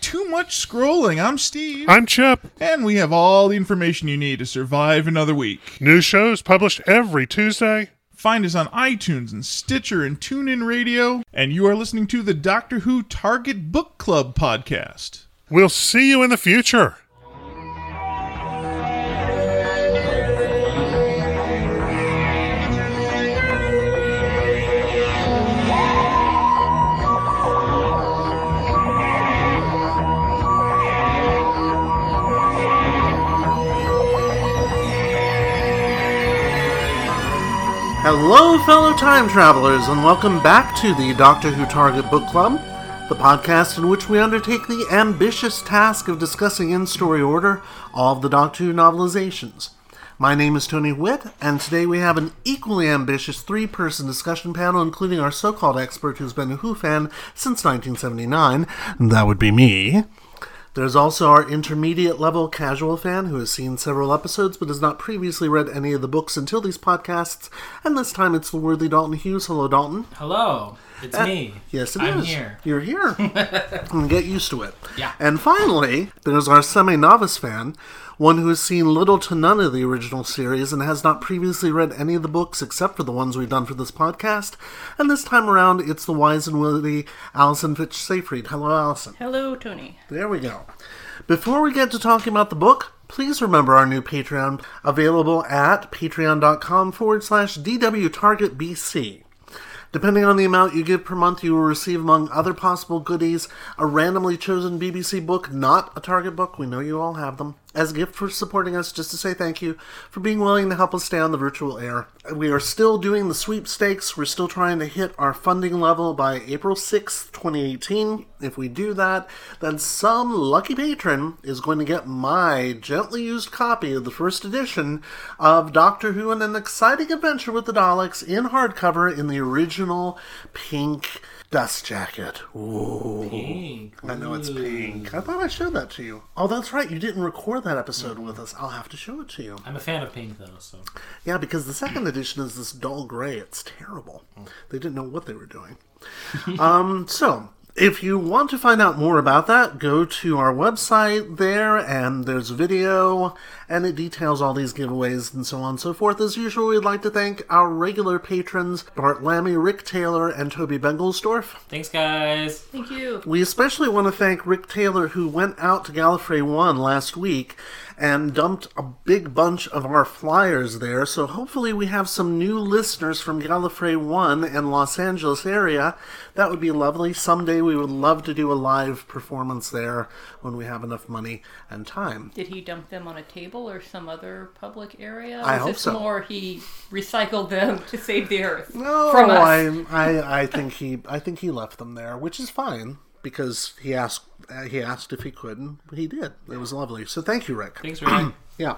Too Much Scrolling. I'm Steve. I'm Chip. And we have all the information you need to survive another week. New shows published every Tuesday. Find us on iTunes and Stitcher and TuneIn Radio. And you are listening to the Doctor Who Target Book Club podcast. We'll see you in the future. Hello, fellow time travelers, and welcome back to the Doctor Who Target Book Club, the podcast in which we undertake the ambitious task of discussing in story order all of the Doctor Who novelizations. My name is Tony Witt, and today we have an equally ambitious three person discussion panel, including our so called expert who's been a Who fan since 1979. That would be me. There's also our intermediate level casual fan who has seen several episodes but has not previously read any of the books until these podcasts, and this time it's the worthy Dalton Hughes. Hello, Dalton. Hello, it's Uh, me. Yes, it is. I'm here. You're here. and get used to it. Yeah. And finally, there's our semi novice fan, one who has seen little to none of the original series and has not previously read any of the books except for the ones we've done for this podcast. And this time around, it's the wise and witty Alison Fitch Seyfried. Hello, Alison. Hello, Tony. There we go. Before we get to talking about the book, please remember our new Patreon available at patreon.com forward slash DWTargetBC. Depending on the amount you give per month, you will receive, among other possible goodies, a randomly chosen BBC book, not a Target book. We know you all have them. As a gift for supporting us, just to say thank you for being willing to help us stay on the virtual air. We are still doing the sweepstakes. We're still trying to hit our funding level by April 6th, 2018. If we do that, then some lucky patron is going to get my gently used copy of the first edition of Doctor Who and an exciting adventure with the Daleks in hardcover in the original pink dust jacket. Ooh. Pink. I know it's pink. I thought I showed that to you. Oh, that's right. You didn't record that episode with us. I'll have to show it to you. I'm a fan of pink though, so Yeah, because the second edition is this dull gray. It's terrible. They didn't know what they were doing. um, so, if you want to find out more about that, go to our website there, and there's a video, and it details all these giveaways and so on and so forth. As usual, we'd like to thank our regular patrons, Bart Lammy, Rick Taylor, and Toby Bengelsdorf. thanks guys. Thank you. We especially want to thank Rick Taylor, who went out to Gallifrey 1 last week and dumped a big bunch of our flyers there. So hopefully, we have some new listeners from Gallifrey 1 and Los Angeles area. That would be lovely. Someday, we would love to do a live performance there when we have enough money and time. Did he dump them on a table or some other public area? I hope this so. more he recycled them to save the earth No, from us? I, I, I think he, I think he left them there, which is fine because he asked, uh, he asked if he could, and he did. It was lovely. So thank you, Rick. Thanks, Rick. Yeah.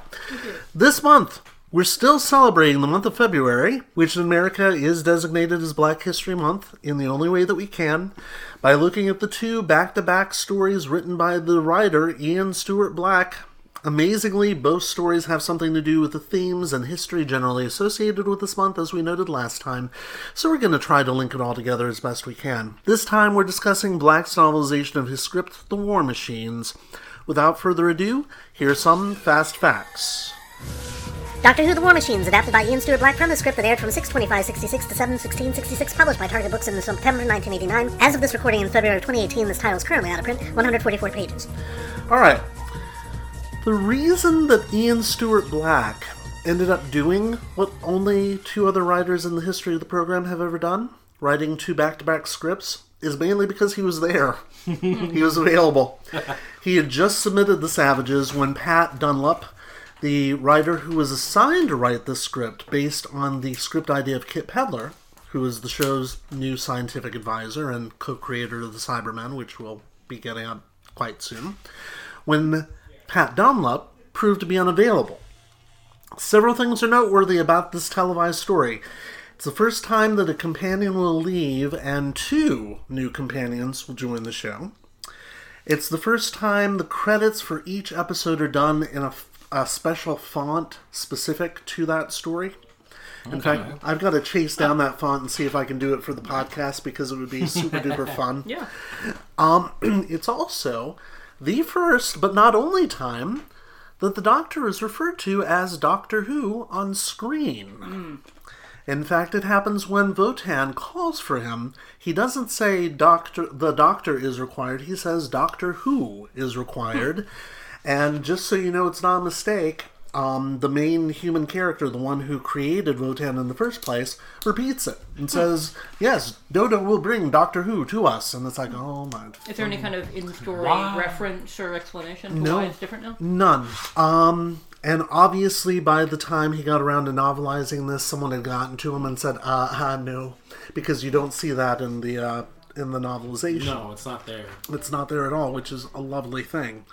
This month, we're still celebrating the month of February, which in America is designated as Black History Month in the only way that we can, by looking at the two back to back stories written by the writer Ian Stuart Black. Amazingly, both stories have something to do with the themes and history generally associated with this month, as we noted last time, so we're going to try to link it all together as best we can. This time, we're discussing Black's novelization of his script, The War Machines. Without further ado, here's some fast facts. Doctor Who The War Machines, adapted by Ian Stuart Black from the script that aired from 62566 to 71666, published by Target Books in September 1989. As of this recording in February of 2018, this title is currently out of print, 144 pages. All right. The reason that Ian Stuart Black ended up doing what only two other writers in the history of the program have ever done, writing two back to back scripts, is mainly because he was there. he was available. He had just submitted The Savages when Pat Dunlap, the writer who was assigned to write this script based on the script idea of Kit Pedler, who is the show's new scientific advisor and co creator of The Cybermen, which we'll be getting up quite soon, when Pat Dunlap proved to be unavailable. Several things are noteworthy about this televised story. It's the first time that a companion will leave and two new companions will join the show. It's the first time the credits for each episode are done in a, a special font specific to that story. In fact, I've got to chase down that font and see if I can do it for the podcast because it would be super duper fun. Yeah. Um, it's also the first, but not only time, that the Doctor is referred to as Doctor Who on screen. In fact, it happens when Votan calls for him. He doesn't say Doctor the Doctor is required. He says Doctor Who is required. Hmm. and just so you know, it's not a mistake. Um, the main human character, the one who created Votan in the first place, repeats it and says, "Yes, Dodo will bring Doctor Who to us." And it's like, "Oh my!" Is there any kind of in-story Wow. reference or explanation to No. why it's different now? None. Um, and obviously, by the time he got around to novelizing this, someone had gotten to him and said, "Uh, uh no," because you don't see that in the uh, in the novelization. No, it's not there. It's not there at all, which is a lovely thing.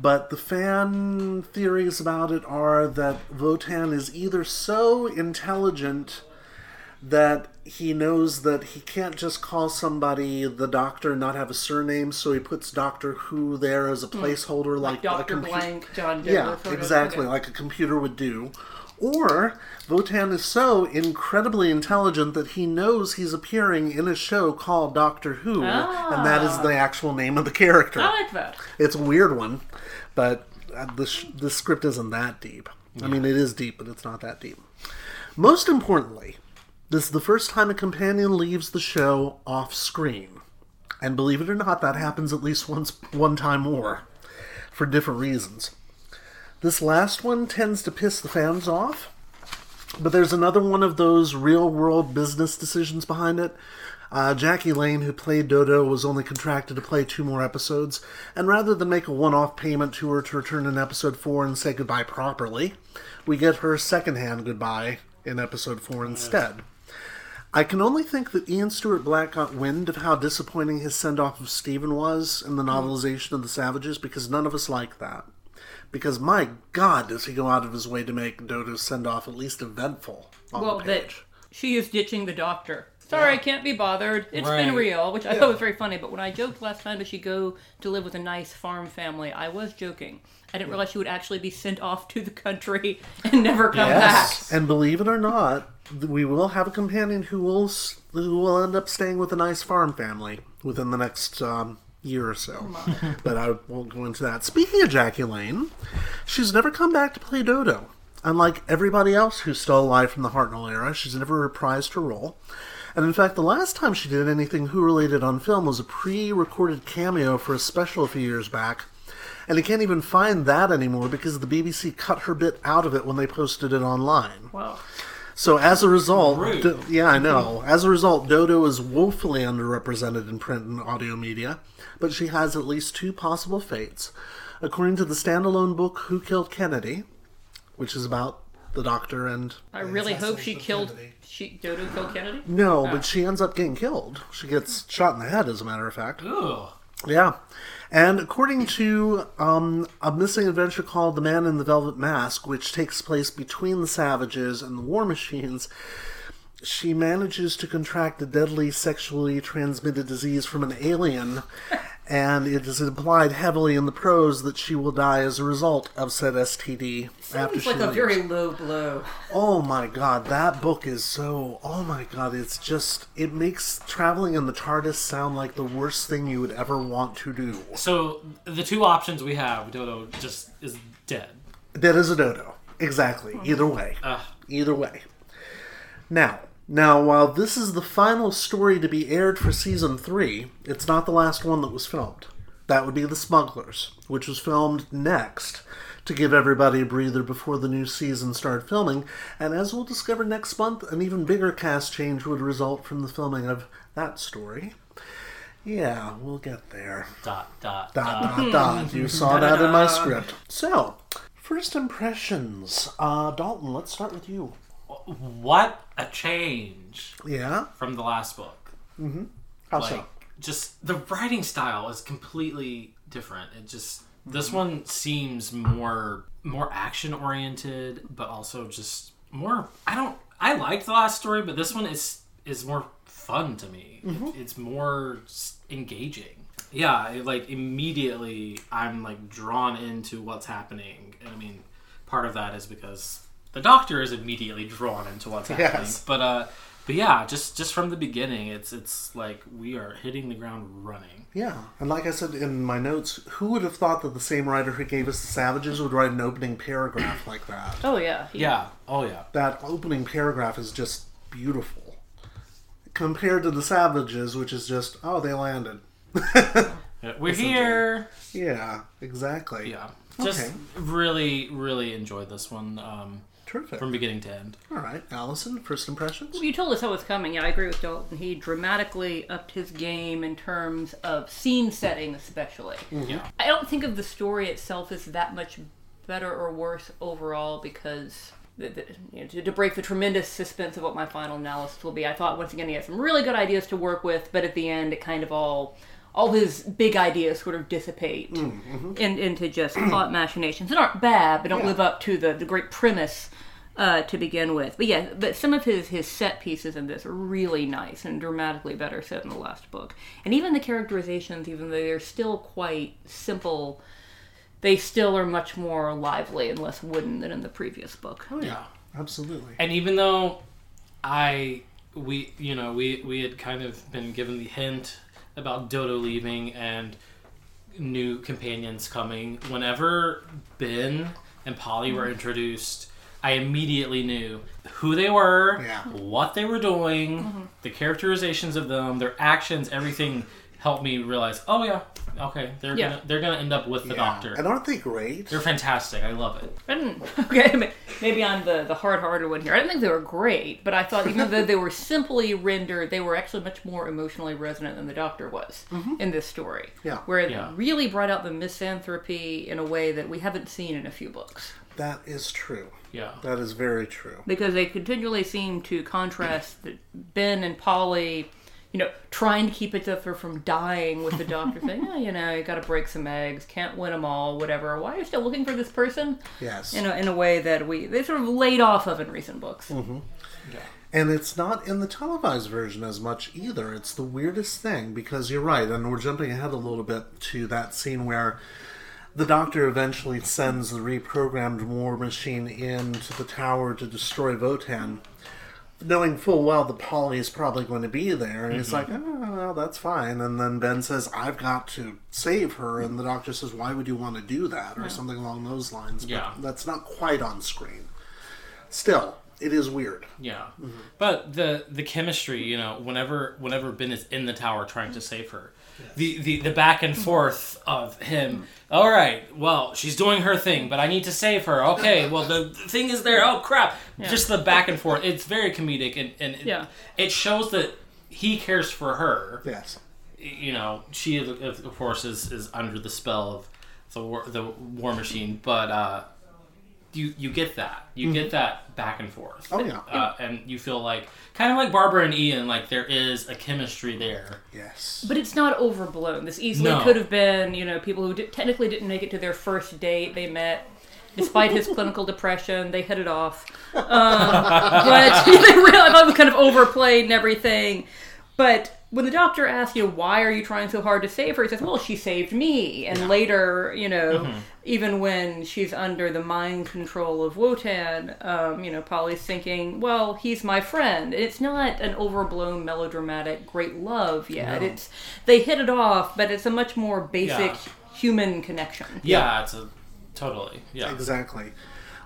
But the fan theories about it are that Votan is either so intelligent that he knows that he can't just call somebody the doctor and not have a surname, so he puts Doctor Who there as a hmm. placeholder, like, a Doctor compu- Blank, John Doe. yeah, exactly, like a computer would do. Or Votan is so incredibly intelligent that he knows he's appearing in a show called Doctor Who, and that is the actual name of the character. I like that. It's a weird one, but uh, the, sh- the script isn't that deep. I mean, it is deep, but it's not that deep. Most importantly, this is the first time a companion leaves the show off screen. And believe it or not, that happens at least once, one time more, for different reasons. This last one tends to piss the fans off, but there's another one of those real world business decisions behind it. Uh, Jackie Lane, who played Dodo, was only contracted to play two more episodes, and rather than make a one off payment to her to return in episode four and say goodbye properly, we get her secondhand goodbye in episode four instead. I can only think that Ian Stuart Black got wind of how disappointing his send off of Steven was in the novelization of The Savages because none of us like that. Because my God, does he go out of his way to make Dodo's send off at least eventful on Well, the that she is ditching the doctor. Sorry, I can't be bothered. It's been real, which I thought was very funny. But when I joked last time, does she go to live with a nice farm family? I was joking. I didn't realize she would actually be sent off to the country and never come Yes, back. and believe it or not, we will have a companion who will who will end up staying with a nice farm family within the next um, year or so. but I won't go into that. Speaking of Jackie Lane, she's never come back to play Dodo. Unlike everybody else who's still alive from the Hartnell era, she's never reprised her role. And in fact, the last time she did anything Who related on film was a pre recorded cameo for a special a few years back. And you can't even find that anymore because the BBC cut her bit out of it when they posted it online. Wow. So as a result, Rude. Do- yeah, I know. As a result, Dodo is woefully underrepresented in print and audio media, but she has at least two possible fates. According to the standalone book Who Killed Kennedy, which is about the doctor and I really hope she killed. Kennedy. She Dodo killed Kennedy. no, but ah. she ends up getting killed. She gets shot in the head, as a matter of fact. Ugh. Yeah. And according to um, a missing adventure called The Man in the Velvet Mask, which takes place between the Savages and the War Machines, she manages to contract a deadly sexually transmitted disease from an alien, and it is implied heavily in the prose that she will die as a result of said STD after It's she like a leaves. very low blow. Oh my god, that book is so. Oh my god, it's just. It makes traveling in the TARDIS sound like the worst thing you would ever want to do. So the two options we have, Dodo just is dead. Dead as a dodo. Exactly. Hmm. Either way. Ugh. Either way. Now, now, while this is the final story to be aired for season three, it's not the last one that was filmed. That would be The Smugglers, which was filmed next to give everybody a breather before the new season started filming. And as we'll discover next month, an even bigger cast change would result from the filming of that story. Yeah, we'll get there. Dot dot Dot, dot. dot, dot. You saw that in my script. So, first impressions. Uh, Dalton, let's start with you. What a change Yeah? from the last book. How like so? just the writing style is completely different. It just Mm-hmm. this one seems more more action oriented, but also just more. I don't. I liked the last story, but this one is is more fun to me. Mm-hmm. it's more engaging. Yeah, it, like immediately I'm like drawn into what's happening, and I mean, part of that is because the Doctor is immediately drawn into what's happening. Yes. But uh, but yeah, just just from the beginning, it's it's like we are hitting the ground running. Yeah, and like I said in my notes, who would have thought that the same writer who gave us the Savages would write an opening paragraph like that? Oh yeah. he- Yeah. Oh yeah. That opening paragraph is just beautiful. Compared to the Savages, which is just, oh, they landed. Yeah, We're here. Yeah, exactly. Yeah. Just Okay. really, really enjoyed this one um, Terrific. from beginning to end. All right, Allison, first impressions? You told us how it's coming. Yeah, I agree with Dalton. He dramatically upped his game in terms of scene setting, especially. Mm-hmm. Yeah. I don't think of the story itself as that much better or worse overall because. The, the, you know, to, to break the tremendous suspense of what my final analysis will be, I thought once again he had some really good ideas to work with, but at the end it kind of all, all his big ideas sort of dissipate in, into just plot machinations that aren't bad, but don't live up to the, the great premise uh, to begin with. But yeah, but some of his his set pieces in this are really nice and dramatically better set in the last book. And even the characterizations, even though they're still quite simple, they still are much more lively and less wooden than in the previous book. Oh, yeah, absolutely. And even though I we you know we we had kind of been given the hint about Dodo leaving and new companions coming, whenever Ben and Polly were mm. introduced, I immediately knew who they were, Yeah. what they were doing, mm-hmm. the characterizations of them, their actions, everything helped me realize, oh yeah, okay, they're Yeah. gonna they're gonna end up with the Yeah. doctor. And aren't they great? They're fantastic. I love it. I didn't. Okay, maybe I'm the the hard-hearted one here. I didn't think they were great, but I thought even though they were simply rendered, they were actually much more emotionally resonant than the Doctor was mm-hmm. in this story. Yeah. where it Yeah. really brought out the misanthropy in a way that we haven't seen in a few books. That is true. Yeah. That is very true. because they continually seem to contrast Ben and Polly, you know, trying to keep each other from dying with the doctor saying, oh, you know, you got to break some eggs, can't win them all, whatever. Why are you still looking for this person? Yes. In a, in a way that we they sort of laid off of in recent books. Mm-hmm. Yeah. And it's not in the televised version as much either. It's the weirdest thing because you're right, and we're jumping ahead a little bit to that scene where the doctor eventually sends the reprogrammed war machine into the tower to destroy Votan, knowing full well the Polly is probably going to be there. And he's mm-hmm. like, oh, well, that's fine. And then Ben says, I've got to save her. And the doctor says, why would you want to do that? Or something along those lines. But Yeah. that's not quite on screen. Still, it is weird. Yeah, mm-hmm. but the the chemistry, you know, whenever whenever Ben is in the tower trying to save her, the, the the back and forth of him. All right, well, she's doing her thing, but I need to save her. Okay, well, the, the thing is there. Oh crap! Just the back and forth. It's very comedic, and and it, Yeah. it shows that he cares for her. Yes. You know, she of of course is is under the spell of the war, the war machine, but. uh you, you get that you get that back and forth Oh, yeah. uh, and you feel like kind of like Barbara and Ian, like there is a chemistry there. Yes. But it's not overblown. This easily No. could have been, you know, people who di- technically didn't make it to their first date. They met. Despite his clinical depression, they hit it off. Um, but they really, I thought it was kind of overplayed and everything. But when the doctor asks you, why are you trying so hard to save her? He says, well, she saved me. And later, you know, even when she's under the mind control of Wotan, um, you know, Polly's thinking, well, he's my friend. It's not an overblown melodramatic great love yet. It's they hit it off, but it's a much more basic Yeah. human connection. Yeah, it's a totally yeah. Exactly.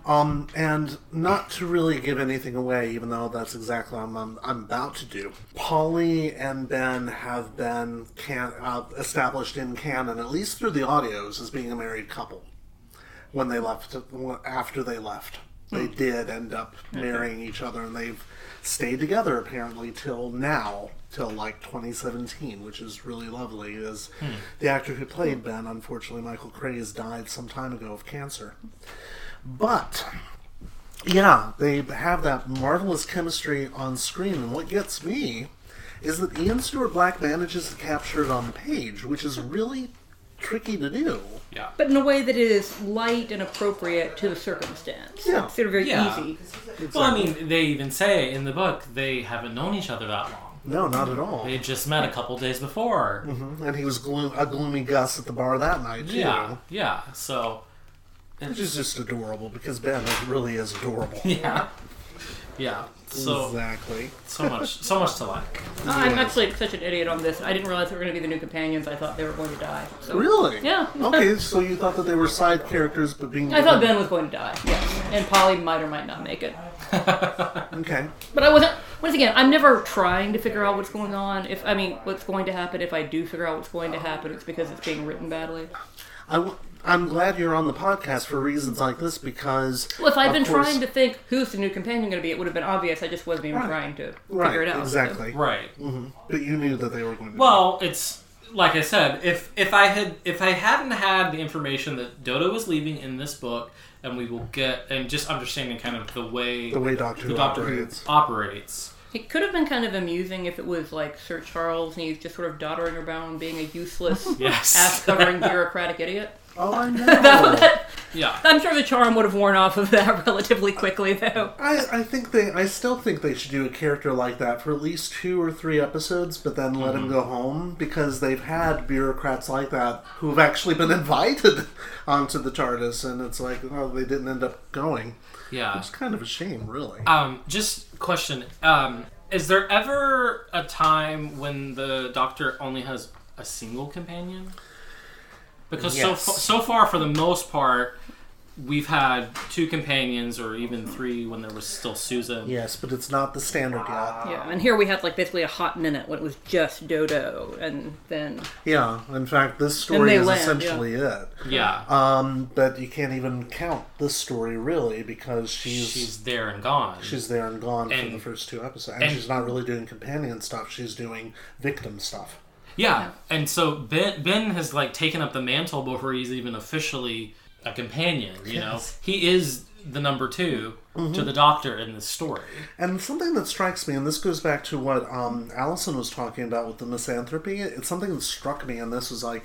Um, and not to really give anything away, even though that's exactly what I'm, I'm, I'm about to do. Polly and Ben have been can, uh, established in canon, at least through the audios, as being a married couple. When they left, after they left, they did end up marrying each other, and they've stayed together apparently till now, till like 2017, which is really lovely. As the actor who played Ben, unfortunately, Michael Craze, died some time ago of cancer. But yeah, they have that marvelous chemistry on screen, and what gets me is that Ian Stuart Black manages to capture it on the page, which is really tricky to do. Yeah. But in a way that is light and appropriate to the circumstance. Yeah. It's sort of very Yeah. easy. Well, I mean, they even say in the book they haven't known each other that long. No, not at all. They had just met a couple days before. Mm-hmm. And he was gloom, a gloomy Gus at the bar that night too. Yeah, yeah. So Which is just adorable because Ben really is adorable. Yeah. Yeah. So exactly. so much so much to like. Uh, I'm actually such an idiot on this. I didn't realize they were going to be the new companions. I thought they were going to die. So. Really? Yeah. okay, so you thought that they were side characters, but being. I thought Ben was going to die. Yes. And Polly might or might not make it. Okay. But I wasn't. Once again, I'm never trying to figure out what's going on. If I mean, what's going to happen. If I do figure out what's going to happen, it's because it's being written badly. I w- I'm glad you're on the podcast for reasons like this because. Well, if I'd of been course- trying to think who's the new companion going to be, it would have been obvious. I just wasn't even trying to Right, figure it out. exactly. Right. Mm-hmm. But you knew that they were going to. Well, it's like I said, if if I had if I hadn't had the information that Dodo was leaving in this book, and we will get and just understanding kind of the way the way Doctor the Who Doctor operates. Who operates. It could have been kind of amusing if it was like Sir Charles and he's just sort of doddering around being a useless, Yes. ass covering bureaucratic idiot. Oh, I know. That- Yeah. I'm sure the charm would have worn off of that relatively quickly, though. I, I think they I still think they should do a character like that for at least two or three episodes, but then let him go home because they've had bureaucrats like that who've actually been invited onto the TARDIS, and it's like oh they didn't end up going. Yeah. It's kind of a shame, really. Um, just question. Um, is there ever a time when the Doctor only has a single companion? Because Yes. so so far, for the most part, we've had two companions, or even three when there was still Susan. yes, but it's not the standard yet. Yeah, and here we had like basically a hot minute when it was just Dodo, and then Yeah, in fact, this story is land, essentially it. Yeah. Um, but you can't even count this story really because she's she's she's, there and gone. She's there and gone for the first two episodes, and, and- she's not really doing companion stuff. She's doing victim stuff. Yeah, and so Ben Ben has like taken up the mantle before he's even officially a companion. You know, he is the number 2 to the Doctor in this story. And something that strikes me, and this goes back to what um, Allison was talking about with the misanthropy, it's something that struck me, and this was like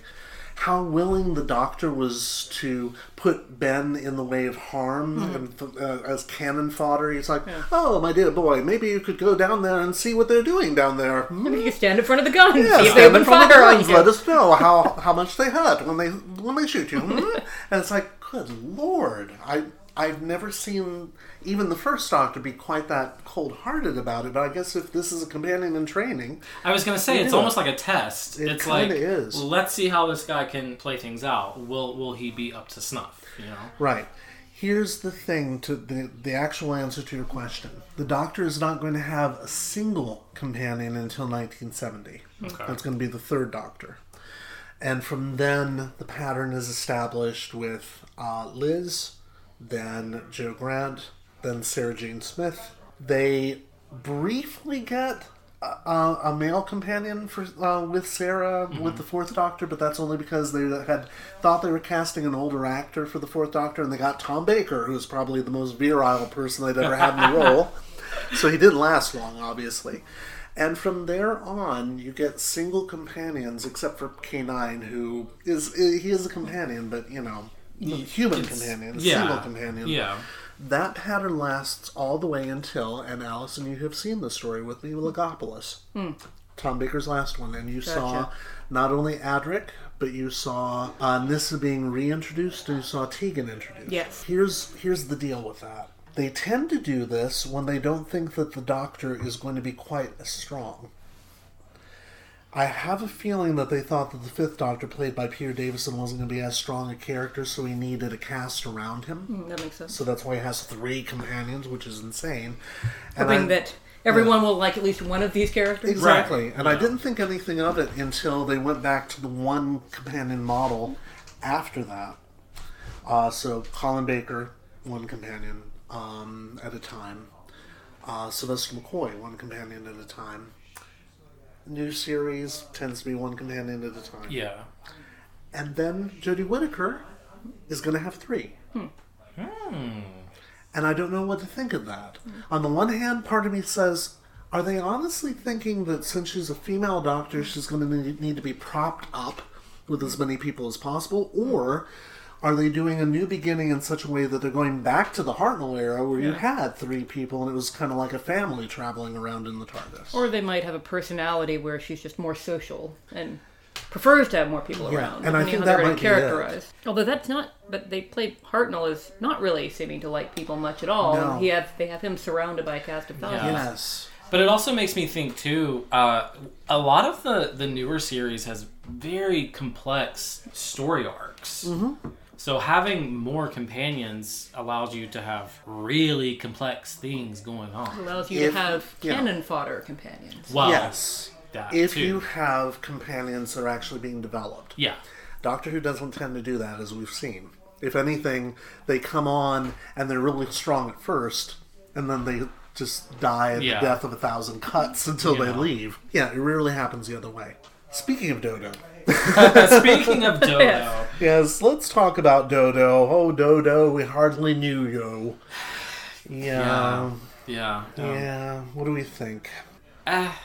how willing the doctor was to put Ben in the way of harm and uh, as cannon fodder. He's like, "Oh, my dear boy, maybe you could go down there and see what they're doing down there." Hmm? you stand in front of the gun, Yeah, see if stand in front of the guns. Let us know how how much they hurt when they when they shoot you. hmm? and it's like, good lord, I I've never seen even the first Doctor be quite that cold hearted about it. But I guess if this is a companion in training, I was gonna say it's almost like a test. It it's like is. let's see how this guy can play things out. Will will he be up to snuff? You know. right. Here's the thing to the, the actual answer to your question. The Doctor is not going to have a single companion until 1970. Okay. That's going to be the third Doctor. And from then, the pattern is established with uh, Liz, then Jo Grant, then Sarah Jane Smith. They briefly get a, a, male companion for uh, with Sarah with the Fourth Doctor, but that's only because they had thought they were casting an older actor for the Fourth Doctor, and they got Tom Baker, who's probably the most virile person they'd ever had in the role. So he didn't last long, obviously. And from there on, you get single companions, except for K9, who is he is a companion, but you know, human It's- companion, yeah, single companion. Yeah. That pattern lasts all the way until, and Allison, you have seen the story with me, Logopolis. Tom Baker's last one, and you saw not only Adric, but you saw uh, Nyssa being reintroduced, and you saw Tegan introduced. Yes. Here's here's the deal with that. They tend to do this when they don't think that the Doctor is going to be quite as strong. I have a feeling that they thought that the fifth Doctor, played by Peter Davison, wasn't going to be as strong a character, so he needed a cast around him. Mm, That makes sense. So that's why he has three companions, which is insane. And Hoping I- that everyone will like at least one of these characters. Exactly. And I didn't think anything of it until they went back to the one companion model after that. Uh, so Colin Baker, one companion um, at a time. Uh, Sylvester McCoy, one companion at a time. New series tends to be one companion at a time. Yeah. And then Jodie Whittaker is going to have three. Hmm. And I don't know what to think of that. On the one hand, part of me says, are they honestly thinking that since she's a female doctor, she's going to need to be propped up with as many people as possible? Or are they doing a new beginning in such a way that they're going back to the Hartnell era where you had three people and it was kind of like a family traveling around in the TARDIS? Or they might have a personality where she's just more social and prefers to have more people Yeah, around. and I depending think how that they're gonna might be it. characterize. Although that's not, but they play Hartnell as not really seeming to like people much at all. No. He have they have him surrounded by a cast of thousands. Yes. But it also makes me think too. Uh, a lot of the the newer series has very complex story arcs. Mm-hmm. So having more companions allows you to have really complex things going on. Allows you If- to have yeah. cannon fodder companions. Well, yes. that If too. you have companions that are actually being developed. yeah, Doctor Who doesn't tend to do that, as we've seen. If anything, they come on and they're really strong at first, and then they just die at Yeah. the death of a thousand cuts until they Yeah. leave. Yeah, it rarely happens the other way. Speaking of Dodo, Speaking of Dodo, yes, let's talk about Dodo. Oh, Dodo, we hardly knew you. Yeah, yeah, yeah. yeah. What do we think Ah,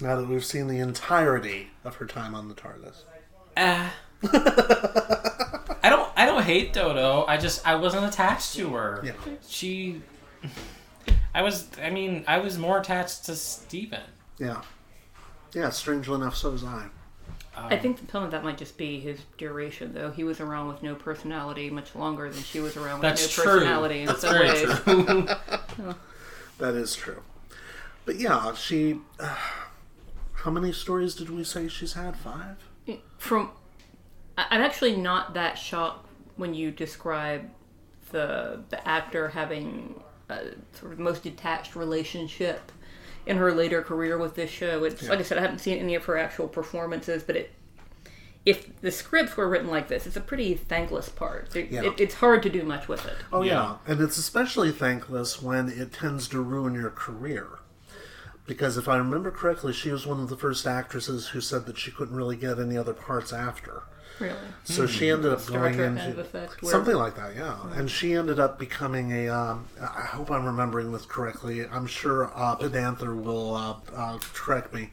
now that we've seen the entirety of her time on the TARDIS? ah. I don't. I don't hate Dodo. I just I wasn't attached to her. Yeah. She. I was. I mean, I was more attached to Steven. Yeah, yeah. Strangely enough, so was I. I think some of that might just be his duration, though. He was around with no personality much longer than she was around with That's no true. personality in That's some very ways. true. That is true. But yeah, she. Uh, how many stories did we say she's had? Five? From, I- I'm actually not that shocked when you describe the the actor having a sort of most detached relationship in her later career with this show. It's like I said, I haven't seen any of her actual performances, but it. If the scripts were written like this, it's a pretty thankless part. It, Yeah. it, it's hard to do much with it. Oh, yeah. Yeah. And it's especially thankless when it tends to ruin your career. Because if I remember correctly, she was one of the first actresses who said that she couldn't really get any other parts after. Really. So she ended up Star going Trek into kind of effect, something like that, yeah. And she ended up becoming a. Um, I hope I'm remembering this correctly. I'm sure uh, Pedanther will uh, uh, correct me.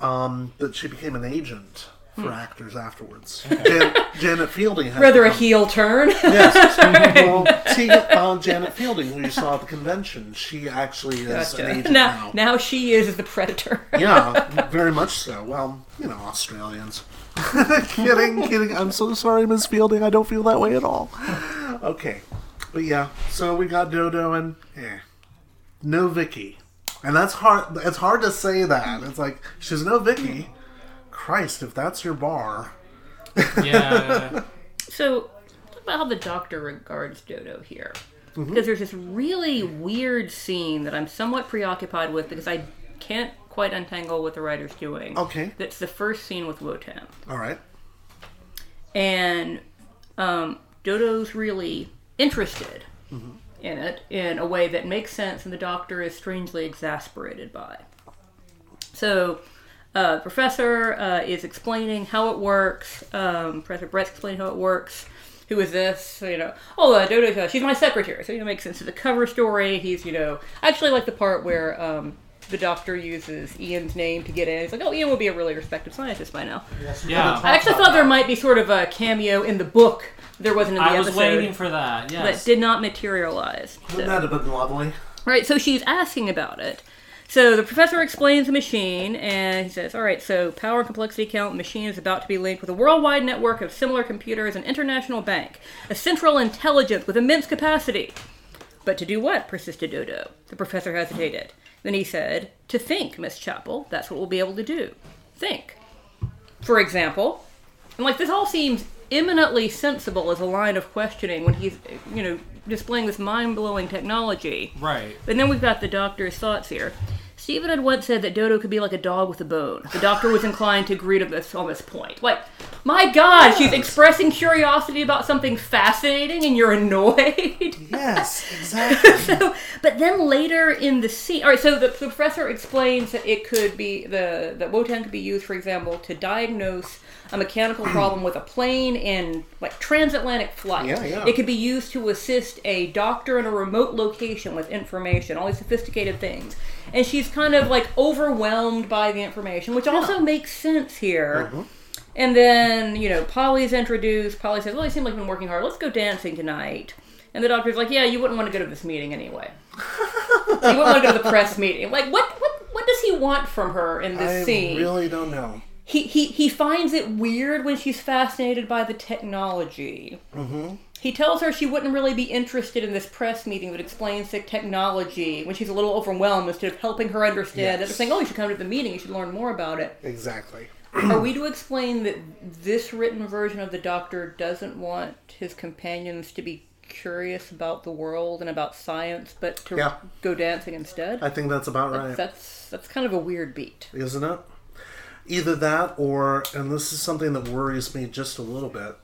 Um, that she became an agent for actors afterwards. Jan- Janet Fielding had Rather a heel turn. Yes. well, see, uh, Janet Fielding, who you saw at the convention, she actually is an agent now, now. now she is the predator. Yeah, very much so. Well, you know, Australians. kidding, kidding. I'm so sorry, Miss Fielding. I don't feel that way at all. Okay, but yeah. So we got Dodo and eh, no Vicky, and that's hard. It's hard to say that. It's like she's no Vicky. Christ, if that's your bar. Yeah. So, talk about how the doctor regards Dodo here. Because there's this really weird scene that I'm somewhat preoccupied with because I can't quite untangle what the writer's doing. Okay. That's the first scene with Wotan. All right. And um, Dodo's really interested in it in a way that makes sense, and the doctor is strangely exasperated by. So, uh, professor uh, is explaining how it works. Um, Professor Brett's explaining how it works. Who is this? So, you know, oh, uh, Dodo's, uh, she's my secretary. So, you know, makes sense to the cover story. He's, you know, I actually like the part where um, the doctor uses Ian's name to get in. He's like, oh, Ian will be a really respected scientist by now. Yeah. I actually thought there might be sort of a cameo in the book. There wasn't in the I was waiting for that. Yes. But did not materialize. So- Wouldn't that have been lovely? Right, so she's asking about it. So the professor explains the machine, and he says, All right, so power and complexity count machine is about to be linked with a worldwide network of similar computers and international bank, a central intelligence with immense capacity. But to do what? persisted Dodo. The professor hesitated. Then he said, To think, Miss Chapel. That's what we'll be able to do. Think. For example, and like this all seems eminently sensible as a line of questioning when he's, you know, displaying this mind blowing technology. right. But then we've got the doctor's thoughts here. Steven had once said that Dodo could be like a dog with a bone. The doctor was inclined to agree to this on this point. Like, my God, she's expressing curiosity about something fascinating, and you're annoyed. Yes, exactly. so, but then later in the scene, all right. So the, the professor explains that it could be the that Wotan could be used, for example, to diagnose a mechanical problem with a plane in like transatlantic flight. Yeah, yeah. It could be used to assist a doctor in a remote location with information, all these sophisticated things. And she's kind of like overwhelmed by the information, which also makes sense here. Mm-hmm. And then, you know, Polly's introduced. Polly says, Well, you seem like you've been working hard. Let's go dancing tonight. And the doctor's like, Yeah, you wouldn't want to go to this meeting anyway. you wouldn't want to go to the press meeting. Like, what what what does he want from her in this I scene? I really don't know. He, he, he finds it weird when she's fascinated by the technology. Mm-hmm. He tells her she wouldn't really be interested in this press meeting that explains the technology when she's a little overwhelmed instead of helping her understand. Yes. They're saying, oh, you should come to the meeting, you should learn more about it. Exactly. Are we to explain that this written version of the Doctor doesn't want his companions to be curious about the world and about science, but to Yeah. go dancing instead? I think that's about right. That's that's kind of a weird beat. isn't it? Either that or, and this is something that worries me just a little bit,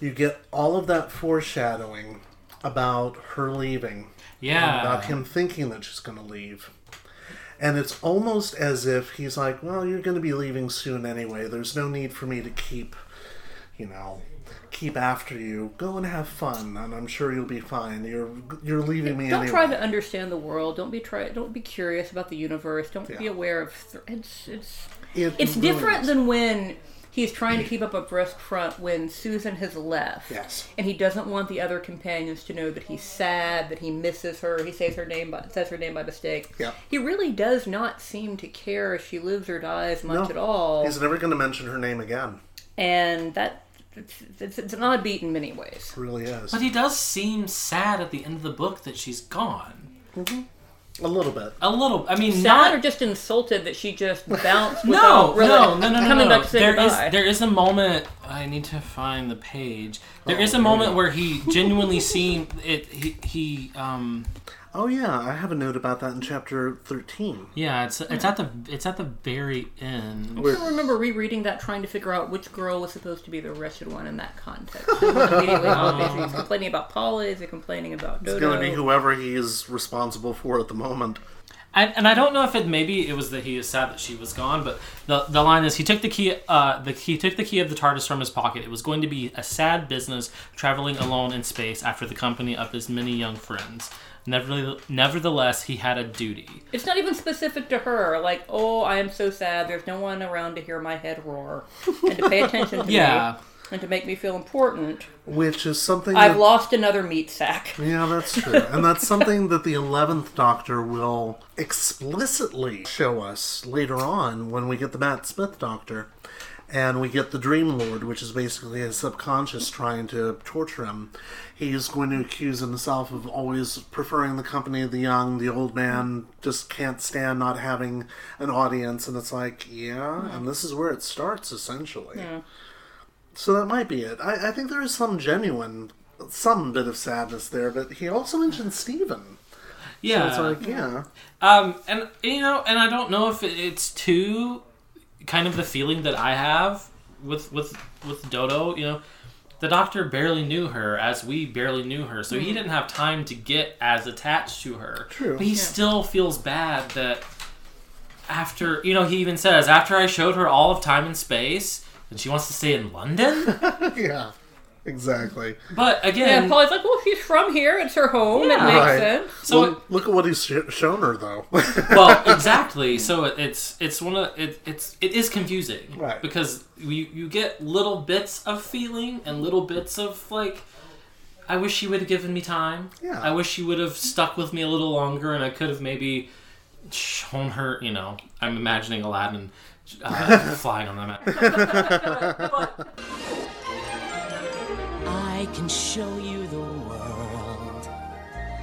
you get all of that foreshadowing about her leaving, Yeah. about him thinking that she's going to leave. And it's almost as if he's like, well, you're going to be leaving soon anyway. There's no need for me to keep, you know, keep after you. Go and have fun, and I'm sure you'll be fine. You're you're leaving me Don't anyway. try to understand the world. Don't be try. Don't be curious about the universe. Don't be aware of. Th- it's it's It it's really different than when he's trying to keep up a brisk front when Susan has left. Yes. And he doesn't want the other companions to know that he's sad, that he misses her. He says her name by says her name by mistake. Yeah. He really does not seem to care if she lives or dies much No. at all. He's never going to mention her name again. And that it's, it's, it's an odd beat in many ways. It really is. But he does seem sad at the end of the book that she's gone. Mm-hmm. A little bit. A little. I mean, Sad not or just insulted that she just bounced No, without really no, no, no, no, coming no. back to say There is goodbye. there is a moment. I need to find the page. There is Oh, a moment where he genuinely seemed it. He, he um Oh yeah, I have a note about that in chapter thirteen. yeah. It's it's at the it's at the very end. I still remember rereading that, trying to figure out which girl was supposed to be the wretched one in that context. It was immediately oh. obvious. He's complaining about Paula. Is he complaining about Dodo? It's going to be whoever he is responsible for at the moment. I, and I don't know if it maybe it was that he is sad that she was gone, but the the line is he took the key uh the he took the key of the TARDIS from his pocket. It was going to be a sad business traveling alone in space after the company of his many young friends. Nevertheless, nevertheless, he had a duty. It's not even specific to her. Like, oh, I am so sad. There's no one around to hear my head roar and to pay attention to Yeah. me and to make me feel important. Which is something I've that, lost another meat sack. Yeah, that's true. and that's something that the 11th Doctor will explicitly show us later on when we get the Matt Smith Doctor. And we get the Dream Lord, which is basically his subconscious trying to torture him. He's going to accuse himself of always preferring the company of the young. The old man just can't stand not having an audience. And it's like, yeah, and this is where it starts, essentially. So that might be it. I, I think there is some genuine, some bit of sadness there, but he also mentioned Steven. Yeah. It's like, yeah. Um, and you know, and I don't know if it's too kind of the feeling that I have with with with Dodo. You know, the Doctor barely knew her as we barely knew her, so he didn't have time to get as attached to her. True. But he still feels bad that after you know he even says after I showed her all of time and space, and she wants to stay in London. yeah. Exactly. But again, again, Polly's like, well, she's from here. It's her home. It makes Right. sense. so well, look at what he's sh- shown her, though. well exactly so it, it's it's one of it, it's it is confusing Right. because you you get little bits of feeling and little bits of like i wish she would have given me time Yeah. i wish she would have stuck with me a little longer and i could have maybe shown her you know i'm imagining aladdin uh, flying on the map I can show you the world.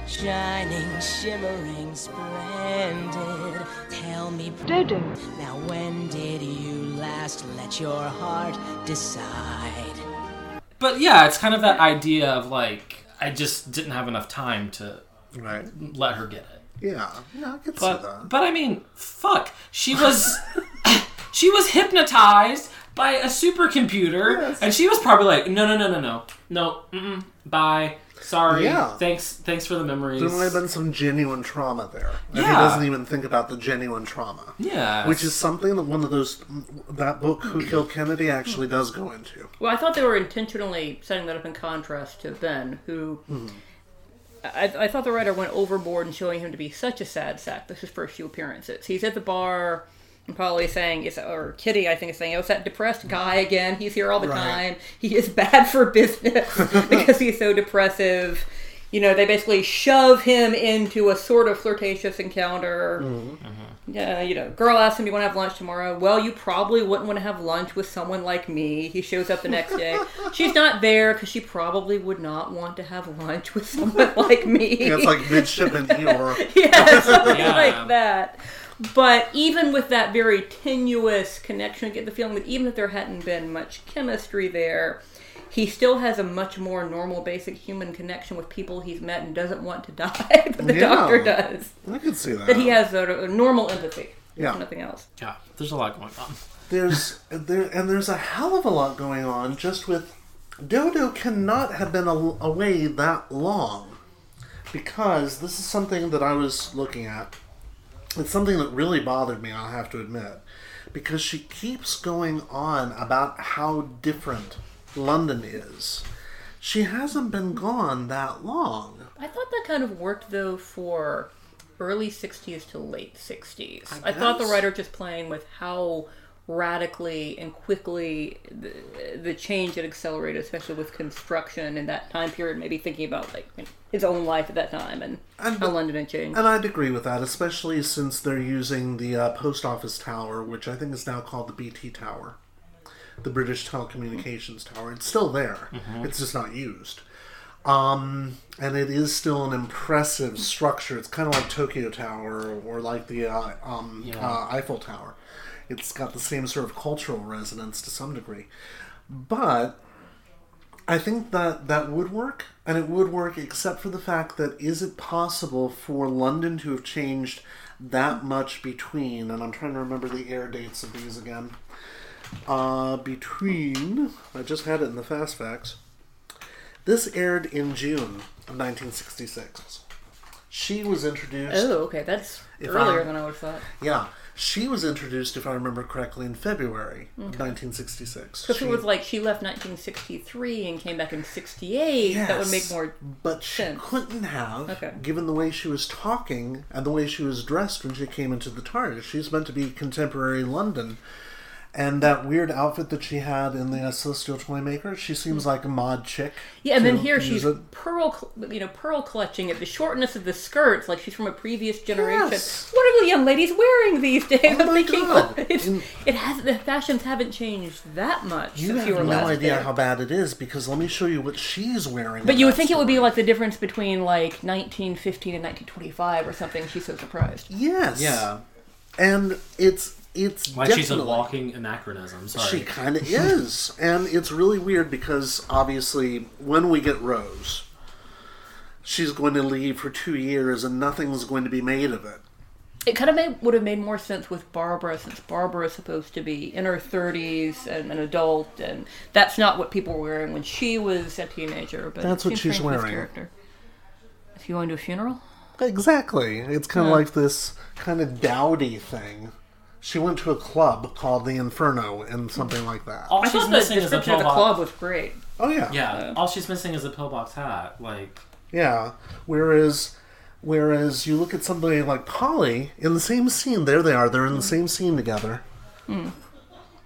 Shining, shimmering, splendid. Tell me, Dodo. now when did you last let your heart decide? but yeah it's kind of that idea of like i just didn't have enough time to right. let her get it Yeah. Yeah, I can see that. but I mean, fuck. She was she was hypnotized by a supercomputer, and she was probably like, no, no, no, no, no, no, mm-mm, bye, sorry, Yeah. thanks, thanks for the memories. There might have been some genuine trauma there. And he doesn't even think about the genuine trauma. yeah, Which is something that one of those, that book, Who Killed Kennedy, actually does go into. Well, I thought they were intentionally setting that up in contrast to Ben, who. Mm-hmm. I, I thought the writer went overboard in showing him to be such a sad sack. This is his first few appearances. He's at the bar, and probably saying, "Is or Kitty, I think, is saying, oh, it's that depressed guy again. He's here all the Right. time. He is bad for business because he's so depressive." you know, they basically shove him into a sort of flirtatious encounter. Mm-hmm. Mm-hmm. Yeah, you know, girl asks him, "Do "You want to have lunch tomorrow?" Well, you probably wouldn't want to have lunch with someone like me. He shows up the next day. She's not there because she probably would not want to have lunch with someone like me. Yeah, it's like midshipman Eeyore. yeah, something Yeah. like that. But even with that very tenuous connection, I get the feeling that even if there hadn't been much chemistry there, he still has a much more normal, basic human connection with people he's met and doesn't want to die. But the Yeah. doctor does. I could see that. That he has a, a normal empathy. Yeah. Nothing else. Yeah, there's a lot going on. There's there and there's a hell of a lot going on just with Dodo cannot have been a- away that long because this is something that I was looking at. It's something that really bothered me, I'll have to admit, because she keeps going on about how different London is. She hasn't been gone that long. I thought that kind of worked though for early 60s to late 60s. I I, thought the writer just playing with how radically and quickly the, the change had accelerated, especially with construction in that time period, maybe thinking about like you know, his own life at that time and, And- how London had changed. And I'd agree with that, especially since they're using the uh, post office tower, which I think is now called the BT Tower, the British Telecommunications Tower. It's still there, it's just not used. Um, and it is still an impressive structure. It's kind of like Tokyo Tower or like the uh, um, uh, Eiffel Tower. It's got the same sort of cultural resonance to some degree. But I think that that would work, and it would work except for the fact that is it possible for London to have changed that much between, and I'm trying to remember the air dates of these again. Uh, between, I just had it in the fast facts. This aired in June of 1966. She was introduced. oh, okay, that's earlier I'm- than I would have thought. Yeah, she was introduced, if I remember correctly, in February of 1966. Because She- it was like she left 1963 and came back in 68. That would make Yes, more. But she sense. couldn't have, Okay. given the way she was talking and the way she was dressed when she came into the TARDIS. She's meant to be contemporary London. And that weird outfit that she had in the uh, Celestial Toymaker, she seems like a mod chick. Yeah, and then here she's it. pearl, you know, pearl clutching at the shortness of the skirts, like she's from a previous generation. Yes. What are the young ladies wearing these days? Oh I'm my thinking, God. it's, In- it has the fashions haven't changed that much You since have you were no last idea there. how bad it is because let me show you what she's wearing. But you would that think it would be like the difference between like 1915 and 1925 or something. She's so surprised. Yes. Yeah. And it's it's Like she's a walking anachronism. Sorry. She kind of is. And it's really weird because obviously, when we get Rose, she's going to leave for two years and nothing's going to be made of it. It kind of made, would have made more sense with Barbara, since Barbara is supposed to be in her 30s and an adult, and that's not what people were wearing when she was a teenager. But That's what she's strange wearing. Character. Is he going to a funeral? Exactly. It's kind of like this kind of dowdy thing. She went to a club called the Inferno and something like that. All I she's thought the missing is a description of the pillbox. club was great. Oh, yeah. Yeah. Uh, all she's missing is a pillbox hat. Like. Yeah. Whereas, whereas you look at somebody like Polly in the same scene. There they are. They're in the mm. same scene together. Mm.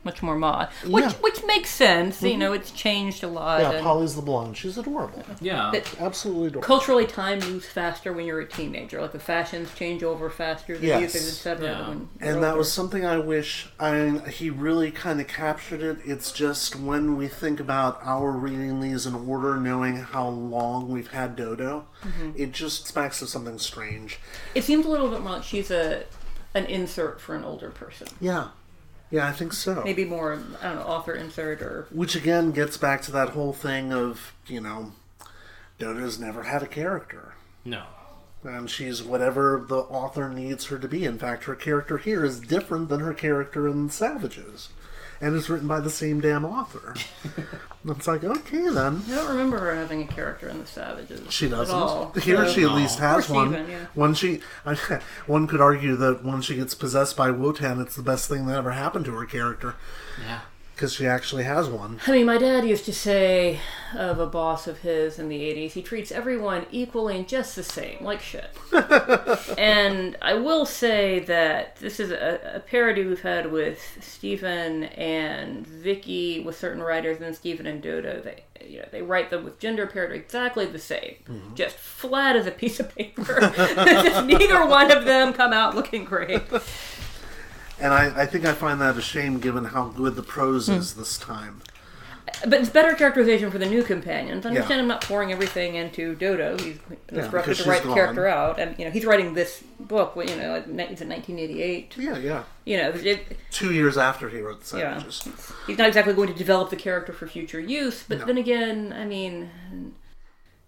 Much more mod, which Yeah. Mm-hmm. which makes sense. You know, it's changed a lot. Yeah. and Polly's the blonde. She's adorable. Yeah. that- Absolutely adorable. culturally, time moves faster when you're a teenager. Like the fashions change over faster, the Yes. music, etc. Yeah. when you're And that older. was something I wish I he really kind of captured it. It's just when we think about our reading these in order, knowing how long we've had Dodo, Mm-hmm. it just smacks of something strange. It seems a little bit more like she's a an insert for an older person. Yeah, yeah, I think so. Maybe more, I don't know, author insert or Which again gets back to that whole thing of you know, Dodo's never had a character. no. And she's whatever the author needs her to be. In fact, her character here is different than her character in Savages. And it's written by the same damn author. it's like, okay then. I don't remember her having a character in the Savages. She At all. doesn't. Here So- she at least has Or one. Steven, yeah. When she, one could argue that when she gets possessed by Wotan, it's the best thing that ever happened to her character. Yeah. Because she actually has one. I mean, my dad used to say of a boss of his in the 80s, he treats everyone equally and just the same, like shit. and I will say that this is a, a parody we've had with Steven and Vicki with certain writers, and then Steven and Dodo. They, you know, they write them with gender parody exactly the same, mm-hmm. just flat as a piece of paper. Neither one of them come out looking great. And I, I think I find that a shame given how good the prose hmm. is this time. But it's better characterization for the new companions. I understand. I'm not pouring everything into Dodo. He's Yeah, instructed because to write she's the character out, and you know he's writing this book. You know, it's in 1988. Yeah, yeah. You know, it, Two years after he wrote The Yeah. He's not exactly going to develop the character for future use. But No. then again, I mean,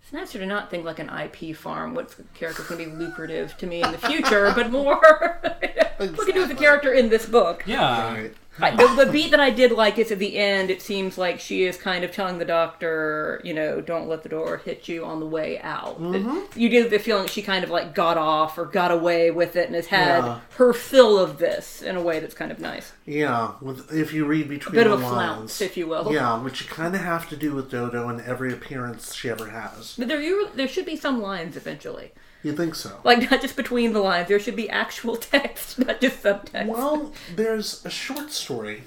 it's nicer to not think like an IP farm. What character's going to be lucrative to me in the future, but more what can do with the character in this book. Yeah. Right. I, the, the beat that I did like is at the end. It seems like she is kind of telling the doctor, you know, don't let the door hit you on the way out. Mm-hmm. You get the feeling she kind of like got off or got away with it and has had Yeah. her fill of this in a way that's kind of nice. Yeah, with, if you read between a bit the of a lines. flounce, if you will. Yeah, which you kind of have to do with Dodo in every appearance she ever has. But there, you, there should be some lines eventually, You think so? like not just between the lines. There should be actual text, not just subtext. Well, there's a short story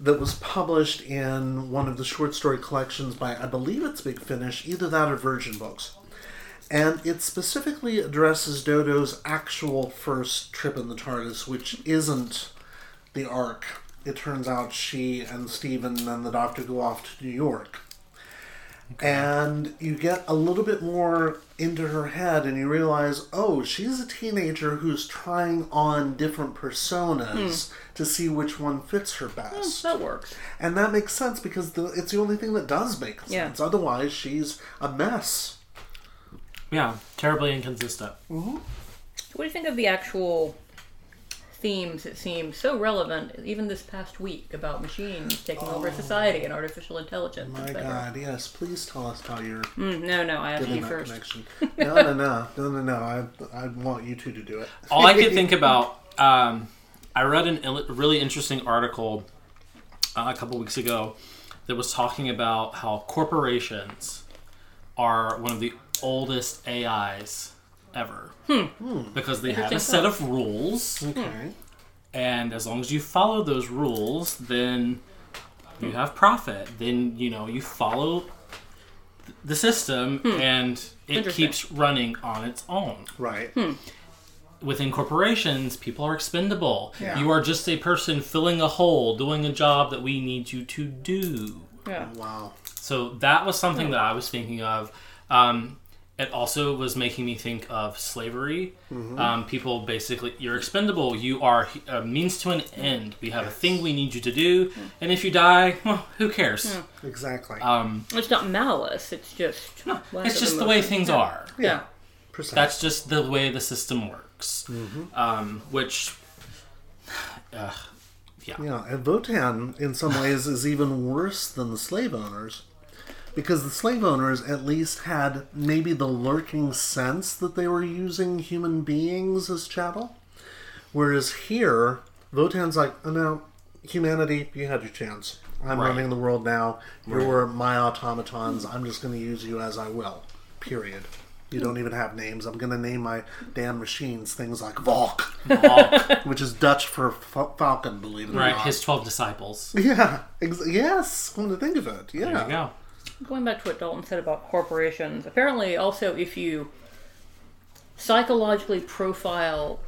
that was published in one of the short story collections by, I believe it's Big Finish, either that or Virgin Books. And it specifically addresses Dodo's actual first trip in the TARDIS, which isn't the Ark. It turns out she and Steven and the Doctor go off to New York. And you get a little bit more into her head, and you realize, oh, she's a teenager who's trying on different personas hmm. to see which one fits her best. Hmm, that works. And that makes sense because the, it's the only thing that does make Yeah. sense. Otherwise, she's a mess. Yeah. Terribly inconsistent. Mm-hmm. What do you think of the actual themes that seem so relevant, even this past week, about machines taking over society and artificial intelligence? My? God, yes. Please tell us how you're Mm, no, no, I asked getting you first. connection. No, no, no, no, no, no. I, I want you two to do it. All I could think about, um, I read an il- really interesting article uh, a couple weeks ago that was talking about how corporations are one of the oldest AIs ever. Hmm. Hmm. Because they have a set of rules, Okay. and as long as you follow those rules, then you have profit. Then, you know, you follow th- the system hmm. and it Interesting. keeps running on its own Right. within corporations, people are expendable. Yeah. You are just a person filling a hole, doing a job that we need you to do. Yeah. Wow. So that was something that I was thinking of. Um, it also was making me think of slavery. Um, people basically, you're expendable. You are a means to an end. We have a thing we need you to do, and if you die, well, who cares? Exactly. Um, It's not malice, it's just. lack it's just the way emotion. things are. Yeah. Precisely. That's just the way the system works. Um, which, uh, Yeah, and Votan, in some ways, is even worse than the slave owners. Because the slave owners at least had maybe the lurking sense that they were using human beings as chattel. Whereas here, Votan's like, oh, no, humanity, you had your chance. I'm Right. running the world now. You're my automatons. I'm just going to use you as I will. Period. You don't even have names. I'm going to name my damn machines things like Valk, which is Dutch for fa- falcon, believe it or not. right, his 12 disciples. Yeah, ex- yes, come to think of it. Yeah. There you go. Going back to what Dalton said about corporations, apparently, also, if you psychologically profile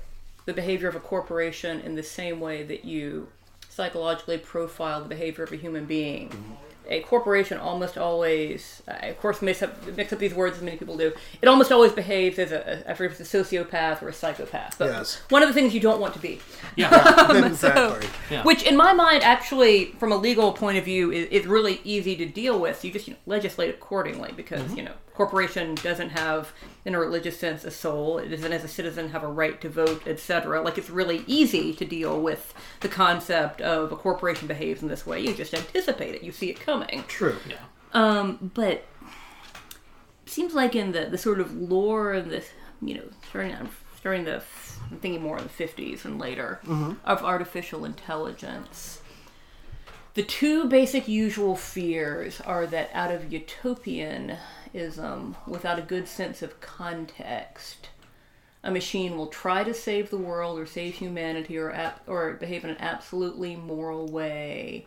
the behavior of a corporation in the same way that you psychologically profile the behavior of a human being, mm-hmm. A corporation almost always, I of course, mix up, mix up these words as many people do. It almost always behaves as a, a, a sociopath or a psychopath. But Yes. one of the things you don't want to be. Yeah. Um, exactly. Yeah. Which, in my mind, actually, from a legal point of view, is, is really easy to deal with. You just you know, legislate accordingly because mm-hmm. you know corporation doesn't have, in a religious sense, a soul. It doesn't, as a citizen, have a right to vote, etc. Like it's really easy to deal with the concept of a corporation behaves in this way. You just anticipate it. You see it coming. True. Um, but it seems like in the, the sort of lore of this, you know, starting starting the I'm thinking more in the 50s and later of artificial intelligence. The two basic usual fears are that out of utopianism, um, without a good sense of context, a machine will try to save the world or save humanity or ap- or behave in an absolutely moral way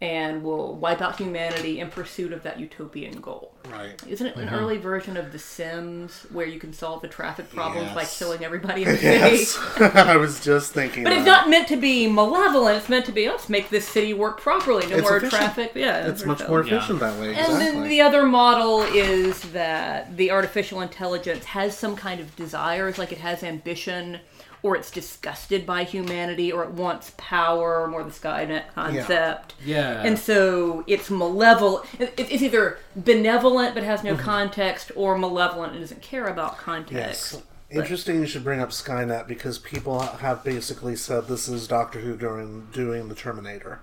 and will wipe out humanity in pursuit of that utopian goal. Right. Isn't it an mm-hmm. early version of The Sims where you can solve the traffic problems by killing everybody in the city? Yes. I was just thinking. But it's not meant to be malevolent. It's meant to be let's make this city work properly. No It's more efficient. traffic. Yeah, It's much so. more Yeah. efficient that way. And then the other model is that the artificial intelligence has some kind of desires, like it has ambition, or it's disgusted by humanity, or it wants power, more the Skynet concept. Yeah. And so it's malevolent. It's either benevolent but has no Mm-hmm. context, or malevolent and doesn't care about context. Yes. Interesting you should bring up Skynet because people have basically said this is Doctor Who during doing the Terminator.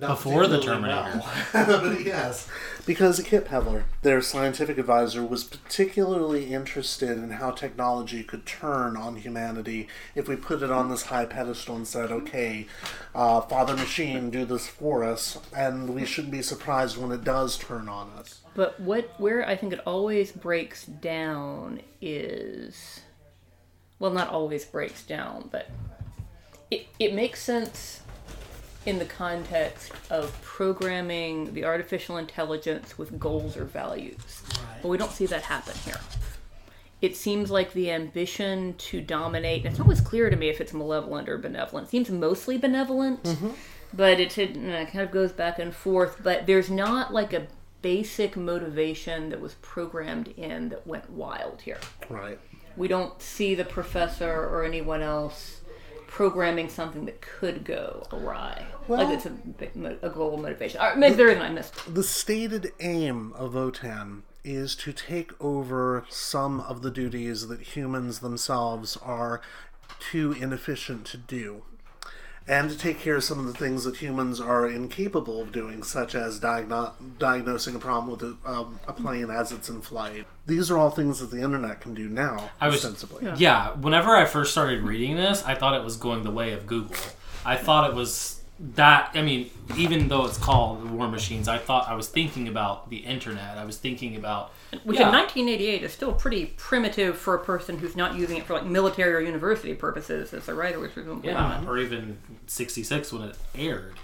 Not Before the particularly well. but yes. Because Kit Pedler, their scientific advisor, was particularly interested in how technology could turn on humanity if we put it on this high pedestal and said, okay, uh, Father Machine, do this for us, and we shouldn't be surprised when it does turn on us. But what where I think it always breaks down is well not always breaks down, but it, it makes sense in the context of programming the artificial intelligence with goals or values. But we don't see that happen here. It seems like the ambition to dominate, and it's not always clear to me if it's malevolent or benevolent. It seems mostly benevolent, but it, it uh, kind of goes back and forth. But there's not like a basic motivation that was programmed in that went wild here. Right. We don't see the professor or anyone else programming something that could go awry. Well- like it's a, a global motivation. Or maybe there isn't. I missed. The stated aim of OTAN is to take over some of the duties that humans themselves are too inefficient to do. And to take care of some of the things that humans are incapable of doing, such as diagno- diagnosing a problem with a, um, a plane as it's in flight. These are all things that the internet can do now, I was- ostensibly. Yeah, whenever I first started reading this, I thought it was going the way of Google. I thought it was that. I mean, even though it's called War Machines, I thought I was thinking about the internet. I was thinking about Which yeah, in 1988 is still pretty primitive for a person who's not using it for like military or university purposes, as the writer was presumably yeah, on. or even '66 when it aired.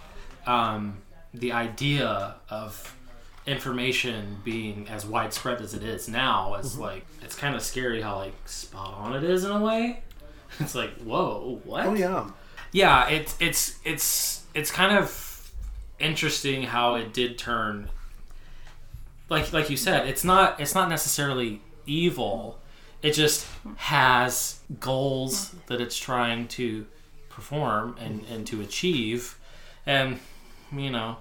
Um, the idea of information being as widespread as it is now is like it's kind of scary how like spot on it is in a way. It's like whoa, what? Oh, yeah. yeah it's it's it's it's kind of interesting how it did turn like like you said it's not it's not necessarily evil. It just has goals that it's trying to perform and and to achieve. And you know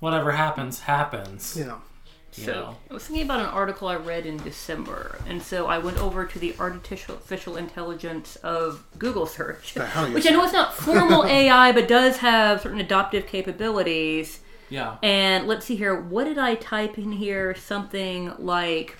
whatever happens happens. Yeah. You So know I was thinking about an article I read in December, and so I went over to the artificial intelligence of Google search, which I know is not formal AI, but does have certain adoptive capabilities. yeah And let's see here, what did I type in here? Something like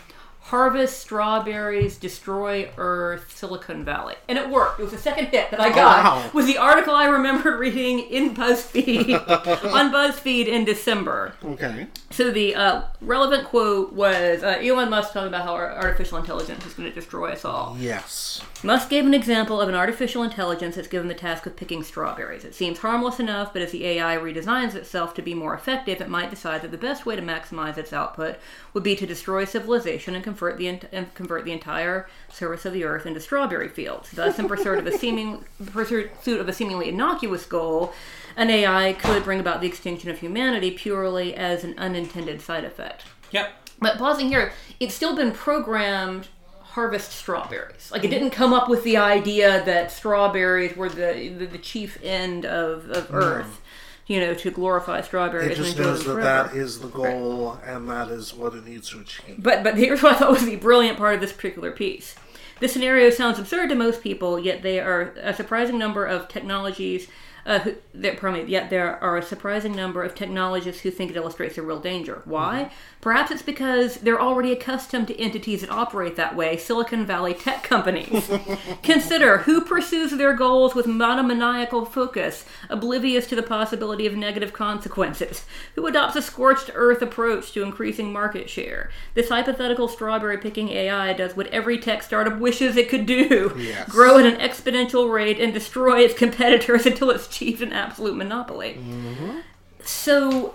harvest strawberries, destroy Earth, Silicon Valley, and it worked. It was the second hit that I got. wow. Was the article I remembered reading in BuzzFeed on BuzzFeed in December. Okay. So the uh, relevant quote was uh, Elon Musk talking about how artificial intelligence is going to destroy us all. Yes. Musk gave an example of an artificial intelligence that's given the task of picking strawberries. It seems harmless enough, but as the AI redesigns itself to be more effective, it might decide that the best way to maximize its output would be to destroy civilization and convert the and convert the entire surface of the earth into strawberry fields. Thus, in pursuit of a seeming pursuit of a seemingly innocuous goal, an AI could bring about the extinction of humanity purely as an unintended side effect. yep But pausing here, it's still been programmed harvest strawberries. Like it didn't come up with the idea that strawberries were the the, the chief end of, of Earth. You know, to glorify strawberries It just knows that forever. that is the goal and that is what it needs to achieve. But but here's what I thought was the brilliant part of this particular piece. This scenario sounds absurd to most people, yet they are a surprising number of technologies Uh, who, there, pardon me, yet there are a surprising number of technologists who think it illustrates a real danger. Why? Perhaps it's because they're already accustomed to entities that operate that way Silicon Valley tech companies. Consider who pursues their goals with monomaniacal focus, oblivious to the possibility of negative consequences, who adopts a scorched earth approach to increasing market share. This hypothetical strawberry picking AI does what every tech startup wishes it could do Yes. grow at an exponential rate and destroy its competitors until it's achieved an absolute monopoly. Mm-hmm. So,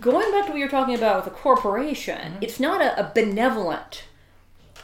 going back to what you're talking about with a corporation, mm-hmm. it's not a, a benevolent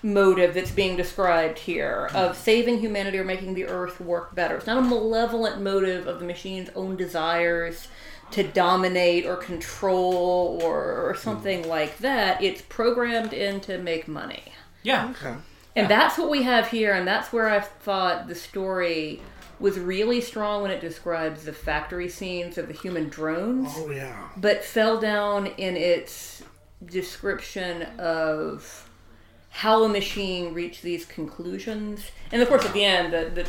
motive that's being described here mm-hmm. of saving humanity or making the earth work better. It's not a malevolent motive of the machine's own desires to dominate or control or, or something like that. It's programmed in to make money. Yeah. Okay. And that's what we have here, and that's where I thought the story was really strong when it describes the factory scenes of the human drones, Oh yeah. but fell down in its description of how a machine reached these conclusions. And of course, at the end, the the,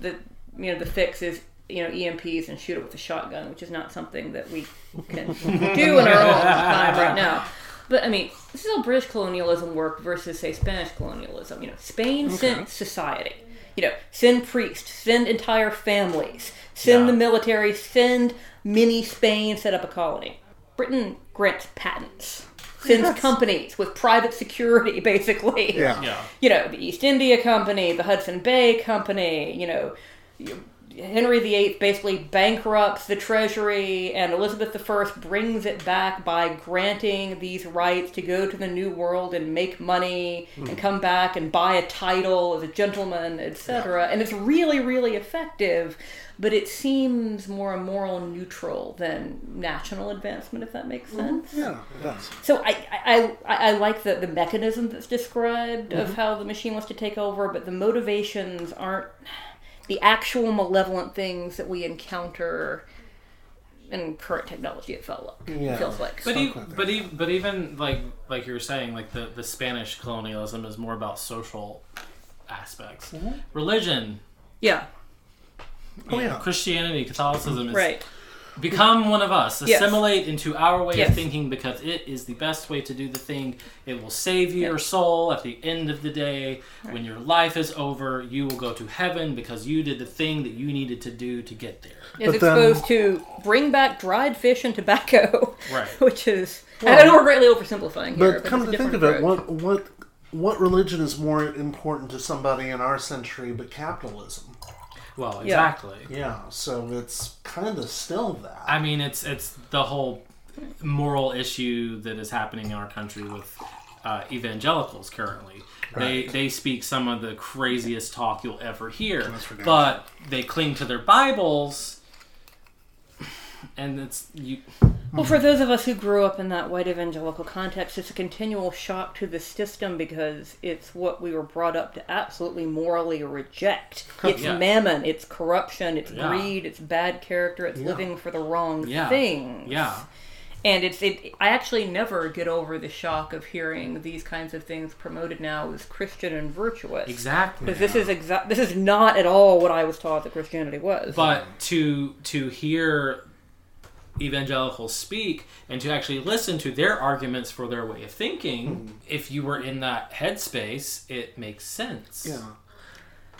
the you know the fix is you know EMPs and shoot it with a shotgun, which is not something that we can do in our own time right now. But I mean, this is how British colonialism worked versus say Spanish colonialism. You know, Spain sent society. You know, send priests, send entire families, send Yeah. the military, send mini Spain, set up a colony. Britain grants patents, sends companies with private security, basically. Yeah. Yeah. You know, the East India Company, the Hudson Bay Company, you know, you- Henry VIII basically bankrupts the treasury, and Elizabeth I brings it back by granting these rights to go to the New World and make money and hmm. come back and buy a title as a gentleman, etc. And it's really, really effective, but it seems more a moral neutral than national advancement, if that makes mm-hmm. sense. Yeah, it does. So I, I, I, I like the, the mechanism that's described of mm-hmm. how the machine wants to take over, but the motivations aren't the actual malevolent things that we encounter in current technology. It felt like Yeah. feels like. But Stuck even, but even, but even like like you were saying, like the the Spanish colonialism is more about social aspects. Mm-hmm. Religion, yeah, Oh you know, yeah. Christianity, Catholicism is right. Become one of us. Yes. Assimilate into our way Yes. of thinking because it is the best way to do the thing. It will save your Yeah. soul at the end of the day. When your life is over, you will go to heaven because you did the thing that you needed to do to get there. Is But then- to bring back dried fish and tobacco, Right. which is I know we're greatly oversimplifying here, But but, come to think of it, approach. what what what religion is more important to somebody in our century but capitalism? Well, exactly. Yeah, so it's kind of still that. I mean, it's it's the whole moral issue that is happening in our country with uh, evangelicals currently. They they speak some of the craziest talk you'll ever hear, but they cling to their Bibles, and it's you. Well, for those of us who grew up in that white evangelical context, it's a continual shock to the system because it's what we were brought up to absolutely morally reject. It's Yeah. mammon, it's corruption, it's Yeah. greed, it's bad character, it's living for the wrong Yeah. things. Yeah. And it's it. I actually never get over the shock of hearing these kinds of things promoted now as Christian and virtuous. Exactly. Because this is exact. This is not at all what I was taught that Christianity was. But to to hear evangelicals speak and to actually listen to their arguments for their way of thinking, if you were in that headspace, it makes sense. yeah.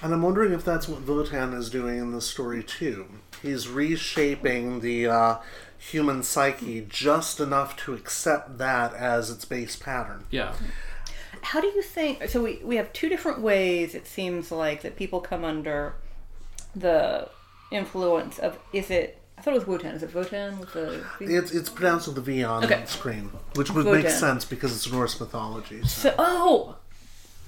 And I'm wondering if that's what Votan is doing in the story too. He's reshaping the uh, human psyche just enough to accept that as its base pattern. Yeah. How do you think? So we we have two different ways. It seems like that people come under the influence of. Is it? I thought it was Wotan. Is it Votan with the? It's it's pronounced with the V on Okay. the screen, which would make sense because it's Norse mythology. So. So, oh,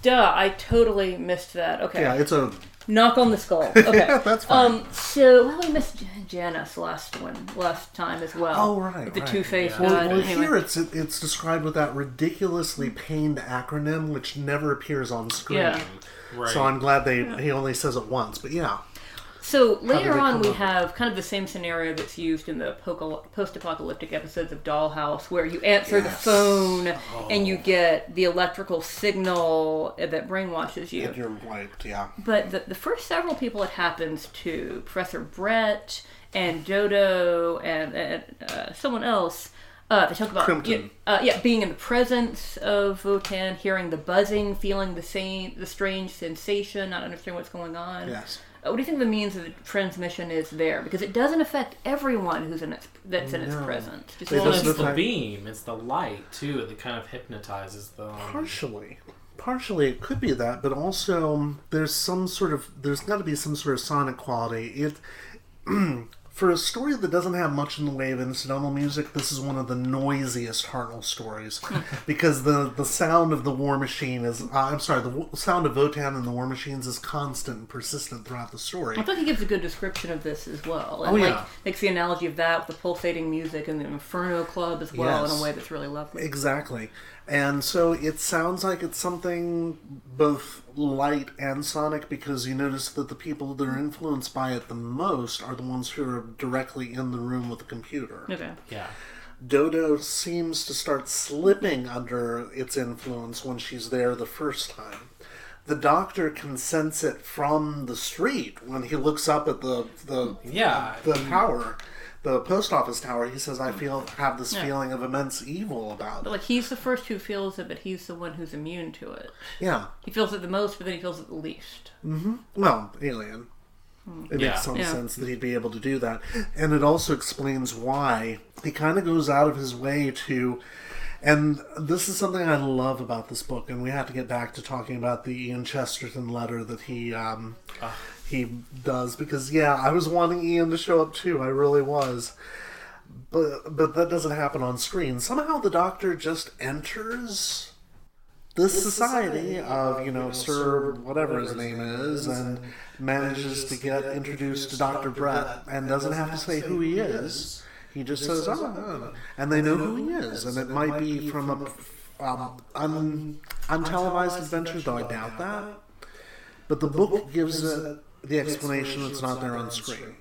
duh! I totally missed that. Okay, Yeah, it's a knock on the skull. Okay, that's fine. Um, so well, we missed Jan- Janus last one, last time as well. Oh, right, With the right. two faced Yeah. Well, god. well Anyway. here it's it's described with that ridiculously pained acronym which never appears on screen. Yeah. Right. So I'm glad they he only says it once. But yeah, So later on, we up have kind of the same scenario that's used in the post-apocalyptic episodes of Dollhouse, where you answer the Yes. phone and you get the electrical signal that brainwashes you. you're right. Yeah, But the, the first several people it happens to, Professor Brett and Dodo and, and uh, someone else. Uh, they talk about you- uh, yeah, being in the presence of Votan, hearing the buzzing, feeling the same, the strange sensation, not understanding what's going on. Yes. What do you think the means of the transmission is there? Because it doesn't affect everyone who's in its that's in its No. presence. Just It Well, one- doesn't it's the affect- beam. It's the light too that kind of hypnotizes them. Partially. Partially, it could be that, but also um, there's some sort of there's got to be some sort of sonic quality. It for a story that doesn't have much in the way of incidental music, this is one of the noisiest Hartnell stories because the the sound of the War Machine is uh, I'm sorry, the w- sound of Votan and the War Machines is constant and persistent throughout the story. I thought he gives a good description of this as well. And Oh, like makes the analogy of that with the pulsating music and the Inferno Club as well in a way that's really lovely. Exactly. And so it sounds like it's something both light and sonic because you notice that the people that are influenced by it the most are the ones who are directly in the room with the computer. Okay. Yeah. Dodo seems to start slipping under its influence when she's there the first time. The doctor can sense it from the street when he looks up at the the Yeah. the tower, the post office tower. He says, "I mm. feel have this Yeah. feeling of immense evil about But it." like he's the first who feels it, but he's the one who's immune to it. Yeah. He feels it the most, but then he feels it the least. Mm-hmm. Well, alien. Hmm. It Yeah. makes some Yeah. sense that he'd be able to do that. And it also explains why he kind of goes out of his way to. And this is something I love about this book, and we have to get back to talking about the Ian Chesterton letter that he um, ah. He does because yeah, I was wanting Ian to show up too. I really was, but but that doesn't happen on screen. Somehow the Doctor just enters this society of you know Sir whatever his name is and manages to get introduced to Dr. Brett and doesn't have to say who he is. He just says, "Oh," oh," and they know who he is, and it might be from a um, un, untelevised adventure, though I doubt that. But the book gives it the explanation that's not there on screen.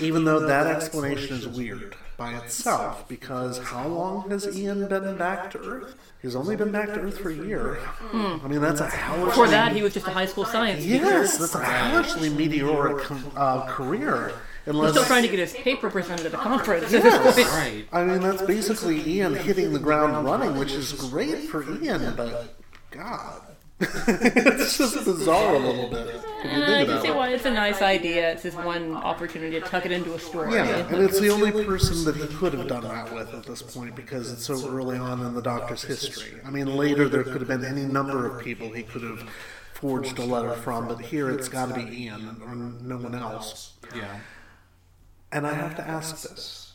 Even though that explanation is weird by itself, because how long has Ian been back to Earth? He's only been back to Earth for a year. I mean, that's a hellishly... Before that, he was just a high school science teacher. Yes, that's a hellishly meteoric uh, career. He's Unless, still trying to get his paper presented at a conference. Right. I mean, that's basically Ian hitting the ground running, which is great for Ian, but God. it's just bizarre a little bit. You Uh, I can see why it's a nice idea. It's his one opportunity to tuck it into a story. Yeah, and it's the only person that he could have done that with at this point because it's so early on in the Doctor's history. I mean, later there could have been any number of people he could have forged a letter from, but here it's got to be Ian or no one else. Yeah. And I have to ask this.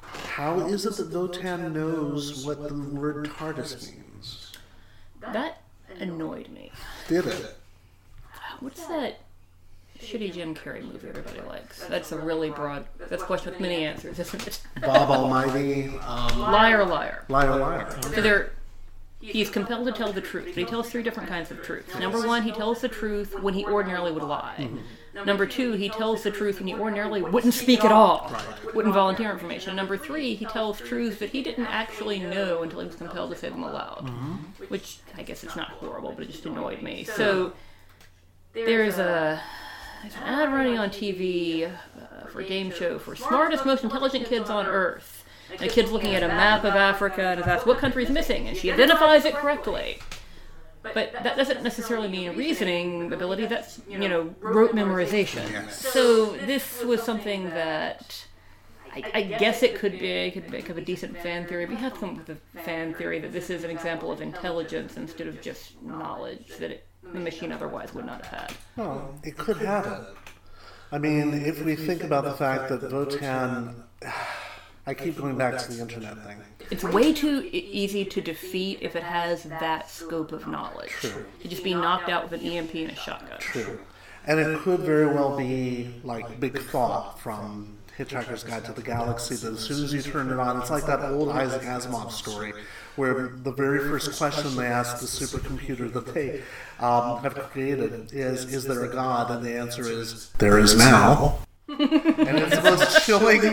How is it that Votan knows what the word TARDIS means? That annoyed me. Did it? What's that shitty Jim Carrey movie everybody likes? That's a really broad. That's a question with many answers, isn't it? Bob Almighty, um, Liar, liar. liar, liar. So there, he's compelled to tell the truth. But he tells three different kinds of truth. Number one, he tells the truth when he ordinarily would lie. Number two, he tells the truth when he ordinarily wouldn't speak at all, wouldn't volunteer information. Number three, he tells truths that he didn't actually know until he was compelled to say them aloud. Which I guess it's not horrible, but it just annoyed me. So there's a there's an ad running on TV uh, for a game show for smartest, most intelligent kids on Earth. And a kid's looking at a map of Africa and is asked what country's missing, and she identifies it correctly. But that doesn't necessarily mean reasoning ability. That's you know rote memorization. So this was something that I, I guess it could be it could make of a decent fan theory. We have come up with a fan theory that this is an example of intelligence instead of just knowledge that it, the machine otherwise would not have had. Well, it could have it. I mean, if we think about the fact that Votan. I keep going back to the internet thing. It's way too easy to defeat if it has that scope of knowledge. True. To just be knocked out with an EMP and a shotgun. True. And it could very well be like Big Thought from Hitchhiker's Guide to the Galaxy that as soon as you turn it on, it's like that old Isaac Asimov story where the very first question they ask the supercomputer that they um, have created is, Is there a God? And the answer is, There is now. and it's the most chilling thing.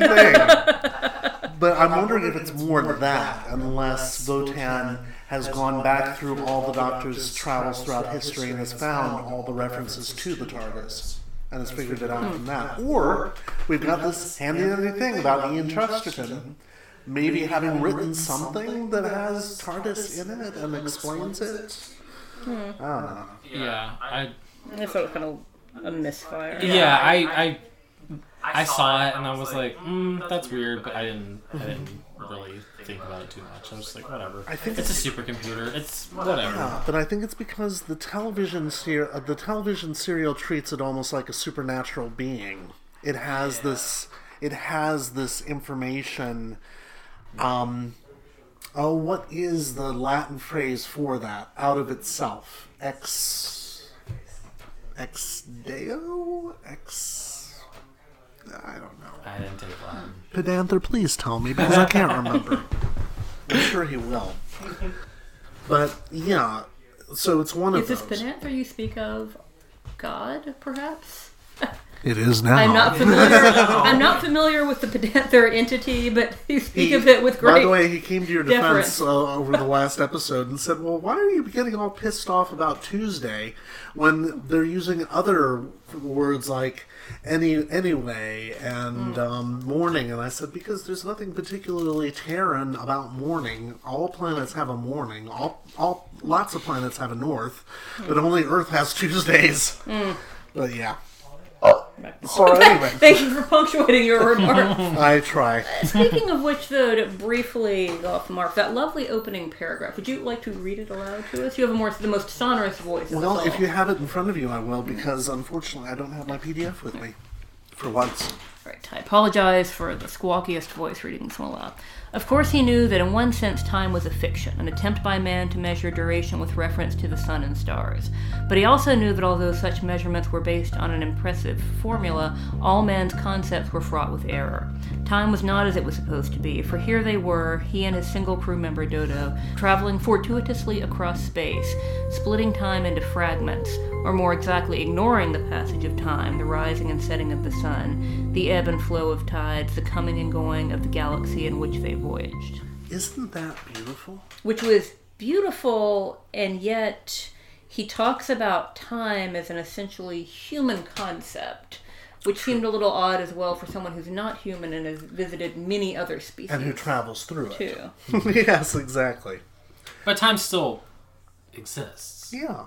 But I'm wondering if it's more than that, unless Votan has gone back through all the Doctor's travels throughout history and has found all the references to the TARDIS. and has figured it out from that. Or we've got this handy dandy thing about Ian Chesterton maybe having written something that has TARDIS in it and explains it. I don't know. Yeah, I I thought it was kind of a misfire. yeah I I I saw it and I was like, mm, that's weird, but I didn't I didn't really think about it too much. I was just like, whatever. I think it's a supercomputer. It's whatever. Yeah, but I think it's because the television ser- uh, the television serial treats it almost like a supernatural being. It has this it has this information um oh what is the Latin phrase for that? Out of itself. Ex ex deo? Ex I don't know. I didn't take Latin. Pedanther, please tell me because I can't remember. I'm sure he will. But yeah, so it's one of Is of this those. Panther you speak of God, perhaps? It is now. I'm not familiar. I'm not familiar with the Panther entity, but you speak He- of it with great. By the way, he came to your defense uh, over the last episode and said, "Well, why are you getting all pissed off about Tuesday when they're using other words like any anyway and um, morning?" And I said, "Because there's nothing particularly Terran about morning. All planets have a morning. All, all lots of planets have a north, but only Earth has Tuesdays. But yeah." Oh. So anyway, Thank you for punctuating your remark. I try. Speaking of which, though, to briefly go off the mark, that lovely opening paragraph. Would you like to read it aloud to us? You have a more the most sonorous voice. Well, if you have it in front of you, I will, because unfortunately I don't have my PDF with me. For once. Right, I apologize for the squawkiest voice reading this one aloud. Of course, he knew that in one sense time was a fiction, an attempt by man to measure duration with reference to the sun and stars. But he also knew that although such measurements were based on an impressive formula, all man's concepts were fraught with error. Time was not as it was supposed to be, for here they were, he and his single crew member Dodo, traveling fortuitously across space, splitting time into fragments, or more exactly, ignoring the passage of time, the rising and setting of the sun, the ebb and flow of tides, the coming and going of the galaxy in which they voyaged. Isn't that beautiful? Which was beautiful, and yet he talks about time as an essentially human concept, which seemed a little odd as well for someone who's not human and has visited many other species. And who travels through it. too. yes, exactly. But time still exists. Yeah.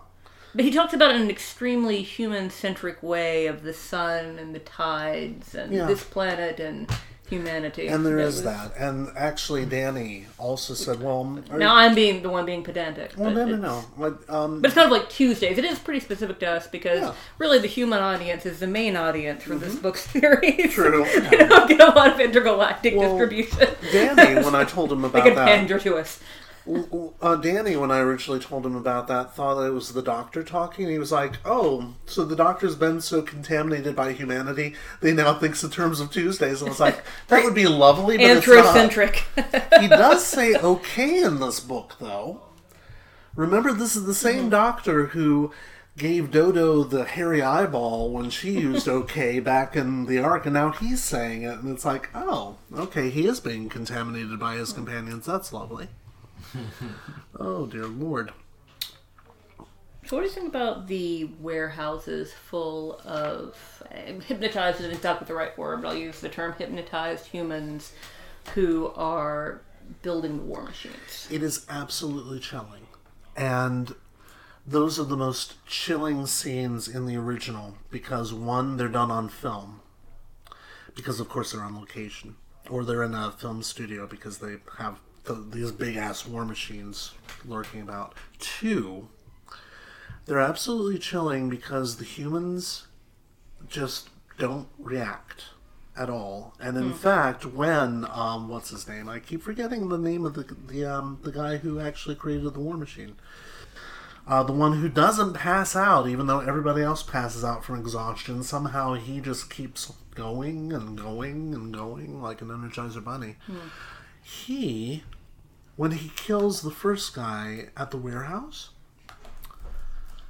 But he talks about it in an extremely human centric way of the sun and the tides and Yeah. this planet and humanity. And there is that. And actually, Danny also said, well, are Now I'm being the one being pedantic. well, no, no, no. But, um, But it's kind of like Tuesdays. It is pretty specific to us because Yeah. really the human audience is the main audience for this book series. Mm-hmm. True. you don't get a lot of intergalactic Well, distribution. Danny, when I told him They about can that, pander to us. Uh, Danny, when I originally told him about that, thought it was the doctor talking. He was like, "Oh, so the doctor's been so contaminated by humanity, they now thinks in terms of Tuesdays." And I was like, "That would be lovely, but it's not." Anthrocentric. He does say "okay" in this book, though. Remember, this is the same doctor who gave Dodo the hairy eyeball when she used "okay" back in the Ark, and now he's saying it, and it's like, "Oh, okay, he is being contaminated by his companions. That's lovely." oh dear lord. So what do you think about the warehouses full of uh, hypnotized isn't exactly the right word, but I'll use the term hypnotized humans who are building the war machines? It is absolutely chilling. And those are the most chilling scenes in the original because one, they're done on film. Because of course they're on location. Or they're in a film studio because they have the, these big ass war machines lurking about. Two, they're absolutely chilling because the humans just don't react at all. And in fact, when um, what's his name? I keep forgetting the name of the the um, the guy who actually created the war machine. Uh, the one who doesn't pass out, even though everybody else passes out from exhaustion, somehow he just keeps going and going and going like an Energizer Bunny. He, when he kills the first guy at the warehouse,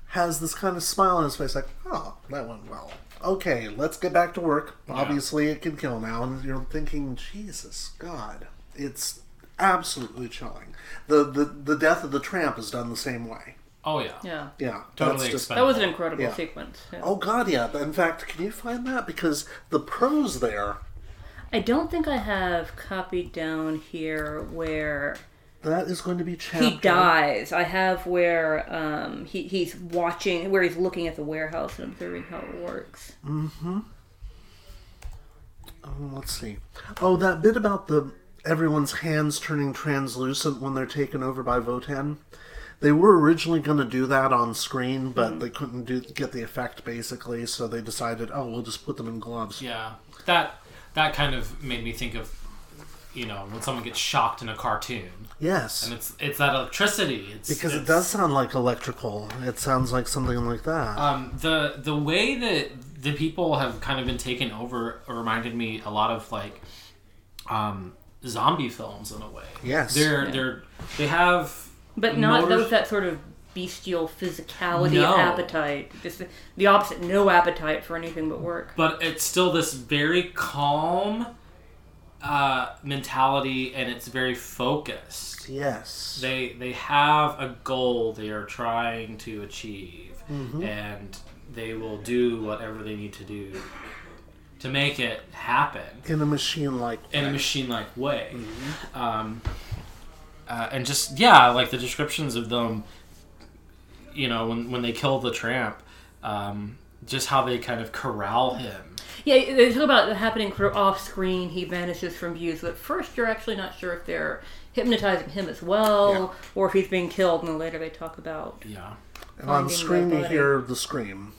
has this kind of smile on his face, like, "Oh, that went well. Okay, let's get back to work. Obviously, it can kill now." And you're thinking, "Jesus God, it's absolutely chilling." The the the death of the tramp is done the same way. Oh yeah. Yeah. Yeah, Totally that's just That was an incredible Yeah. sequence. yeah. Oh god, yeah. In fact, can you find that because the prose there I don't think I have copied down here where that is going to be chapter. he dies. I have where um, he, he's watching, where he's looking at the warehouse and observing how it works. Oh, let's see. Oh, that bit about the everyone's hands turning translucent when they're taken over by Votan. They were originally going to do that on screen, but mm. they couldn't do get the effect basically, so they decided, oh, we'll just put them in gloves. Yeah. That that kind of made me think of you know when someone gets shocked in a cartoon Yes, and it's it's that electricity. It's because it does sound like electrical. It sounds like something like that. Um, the the way that the people have kind of been taken over reminded me a lot of like um, zombie films in a way. Yes. they're they're they have But not motors- with that sort of bestial physicality No. appetite. Just the, the opposite, no appetite for anything but work. but it's still this very calm uh, mentality, and it's very focused. yes. They they have a goal they are trying to achieve, Mm-hmm. and they will do whatever they need to do to make it happen. in a machine-like in a machine-like way. Um, uh, and just yeah, like the descriptions of them, you know, when when they kill the tramp, um, just how they kind of corral him. Yeah, they talk about it happening sort of off screen. He vanishes from view. So at first, you're actually not sure if they're hypnotizing him as well, or if he's being killed. And then later, they talk about Yeah, And on screen, you hear the scream,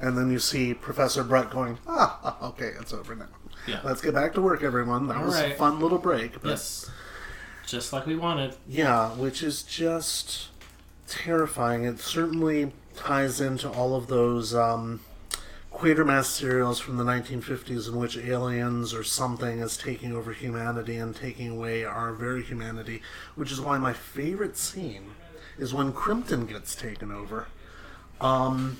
and then you see Professor Brett going, "Ah, okay, it's over now. Yeah. Let's get back to work, everyone. That All was a fun little break." But yes, just like we wanted. Yeah, which is just terrifying. It certainly ties into all of those um, Quatermass serials from the 1950s in which aliens or something is taking over humanity and taking away our very humanity, which is why my favorite scene is when Krimpton gets taken over. Um,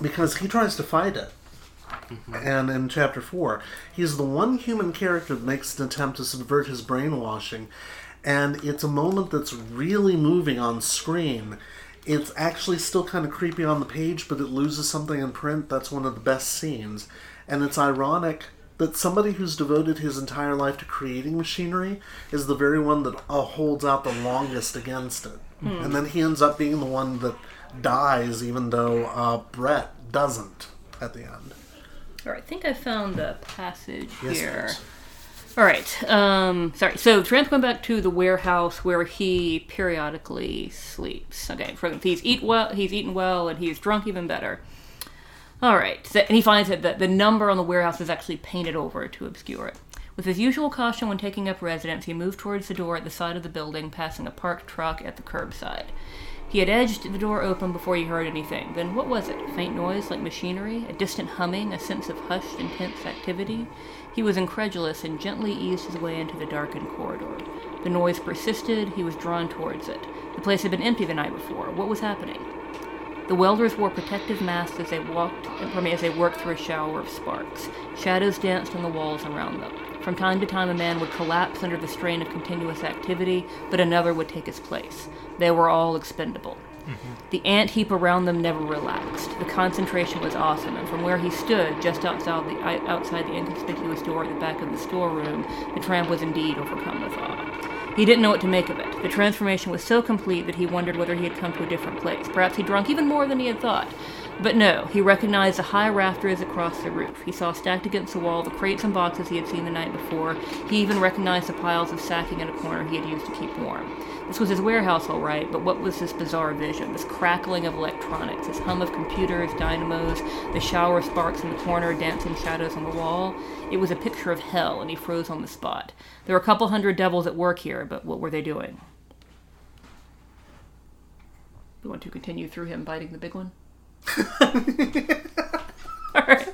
because he tries to fight it. And in chapter four, he's the one human character that makes an attempt to subvert his brainwashing. And it's a moment that's really moving on screen. It's actually still kind of creepy on the page, but it loses something in print. That's one of the best scenes. And it's ironic that somebody who's devoted his entire life to creating machinery is the very one that uh, holds out the longest against it. And then he ends up being the one that dies, even though uh, Brett doesn't at the end. All right, I think I found the passage Yes, here. please. All right. Um, sorry. So Trent's going back to the warehouse where he periodically sleeps. Okay. He's eat well. He's eaten well, and he's drunk even better. All right. So, and he finds that the, the number on the warehouse is actually painted over to obscure it. With his usual caution when taking up residence, he moved towards the door at the side of the building, passing a parked truck at the curbside. He had edged the door open before he heard anything. Then what was it? A faint noise like machinery? A distant humming? A sense of hushed, intense activity? He was incredulous and gently eased his way into the darkened corridor. The noise persisted. He was drawn towards it. The place had been empty the night before. What was happening? The welders wore protective masks as they walked, as they worked through a shower of sparks. Shadows danced on the walls around them. From time to time, a man would collapse under the strain of continuous activity, but another would take his place. They were all expendable. The ant heap around them never relaxed. The concentration was awesome, and from where he stood, just outside the outside the inconspicuous door at the back of the storeroom, the tramp was indeed overcome with awe. He didn't know what to make of it. The transformation was so complete that he wondered whether he had come to a different place. Perhaps he'd drunk even more than he had thought. But no, he recognized the high rafters across the roof. He saw stacked against the wall the crates and boxes he had seen the night before. He even recognized the piles of sacking in a corner he had used to keep warm. This was his warehouse, all right, but what was this bizarre vision? This crackling of electronics, this hum of computers, dynamos, the shower sparks in the corner, dancing shadows on the wall? It was a picture of hell, and he froze on the spot. There were a couple hundred devils at work here, but what were they doing? We want to continue through him biting the big one? All right.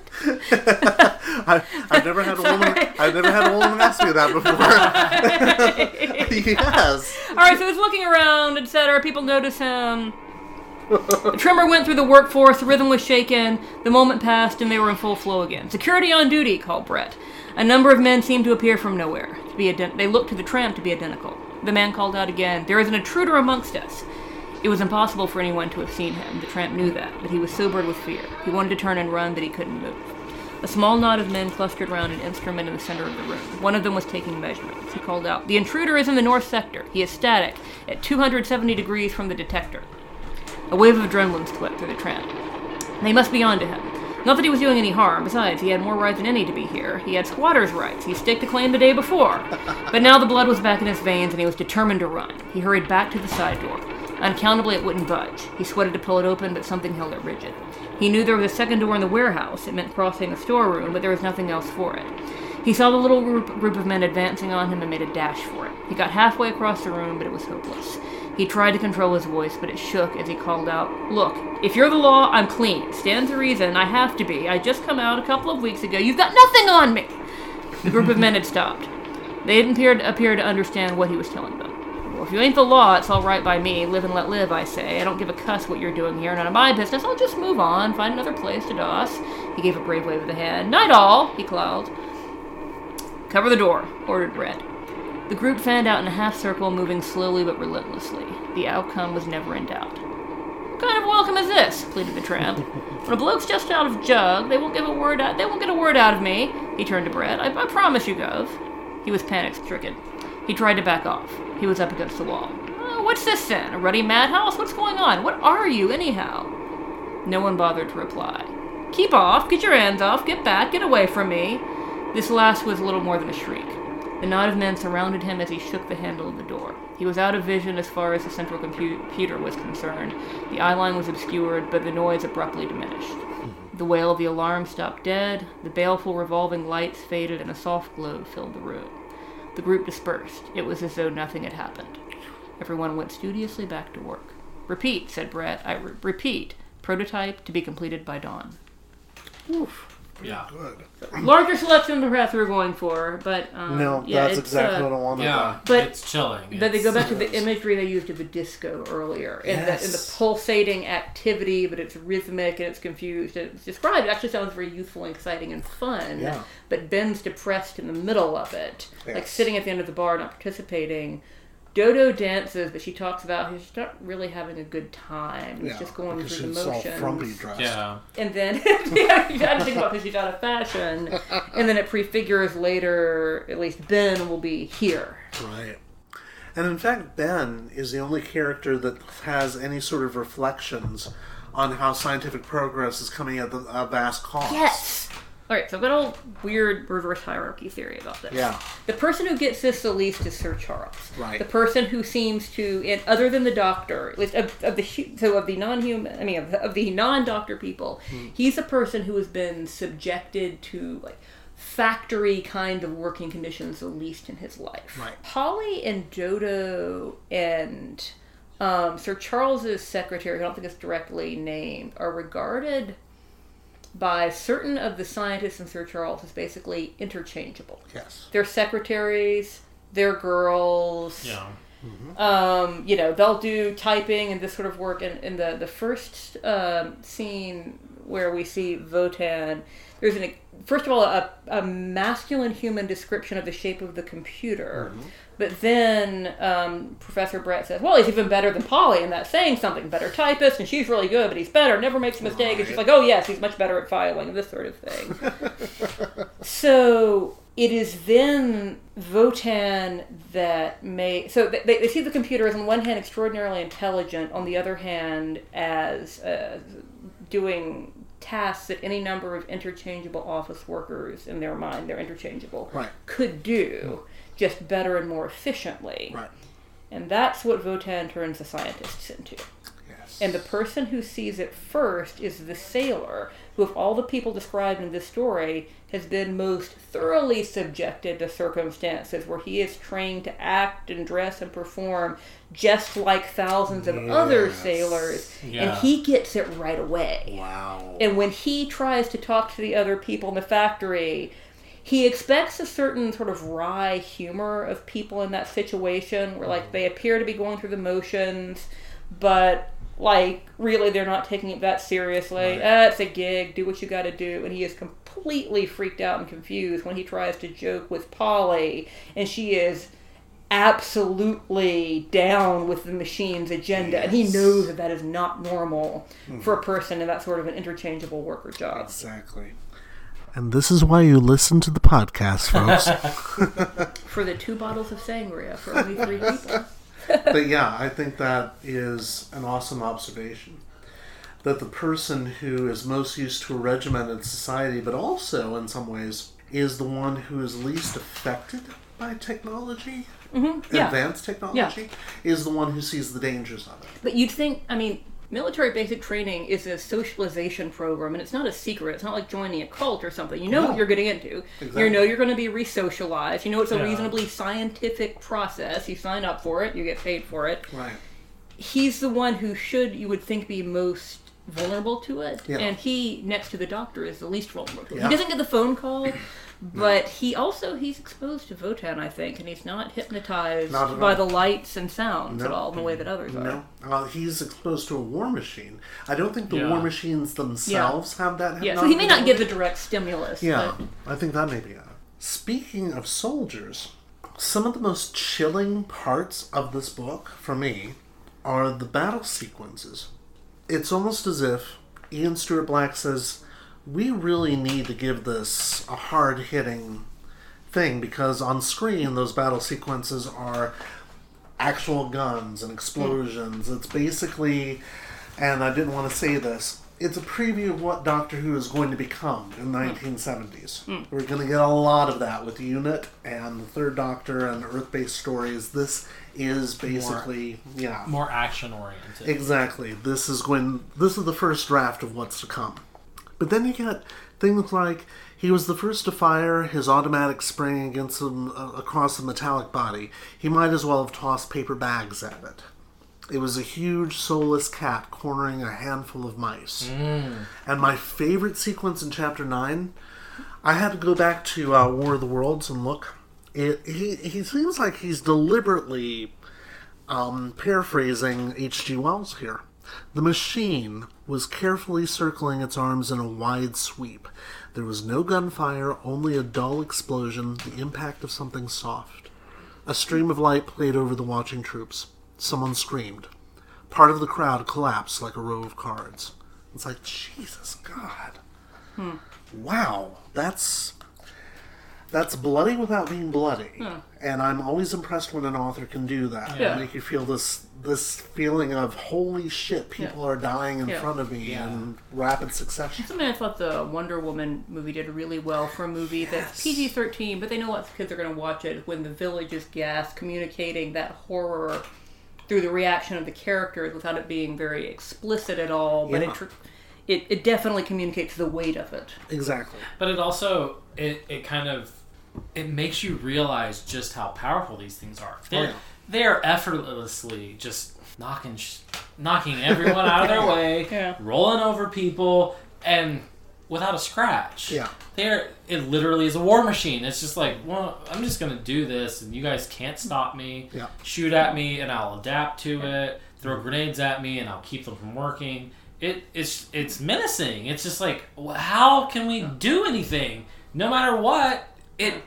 I, I've never had a woman. I've never had a woman ask me that before. yes. All right, so he's looking around, etc. People notice him. The tremor went through the workforce. The rhythm was shaken. The moment passed, and they were in full flow again. Security on duty, called Brett. A number of men seemed to appear from nowhere. To be ident- they looked to the tramp to be identical. The man called out again, "There is an intruder amongst us." It was impossible for anyone to have seen him. The tramp knew that, but he was sobered with fear. He wanted to turn and run, but he couldn't move. A small knot of men clustered around an instrument in the center of the room. One of them was taking measurements. He called out, The intruder is in the north sector. He is static, at 270 degrees from the detector. A wave of adrenaline swept through the tramp. They must be on to him. Not that he was doing any harm. Besides, he had more right than any to be here. He had squatter's rights. He staked a claim the day before. But now the blood was back in his veins, and he was determined to run. He hurried back to the side door. Unaccountably, it wouldn't budge. He sweated to pull it open, but something held it rigid. He knew there was a second door in the warehouse. It meant crossing a storeroom, but there was nothing else for it. He saw the little group, of men advancing on him and made a dash for it. He got halfway across the room, but it was hopeless. He tried to control his voice, but it shook as he called out, Look, if you're the law, I'm clean. Stand to reason. I have to be. I just come out a couple of weeks ago. You've got nothing on me. The group of men had stopped. They didn't appear to understand what he was telling them. If you ain't the law, it's all right by me. Live and let live, I say. I don't give a cuss what you're doing here. None of my business. I'll just move on, find another place to doss. He gave a brave wave of the hand. Night all, he called. Cover the door, ordered Brett. The group fanned out in a half circle, moving slowly but relentlessly. The outcome was never in doubt. What kind of welcome is this? pleaded the tramp. When a bloke's just out of jug, they won't give a word out. They won't get a word out of me. He turned to Brett. I, I promise you, Gov. He was panic-stricken. He tried to back off. He was up against the wall. Uh, what's this then? A ruddy madhouse? What's going on? What are you, anyhow? No one bothered to reply. Keep off. Get your hands off. Get back. Get away from me. This last was little more than a shriek. The knot of men surrounded him as he shook the handle of the door. He was out of vision as far as the central computer was concerned. The eye line was obscured, but the noise abruptly diminished. The wail of the alarm stopped dead, the baleful revolving lights faded, and a soft glow filled the room. The group dispersed. It was as though nothing had happened. Everyone went studiously back to work. Repeat, said Brett. I re- repeat. Prototype to be completed by dawn. Yeah. Larger selection than perhaps we're going for, but um, No, yeah, that's exactly uh, what I wanted. Yeah. But- it's chilling. But they go back to the imagery they used of the disco earlier, and, the, and the pulsating activity, but it's rhythmic and it's confused. And it's described. It actually sounds very youthful and exciting and fun. Yeah. But Ben's depressed in the middle of it, like sitting at the end of the bar, not participating. Dodo dances, but she talks about he's not really having a good time. He's Yeah, just going through the she's motions. frumpy dressed. Yeah. And then, yeah, you got to think about because she's out of fashion. And then it prefigures later, at least Ben will be here. Right. And in fact, Ben is the only character that has any sort of reflections on how scientific progress is coming at the, a vast cost. Yes. All right, so I've got a weird reverse hierarchy theory about this. Yeah. The person who gets this the least is Sir Charles. Right. The person who seems to, and other than the doctor, at least of, of the so of the non-human, I mean of the, of the non-doctor people, Hmm. he's the person who has been subjected to like factory kind of working conditions the least in his life. Right. Polly and Dodo and um, Sir Charles's secretary, I don't think it's directly named, are regarded by certain of the scientists in Sir Charles is basically interchangeable. Yes. They're secretaries, they're girls. Yeah. Um, you know, they'll do typing and this sort of work. And in the the first um, scene where we see WOTAN, there's an first of all a, a masculine human description of the shape of the computer. But then um, Professor Brett says, "Well, he's even better than Polly, and that's saying something. Better typist, and she's really good, but he's better. Never makes a mistake." And she's like, "Oh yes, he's much better at filing, this sort of thing." so it is then WOTAN that may. So they, they see the computer as, on one hand, extraordinarily intelligent, on the other hand, as uh, doing tasks that any number of interchangeable office workers in their mind, they're interchangeable, Right. could do, just better and more efficiently. Right. And that's what WOTAN turns the scientists into. Yes. And the person who sees it first is the sailor, who, of all the people described in this story, has been most thoroughly subjected to circumstances where he is trained to act and dress and perform just like thousands of other sailors. Yeah. And he gets it right away. wow. And when he tries to talk to the other people in the factory, he expects a certain sort of wry humor of people in that situation where like they appear to be going through the motions, but like really they're not taking it that seriously. Ah, it's a gig, do what you gotta do. And he is completely freaked out and confused when he tries to joke with Polly and she is absolutely down with the machine's agenda, and he knows that that is not normal for a person in that sort of an interchangeable worker job. Exactly. And this is why you listen to the podcast, folks. For the two bottles of sangria for only three people. but yeah, I think that is an awesome observation. That the person who is most used to a regimented society, but also in some ways, is the one who is least affected by technology, mm-hmm. yeah. advanced technology, is the one who sees the dangers of it. But you'd think, I mean, military basic training is a socialization program, and it's not a secret. It's not like joining a cult or something. You know No. what you're getting into. You know you're going to be re-socialized. You know it's a Yeah. reasonably scientific process. You sign up for it. You get paid for it. Right. He's the one who should, you would think, be most vulnerable to it. Yeah. And he, next to the doctor, is the least vulnerable to it. Yeah. He doesn't get the phone call. But he also he's exposed to WOTAN, I think, and he's not hypnotized Not by all. the lights and sounds at all in the way that others are. No, uh, he's exposed to a war machine. I don't think the Yeah. war machines themselves have that. Yeah, so he may not give hypnotic the direct stimulus. Yeah, but I think that may be it. Speaking of soldiers, some of the most chilling parts of this book, for me, are the battle sequences. It's almost as if Ian Stuart Black says, We really need to give this a hard hitting thing because on screen, those battle sequences are actual guns and explosions. It's basically, and I didn't want to say this, it's a preview of what Doctor Who is going to become in hmm. the 1970s. Hmm. We're going to get a lot of that with Unit and the Third Doctor and Earth based stories. This is basically, yeah. More action oriented. Exactly. This is when this is the first draft of what's to come. But then you get things like he was the first to fire his automatic spraying against him uh, across the metallic body. He might as well have tossed paper bags at it. It was a huge soulless cat cornering a handful of mice. And my favorite sequence in chapter 9, I had to go back to uh, War of the Worlds and look. It, he, he seems like he's deliberately um, paraphrasing H.G. Wells here. The machine was carefully circling its arms in a wide sweep. There was no gunfire, only a dull explosion, the impact of something soft. A stream of light played over the watching troops. Someone screamed. Part of the crowd collapsed like a row of cards. It's like, Jesus God. Hmm. Wow, that's that's bloody without being bloody. Hmm. And I'm always impressed when an author can do that. Yeah. Make you feel this this feeling of holy shit, people are dying in Yeah. front of me in rapid succession. Something I thought the Wonder Woman movie did really well for a movie that's PG 13, but they know lots of kids are going to watch it when the village is gas communicating that horror through the reaction of the characters without it being very explicit at all. But Yeah. it, tr- it, it definitely communicates the weight of it. Exactly. But it also it, it kind of it makes you realize just how powerful these things are. Oh, they're yeah. they're effortlessly just knocking sh- knocking everyone out of their way, Yeah. rolling over people, and without a scratch. Yeah. They're it literally is a war machine. It's just like, well, I'm just gonna do this, and you guys can't stop me. Yeah. Shoot at me, and I'll adapt to it. Throw grenades at me, and I'll keep them from working. It, it's it's menacing. It's just like, wh- how can we do anything? No matter what, it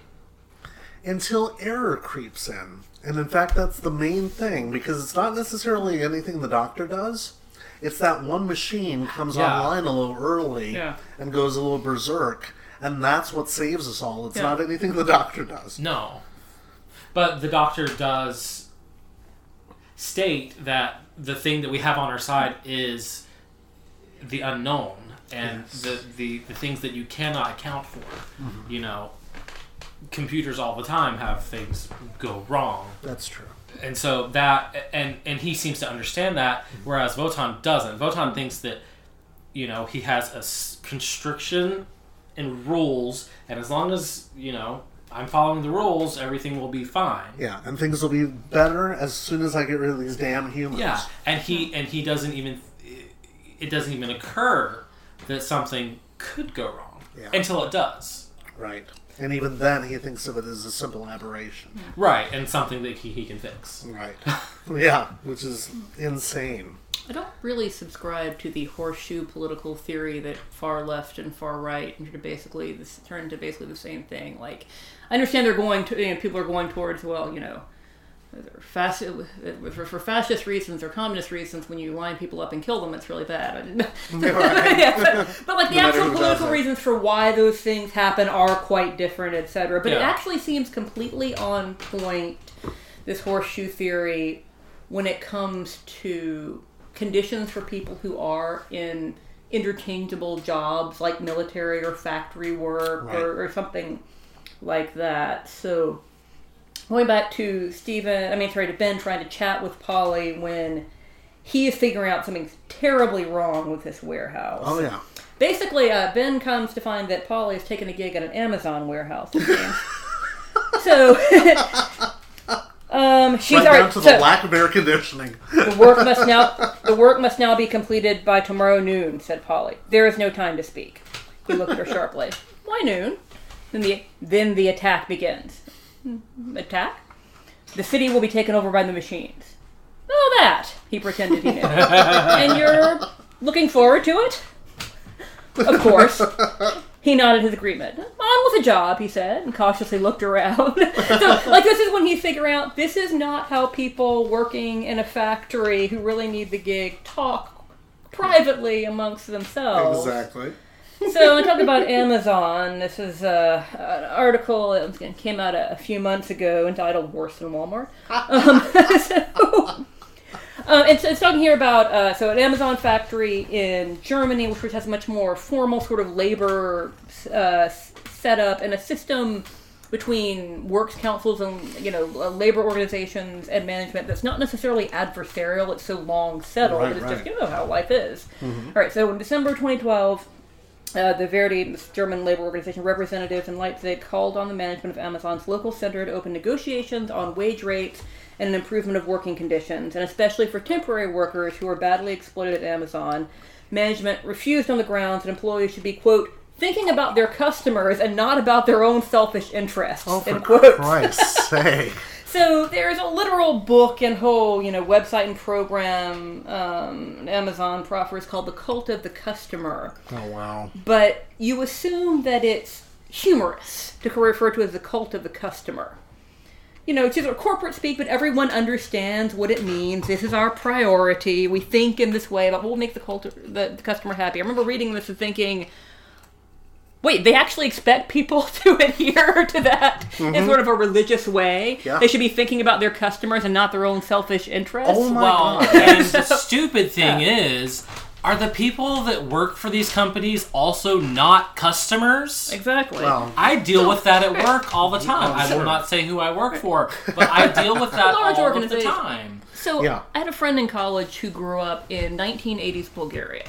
Until error creeps in. And in fact, that's the main thing because it's not necessarily anything the doctor does. It's that one machine comes Yeah. online a little early Yeah. and goes a little berserk, and that's what saves us all. It's Yeah. not anything the doctor does. No. But the doctor does state that the thing that we have on our side is the unknown and Yes. the, the, the things that you cannot account for. Mm-hmm. You know, computers all the time have things go wrong. That's true. And so that and and he seems to understand that whereas WOTAN doesn't. WOTAN thinks that you know, he has a s- constriction and rules and as long as, you know, I'm following the rules, everything will be fine. Yeah, and things will be better as soon as I get rid of these damn humans. Yeah, and he and he doesn't even it doesn't even occur that something could go wrong Yeah. until it does. Right. And even then, he thinks of it as a simple aberration. Right, and something that he, he can fix. Right. yeah, which is insane. I don't really subscribe to the horseshoe political theory that far left and far right are basically this turn to basically the same thing. Like, I understand they're going to, you know, people are going towards, well, you know, Fasc- for, for fascist reasons or communist reasons, when you line people up and kill them, it's really bad. Yeah, but, but, like the No actual political reasons for why those things happen are quite different, etc. But it actually seems completely on point. This horseshoe theory, when it comes to conditions for people who are in interchangeable jobs like military or factory work Right. or, or something like that. So going back to Steven, I mean, sorry, to Ben trying to chat with Polly when he is figuring out something terribly wrong with this warehouse. Oh yeah. Basically, uh, Ben comes to find that Polly has taken a gig at an Amazon warehouse. so, um, she's Right all down right. to So the lack of air conditioning. the work must now the work must now be completed by tomorrow noon," said Polly. "There is no time to speak." He looked at her sharply. "Why noon?" Then the then the attack begins. "Hmm, Attack? The city will be taken over by the machines. Oh, that he pretended he knew. and you're looking forward to it? Of course. He nodded his agreement. On with the job, he said, and cautiously looked around. so, like, this is when he's figuring out this is not how people working in a factory who really need the gig talk privately amongst themselves. Exactly. So, I talk about Amazon. This is uh, an article that came out a, a few months ago entitled Worse Than Walmart. Um, so, uh, it's, it's talking here about uh, so an Amazon factory in Germany, which has a much more formal sort of labor uh, setup and a system between works councils and you know uh, labor organizations and management that's not necessarily adversarial. It's so long settled. Right, it's right. just you know how life is. All right. So in December 2012. Uh, the Verdi, German labor organization representatives in Leipzig, called on the management of Amazon's local center to open negotiations on wage rates and an improvement of working conditions, and especially for temporary workers who are badly exploited at Amazon. Management refused on the grounds that employees should be, quote, thinking about their customers and not about their own selfish interests, Oh, for. Christ's sake. So there's a literal book and whole, you know, website and program um, Amazon proffers called "The Cult of the Customer." Oh wow. but you assume that it's humorous to refer to as the cult of the customer. You know, it's just a corporate speak, but everyone understands what it means. This is our priority. We think in this way about what will make the cult the, the customer happy. I remember reading this and thinking, wait, they actually expect people to adhere to that in mm-hmm. sort of a religious way. Yeah. They should be thinking about their customers and not their own selfish interests. Oh my well, god. and the stupid thing is, are the people that work for these companies also not customers? Exactly. Well, I deal with that at work all the time. I will not say who I work for, but I deal with that Large all of the time. So Yeah. I had a friend in college who grew up in 1980s Bulgaria.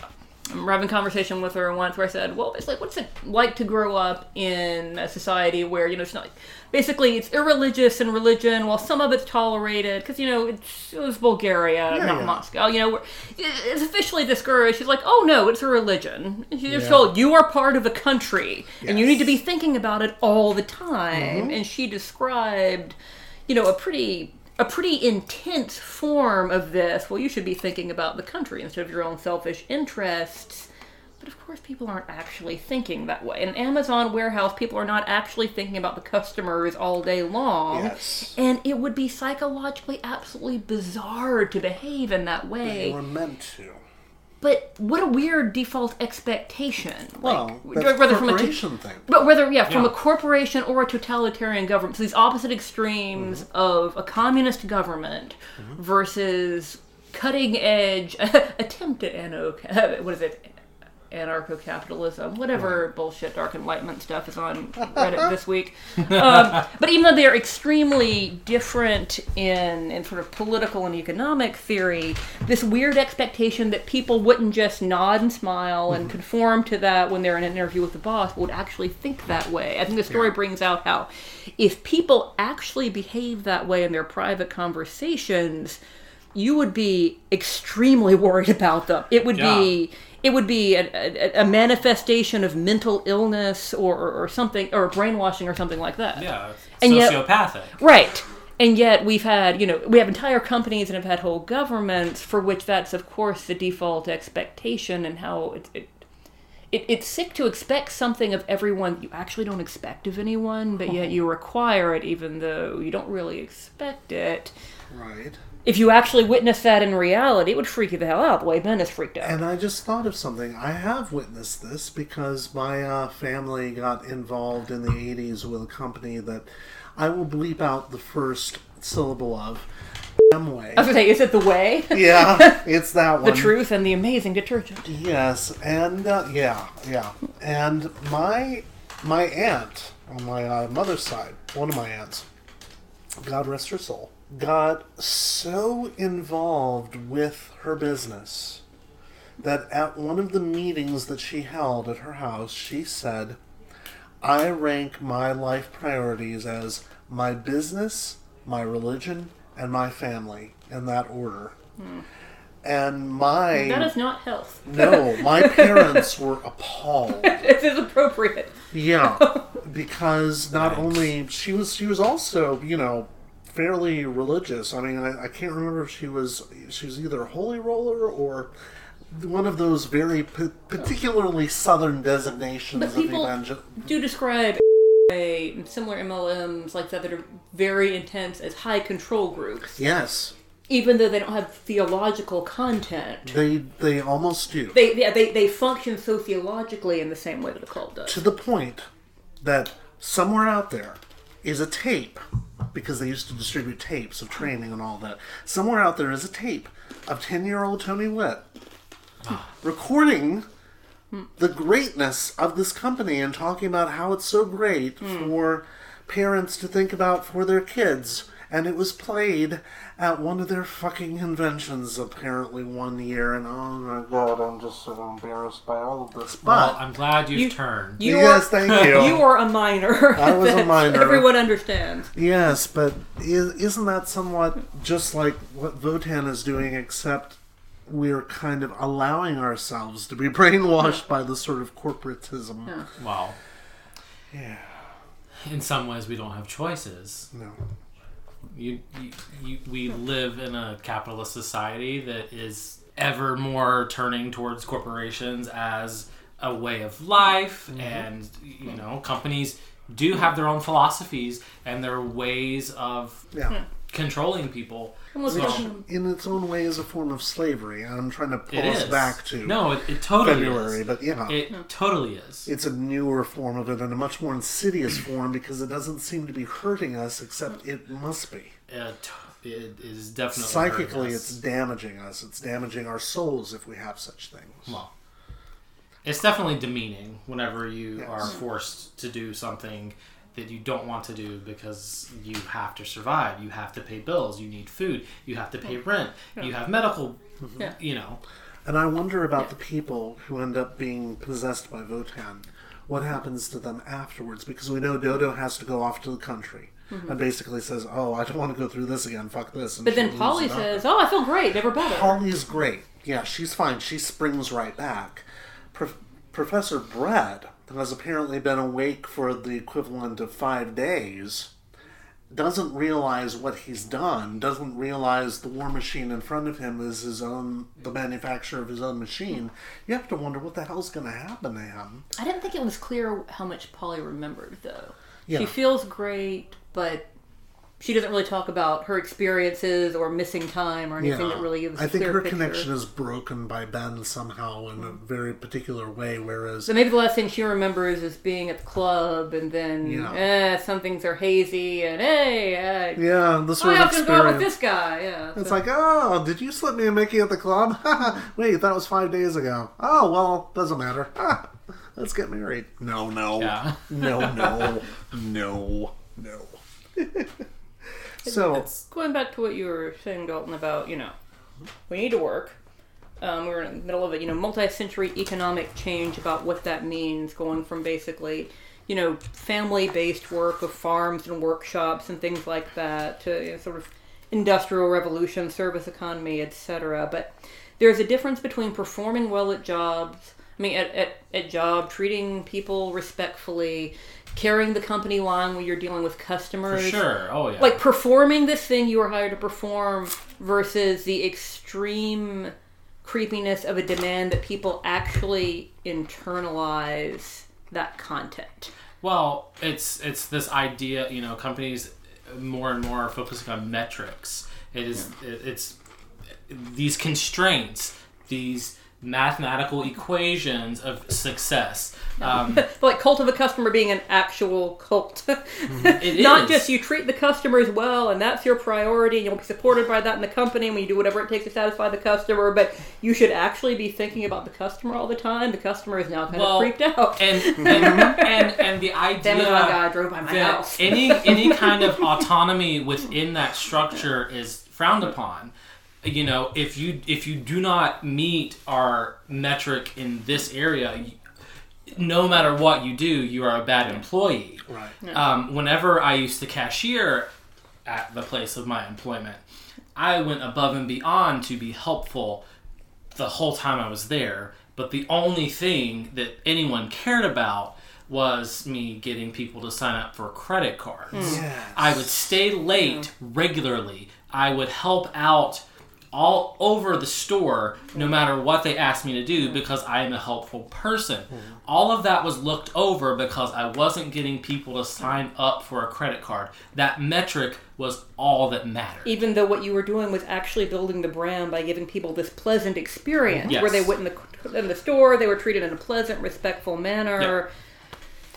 I remember having a conversation with her once where I said, "Well, it's like, what's it like to grow up in a society where you know it's not like, basically it's irreligious and religion, while some of it's tolerated because you know it's, it was Bulgaria, not yeah. Moscow. You know, where it's officially discouraged. She's like, "Oh no, it's a religion." She's just Yeah. told you are part of a country and you need to be thinking about it all the time. Mm-hmm. And she described, you know, a pretty a pretty intense form of this. Well, you should be thinking about the country instead of your own selfish interests. But of course, people aren't actually thinking that way. In an Amazon warehouse, people are not actually thinking about the customers all day long. Yes. And it would be psychologically absolutely bizarre to behave in that way. they were meant to. But what a weird default expectation. Well, like, that's whether from a corporation thing. but whether yeah, from Yeah. a corporation or a totalitarian government, so these opposite extremes Mm-hmm. of a communist government versus cutting edge attempt attempted anno what is it anarcho-capitalism whatever bullshit dark enlightenment stuff is on reddit this week. Um, but even though they're extremely different in, in sort of political and economic theory this weird expectation that people wouldn't just nod and smile and conform to that when they're in an interview with the boss but would actually think that way. I think the story brings out how if people actually behave that way in their private conversations you would be extremely worried about them. It would be it would be a, a, a manifestation of mental illness or, or, or something or brainwashing or something like that. Yeah, And yet- sociopathic. Right. And yet we've had, you know, we have entire companies and have had whole governments for which that's of course the default expectation and how it, it it, it's sick to expect something of everyone you actually don't expect of anyone, but yet you require it even though you don't really expect it. Right. If you actually witness that in reality, it would freak you the hell out the way Ben is freaked out. And I just thought of something. I have witnessed this because my uh, family got involved in the 80s with a company that I will bleep out the first syllable of. Amway. I was gonna say, is it the way? Yeah, it's that one. the truth and the amazing detergent. Yes, and uh, yeah, yeah, and my my aunt on my uh, mother's side, one of my aunts, God rest her soul, got so involved with her business that at one of the meetings that she held at her house, she said, "I rank my life priorities as my business, my religion, and my family in that order." Hmm. And my That is not health. no, my parents were appalled. it is appropriate. Yeah, because not only she was, she was also, you know, fairly religious. I mean, I, I can't remember if she was, she was either a holy roller or one of those very p- particularly southern designations But of people evangel. do describe a similar MLMs like that that are very intense as high control groups, Yes, even though they don't have theological content. they they almost do. They yeah, they, they function sociologically in the same way that a cult does. to the point that somewhere out there is a tape because they used to distribute tapes of training and all that. Somewhere out there is a tape of 10-year-old Tony Witt recording the greatness of this company and talking about how it's so great hmm. for parents to think about for their kids. And it was played at one of their fucking conventions apparently one year. And oh my god, I'm just so embarrassed by all of this. But Well, I'm glad you've You- turned. You yes, are, thank you. you are a minor. I was a minor. Everyone understands. Yes, but is, isn't that somewhat just like what WOTAN is doing, except we're kind of allowing ourselves to be brainwashed by the sort of corporatism? Well, Yeah. in some ways, we don't have choices. No. You, you, you, we live in a capitalist society that is ever more turning towards corporations as a way of life, mm-hmm. and you mm-hmm. know, companies do have their own philosophies and their ways of Yeah. Hmm. Controlling people. Almost So- talking- In its own way, is a form of slavery. I'm trying to pull us is back to no, it, it totally February, is. but yeah. It totally is. it's a newer form of it and a much more insidious form because it doesn't seem to be hurting us, except it must be. It, it is definitely Psychically, hurting it's damaging us. It's damaging our souls if we have such things. well. It's definitely demeaning whenever you Yes. are forced to do something that you don't want to do because you have to survive. You have to pay bills. You need food. You have to pay rent. You have medical. Mm-hmm. Yeah. You know. And I wonder about the people who end up being possessed by WOTAN. What happens to them afterwards? Because we know Dodo has to go off to the country mm-hmm. and basically says, "Oh, I don't want to go through this again. Fuck this." And But then Polly says, "Oh, I feel great. Never better." Polly is great. Yeah, she's fine. She springs right back. Pro- Professor Brad, who has apparently been awake for the equivalent of five days, doesn't realize what he's done, doesn't realize the war machine in front of him is his own, the manufacturer of his own machine. You have to wonder what the hell's going to happen to him. I didn't think it was clear how much Polly remembered, though. Yeah. She feels great, but she doesn't really talk about her experiences or missing time or anything that really gives. I think her picture. connection is broken by Ben somehow in a very particular way, whereas So maybe the last thing she remembers is being at the club, and then Yeah. eh, some things are hazy, and hey, uh, yeah, the I sort of have to go out with this guy. Yeah, It's so- like, oh, did you slip me a Mickey at the club? Wait, that was five days ago. Oh, well, doesn't matter. Let's get married. No, no. Yeah. No, no. no, no. So, going back to what you were saying, Dalton, about you know, we need to work. Um, we're in the middle of a you know multi-century economic change about what that means, going from basically you know family-based work of farms and workshops and things like that to you know, sort of industrial revolution, service economy, etc. But there's a difference between performing well at jobs. I mean, at, at, at job, treating people respectfully, carrying the company line when you're dealing with customers. For sure. Oh yeah. like performing this thing you were hired to perform versus the extreme creepiness of a demand that people actually internalize that content. Well, it's it's this idea, you know, companies more and more are focusing on metrics. It is it, it's these constraints, these mathematical equations of success. Um, like cult of a customer being an actual cult. it Not is. just you treat the customers well and that's your priority and you'll be supported by that in the company and when you do whatever it takes to satisfy the customer, but you should actually be thinking about the customer all the time. The customer is now kind Well, of freaked out. and and and, and the idea Amazon guy drove by my house. any any kind of autonomy within that structure is frowned upon. You know, if you if you do not meet our metric in this area, you- no matter what you do, you are a bad employee. Right. Um, whenever I used to cashier at the place of my employment, I went above and beyond to be helpful the whole time I was there. But the only thing that anyone cared about was me getting people to sign up for credit cards. Yes. I would stay late regularly. I would help out all over the store no matter what they asked me to do hmm. because I am a helpful person. Hmm. All of that was looked over because I wasn't getting people to sign up for a credit card. That metric was all that mattered. Even though what you were doing was actually building the brand by giving people this pleasant experience Yes. where they went in the, in the store, they were treated in a pleasant, respectful manner. Yeah.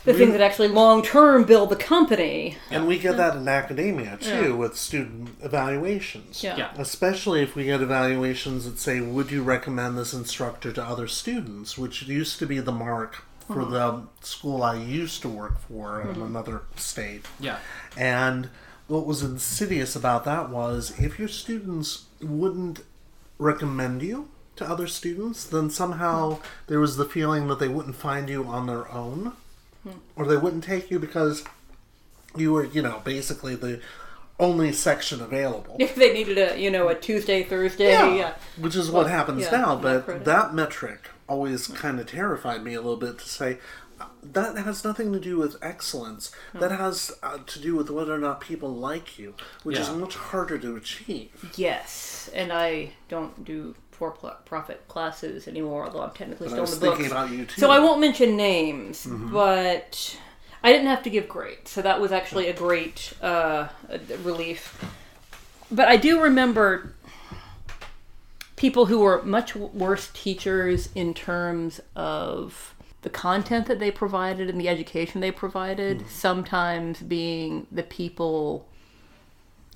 The things that actually long term build the company. And we get that in academia too with student evaluations. Yeah. Yeah. Especially if we get evaluations that say, Would you recommend this instructor to other students? Which used to be the mark for uh-huh. the school I used to work for in mm-hmm. another state. Yeah. And what was insidious about that was if your students wouldn't recommend you to other students, then somehow there was the feeling that they wouldn't find you on their own, or they wouldn't take you because you were, you know, basically the only section available. If they needed a, you know, a Tuesday, Thursday, yeah. Which is what happens yeah, now, but credit. that metric always kind of terrified me a little bit to say uh, that has nothing to do with excellence. That has uh, to do with whether or not people like you, which is much harder to achieve. Yes, and I don't do for-profit classes anymore, although I'm technically But still in the books. about you too. So I won't mention names, but I didn't have to give grades, so that was actually a great uh, relief. But I do remember people who were much worse teachers in terms of the content that they provided and the education they provided, sometimes being the people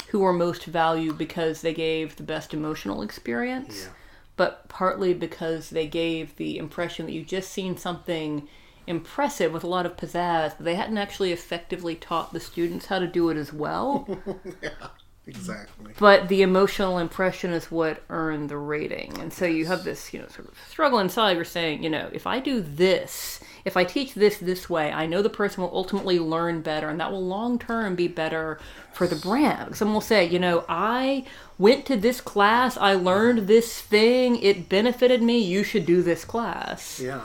who were most valued because they gave the best emotional experience, but partly because they gave the impression that you just seen something impressive with a lot of pizzazz, but they hadn't actually effectively taught the students how to do it as well. Exactly. but the emotional impression is what earned the rating. And so you have this, you know, sort of struggle inside. You're saying, you know, if I do this, if I teach this this way, I know the person will ultimately learn better, and that will long term be better for the brand. Someone will say, you know, I went to this class, I learned this thing, it benefited me, you should do this class. Yeah.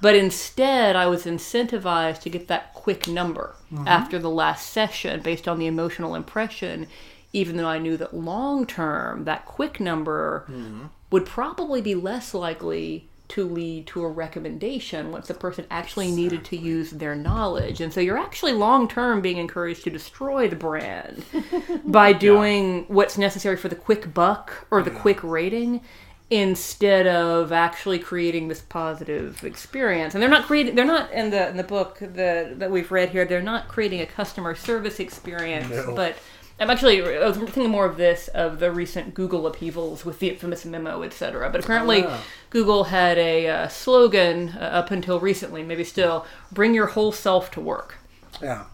But instead, I was incentivized to get that quick number mm-hmm. after the last session based on the emotional impression, even though I knew that long term, that quick number mm-hmm. would probably be less likely to lead to a recommendation once the person actually needed to use their knowledge. And so you're actually long term being encouraged to destroy the brand by doing what's necessary for the quick buck or the quick rating instead of actually creating this positive experience. And they're not creating they're not in the in the book the that we've read here, they're not creating a customer service experience, No. but I'm actually I was thinking more of this of the recent Google upheavals with the infamous memo, etc. But apparently, yeah. Google had a uh, slogan uh, up until recently, maybe still, "Bring your whole self to work." Yeah.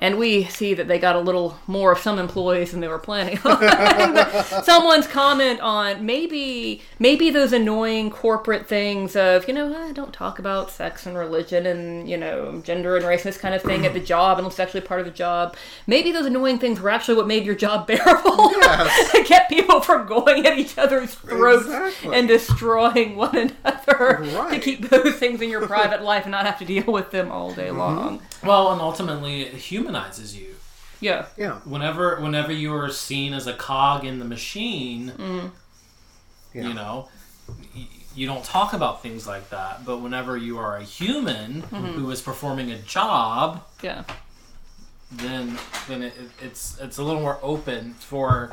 And we see that they got a little more of some employees than they were planning on. Someone's comment on maybe maybe those annoying corporate things of, you know, I don't talk about sex and religion and, you know, gender and race and this kind of thing at the job unless it's actually part of the job. Maybe those annoying things were actually what made your job bearable. Yes. to get people from going at each other's throats Exactly. and destroying one another to keep those things in your private life and not have to deal with them all day mm-hmm. long. Well, and ultimately, it humanizes you. Yeah. Yeah. Whenever, whenever you are seen as a cog in the machine, Yeah. you know, y- you don't talk about things like that. But whenever you are a human who is performing a job, Yeah. then then it, it- it's it's a little more open for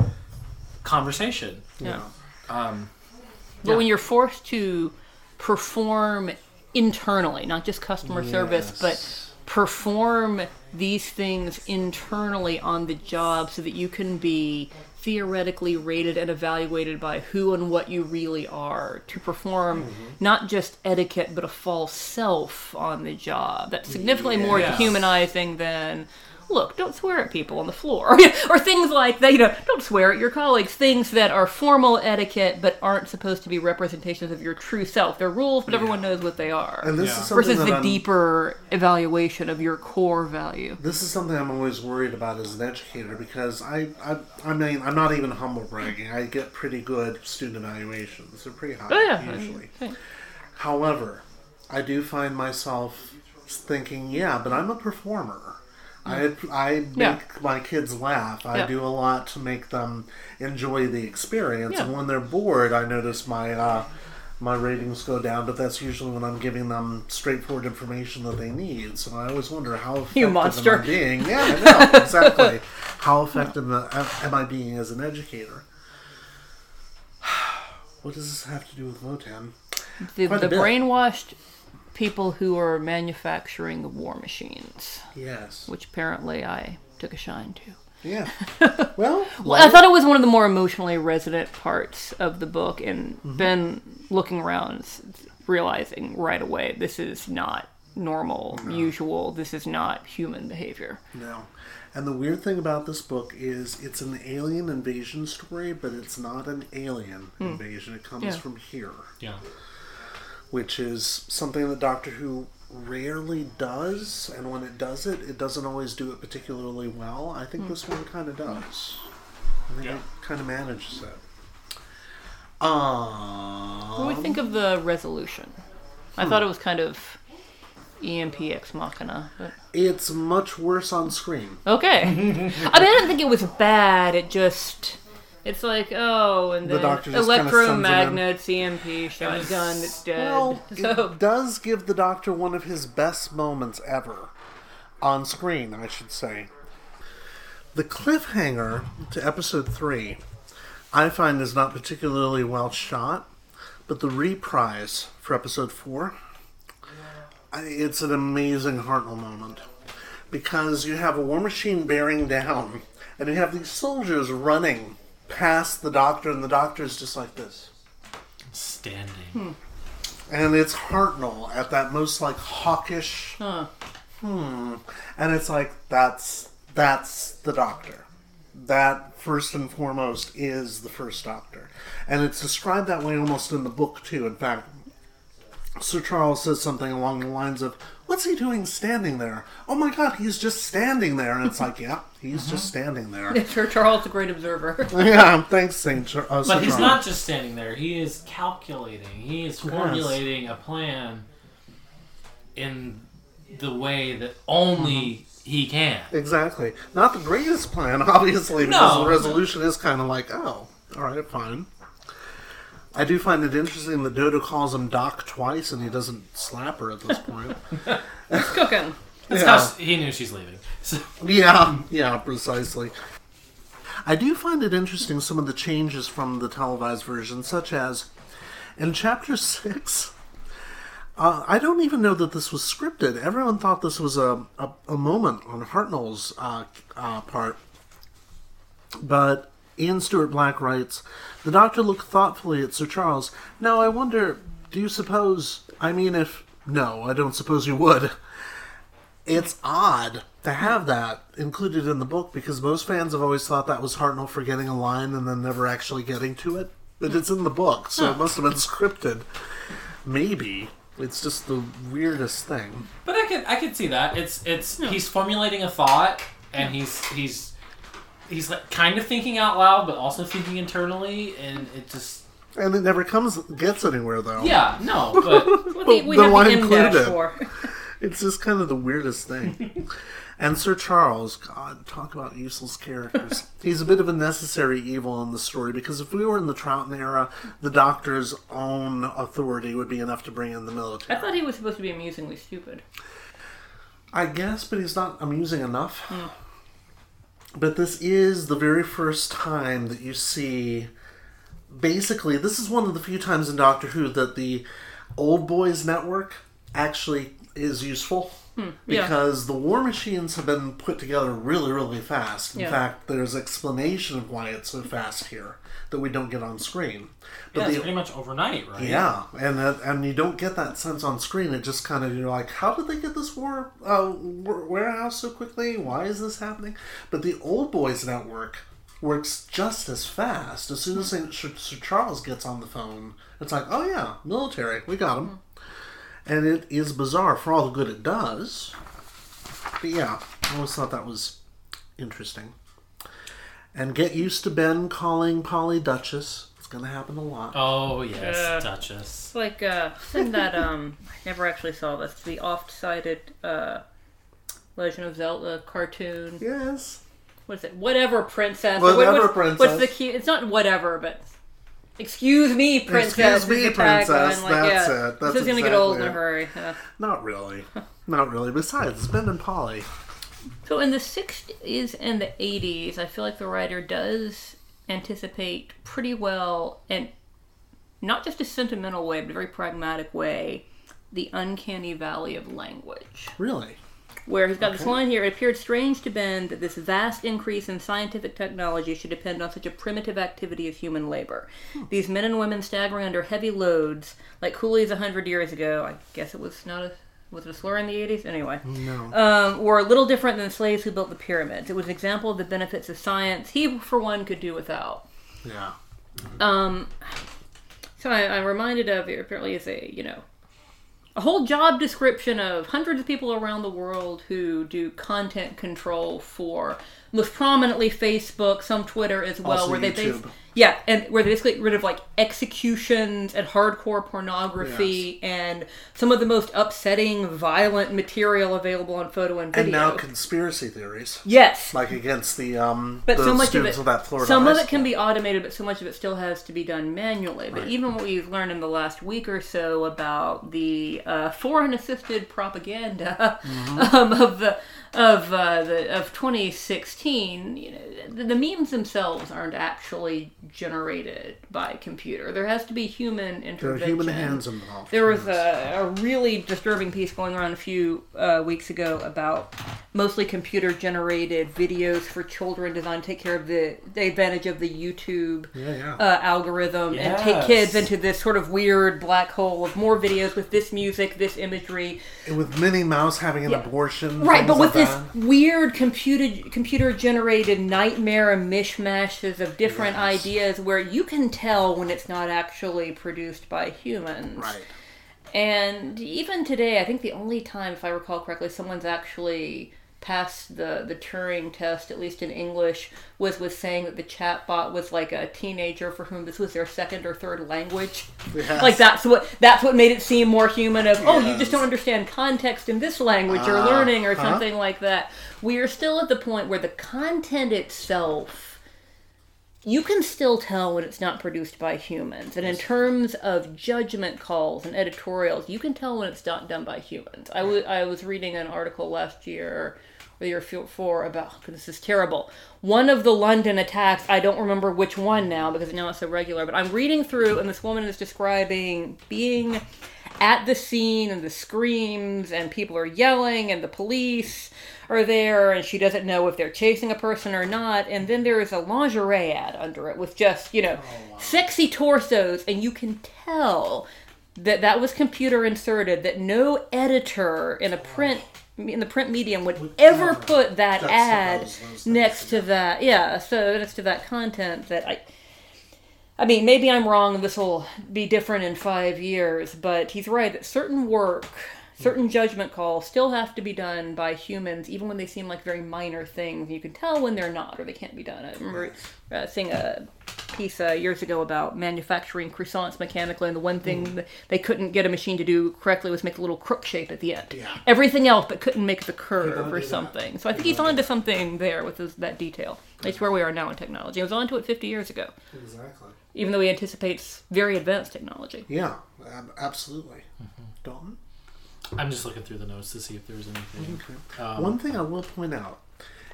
conversation. Yeah. Um, But when you're forced to perform internally, not just customer service, but perform these things internally on the job so that you can be theoretically rated and evaluated by who and what you really are to perform mm-hmm. not just etiquette but a false self on the job. That's significantly more Yes. dehumanizing than look don't swear at people on the floor or things like that you know don't swear at your colleagues things that are formal etiquette but aren't supposed to be representations of your true self they're rules but everyone knows what they are And this Yeah. is something versus that the I'm, deeper evaluation of your core value This is something I'm always worried about as an educator because I, I, I mean, I'm not even humble bragging. I get pretty good student evaluations. They're pretty high oh yeah usually. Okay. However, I do find myself thinking, yeah, but I'm a performer. I, I make Yeah. my kids laugh. I Yeah. do a lot to make them enjoy the experience. Yeah. And when they're bored, I notice my uh, my ratings go down. But that's usually when I'm giving them straightforward information that they need. So I always wonder how effective You monster. am I being? Yeah, I know exactly. how effective am am I being as an educator? What does this have to do with WOTAN? the, the brainwashed people who are manufacturing the war machines Yes. which apparently i took a shine to Yeah. Well, Well, I thought it was one of the more emotionally resonant parts of the book, and mm-hmm. Ben looking around, realizing right away this is not normal, usual. This is not human behavior. no. And the weird thing about this book is it's an alien invasion story, but it's not an alien hmm. invasion. It comes Yeah. from here, yeah. Which is something that Doctor Who rarely does. And when it does it, it doesn't always do it particularly well. I think this one kind of does. I think Yeah. it kind of manages it. Um, What do we think of the resolution? I thought it was kind of EMP ex machina. But... it's much worse on screen. Okay. I mean, I didn't think it was bad. It just. It's like, oh, and The then doctor just kinda sends him in. electromagnets, EMP, shotgun, it's dead. Well, so, it does give the Doctor one of his best moments ever. On screen, I should say. The cliffhanger to episode 3, I find is not particularly well shot, but the reprise for episode 4, it's an amazing Hartnell moment. Because you have a war machine bearing down, and you have these soldiers running past the Doctor, and the Doctor's just like this. Standing. and it's Hartnell at that most like hawkish huh. hmm and it's like that's that's the doctor that first and foremost is the first doctor and it's described that way almost in the book too in fact sir charles says something along the lines of what's he doing standing there oh my god he's just standing there and it's like yeah he's just standing there Sir Charles, a great observer. yeah thanks saint Char- uh, Sir But he's Charles. not just standing there. He is calculating. He is formulating a plan in the way that only he can. Exactly. Not the greatest plan, obviously, because No. the resolution is kind of like, oh, all right, fine. I do find it interesting that Dodo calls him Doc twice and he doesn't slap her at this point. It's cooking. That's Yeah. how he knew she's leaving. So, yeah, yeah, precisely. I do find it interesting some of the changes from the televised version, such as in chapter 6. Uh, I don't even know that this was scripted. Everyone thought this was a, a, a moment on Hartnell's uh, uh, part. But Ian Stuart Black writes The doctor looked thoughtfully at Sir Charles. Now, I wonder, do you suppose. I mean, if. No, I don't suppose you would. It's odd to have that included in the book because most fans have always thought that was Hartnell forgetting a line and then never actually getting to it. But it's in the book, so it must have been scripted. Maybe. It's just the weirdest thing. but I could I could see that. It's it's he's formulating a thought and he's he's he's like kind of thinking out loud but also thinking internally and it just And it never comes gets anywhere though. yeah no but What do we have the M dash include it? for? It's just kind of the weirdest thing. And Sir Charles, God, talk about useless characters. He's a bit of a necessary evil in the story because if we were in the Troughton era, the Doctor's own authority would be enough to bring in the military. I thought he was supposed to be amusingly stupid. I guess, but he's not amusing enough. Hmm. But this is the very first time that you see. Basically, this is one of the few times in Doctor Who that the Old Boys Network actually is useful. Hmm, yeah. Because the war machines have been put together really, really fast. In Yeah. fact, there's explanation of why it's so fast here that we don't get on screen. But Yeah, it's the pretty much overnight, right? yeah, and that, and you don't get that sense on screen. It just kind of you're like, how did they get this war uh, warehouse so quickly? Why is this happening? But the Old Boys Network works just as fast. As soon as Sir, Sir Charles gets on the phone, it's like, oh yeah, military, we got him. And it is bizarre for all the good it does. But yeah, I always thought that was interesting. And get used to Ben calling Polly Duchess. It's going to happen a lot. Oh yes, Uh, Duchess. It's like uh, in that um, I never actually saw this. The oft-cited uh, Legend of Zelda cartoon. Yes. What is it? Whatever princess. Whatever what's, princess. What's the key? It's not whatever, but excuse me, princess. Excuse me, the tagline. princess. Like, That's yeah, it. That's this is gonna get old in a it. hurry. Yeah. Not really. Not really. Besides, it's Ben and Polly. So in the 60s and the 80s, I feel like the writer does anticipate pretty well, and not just a sentimental way, but a very pragmatic way, the uncanny valley of language. Really? Where he's got this line here, it appeared strange to Ben that this vast increase in scientific technology should depend on such a primitive activity as human labor. Hmm. These men and women staggering under heavy loads, like coolies a hundred years ago, I guess it was not a was it a slur in the 80s? Anyway No. um, were a little different than the slaves who built the pyramids. It was an example of the benefits of science he, for one, could do without. Yeah. Um, so I, I'm reminded of it apparently is a you know a whole job description of hundreds of people around the world who do content control for most prominently Facebook, some Twitter as well, Also where they base, YouTube. yeah, and where they basically get rid of like executions and hardcore pornography and some of the most upsetting, violent material available on photo and video. And now conspiracy theories. yes, Like against the um but the so much of it, of that Florida some of it can be automated, but so much of it still has to be done manually. But Right. even what we've learned in the last week or so about the uh, foreign assisted propaganda Mm-hmm. um, of the of uh, the of 2016, you know, the, the memes themselves aren't actually generated by computer. There has to be human intervention. There are human hands involved. There was a, a really disturbing piece going around a few uh, weeks ago about mostly computer generated videos for children designed to take care of the, the advantage of the YouTube Yeah, yeah. uh, algorithm and take kids into this sort of weird black hole of more videos with this music, this imagery. And with Minnie Mouse having an Yeah. abortion. Right, but with like this weird computer computer generated nightmare mishmashes of different Yes. ideas where you can tell when it's not actually produced by humans. Right. And even today, I think the only time, if I recall correctly, someone's actually passed the, the Turing test, at least in English, was with saying that the chatbot was like a teenager for whom this was their second or third language. Yes. Like that's what that's what made it seem more human. Of oh, you just don't understand context in this language you're Ah, learning, or huh? something like that. We are still at the point where the content itself you can still tell when it's not produced by humans. And in terms of judgment calls and editorials, you can tell when it's not done by humans. I I was reading an article last year or year before about, this is terrible. One of the London attacks, I don't remember which one now because now it's so regular, but I'm reading through and this woman is describing being at the scene and the screams and people are yelling and the police are there and she doesn't know if they're chasing a person or not and then there is a lingerie ad under it with just you know oh, sexy torsos and you can tell that that was computer inserted that no editor in a oh, print in the print medium would ever put that ad next to that yeah so next to that content that i I mean, maybe I'm wrong. This will be different in five years, but he's right that certain work, certain judgment calls, still have to be done by humans, even when they seem like very minor things. You can tell when they're not, or they can't be done. I remember uh, seeing a piece uh, years ago about manufacturing croissants mechanically, and the one thing that they couldn't get a machine to do correctly was make a little crook shape at the end. Yeah. Everything else, but couldn't make the curve or do that. something. So I think he's onto something there with his, that detail. That's where we are now in technology. He was onto it 50 years ago, Exactly. even though he anticipates very advanced technology. Yeah, ab- absolutely. Dalton? I'm just looking through the notes to see if there's anything. Um, One thing I will point out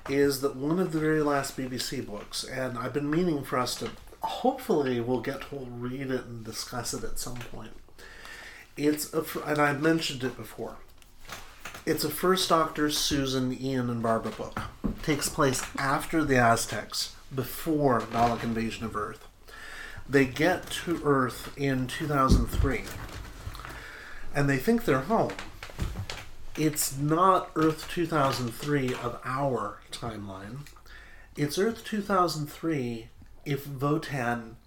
is that one of the very last BBC books, and I've been meaning for us to, hopefully, we'll get to read it and discuss it at some point. It's a, and I mentioned it before. It's a First Doctor, Susan, Ian, and Barbara book. takes place after the Aztecs, before Dalek invasion of Earth. They get to Earth in 2003, and they think they're home it's not Earth 2003 of our timeline. It's Earth 2003 if WOTAN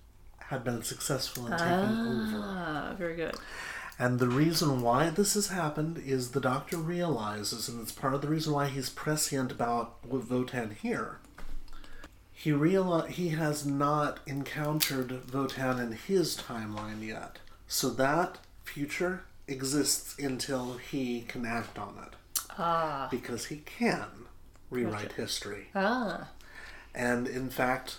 had been successful in taking over. Ah, very good. And the reason why this has happened is the Doctor realizes, and it's part of the reason why he's prescient about WOTAN here. He reali- he has not encountered WOTAN in his timeline yet. So that future exists until he can act on it. Ah. Because he can rewrite history. Ah. And in fact,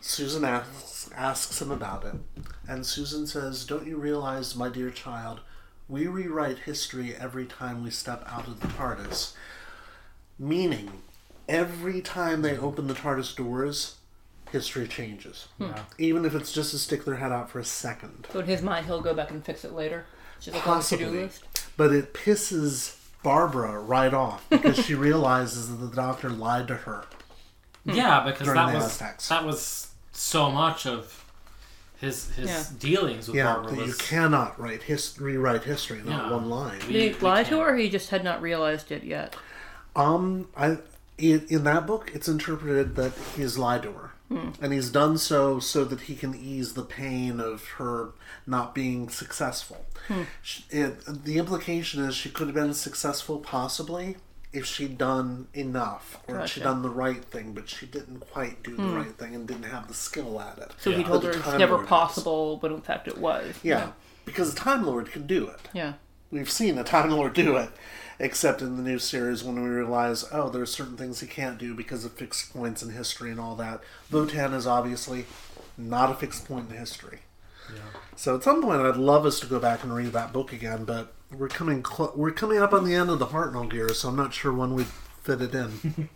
Susan asks, asks him about it. And Susan says, Don't you realize, my dear child, we rewrite history every time we step out of the TARDIS. Meaning, every time they open the TARDIS doors, history changes. Even if it's just to stick their head out for a second. So in his mind, he'll go back and fix it later. Just the Possibly. But it pisses Barbara right off because she realizes that the doctor lied to her. Yeah, because that was Aztecs. that was so much of his his Yeah. dealings with Yeah, Barbara that you cannot write his- rewrite history, not Yeah. one line. Did he lie to her, or he just had not realized it yet? Um, I in, in that book, it's interpreted that he's lied to her, Hmm. and he's done so so that he can ease the pain of her not being successful. Hmm. Sh It, the implication is she could have been successful, possibly, if she'd done enough or she'd Gotcha. done the right thing, but she didn't quite do the hmm. right thing and didn't have the skill at it. So he told her it's never Lord is. possible, but in fact it was. Yeah, because the Time Lord can do it. Yeah. We've seen a Time Lord do it, except in the new series when we realize, oh, there are certain things he can't do because of fixed points in history and all that. WOTAN is obviously not a fixed point in history. Yeah. So at some point, I'd love us to go back and read that book again, but we're coming cl- we're coming up on the end of the Hartnell gear, so I'm not sure when we'd fit it in.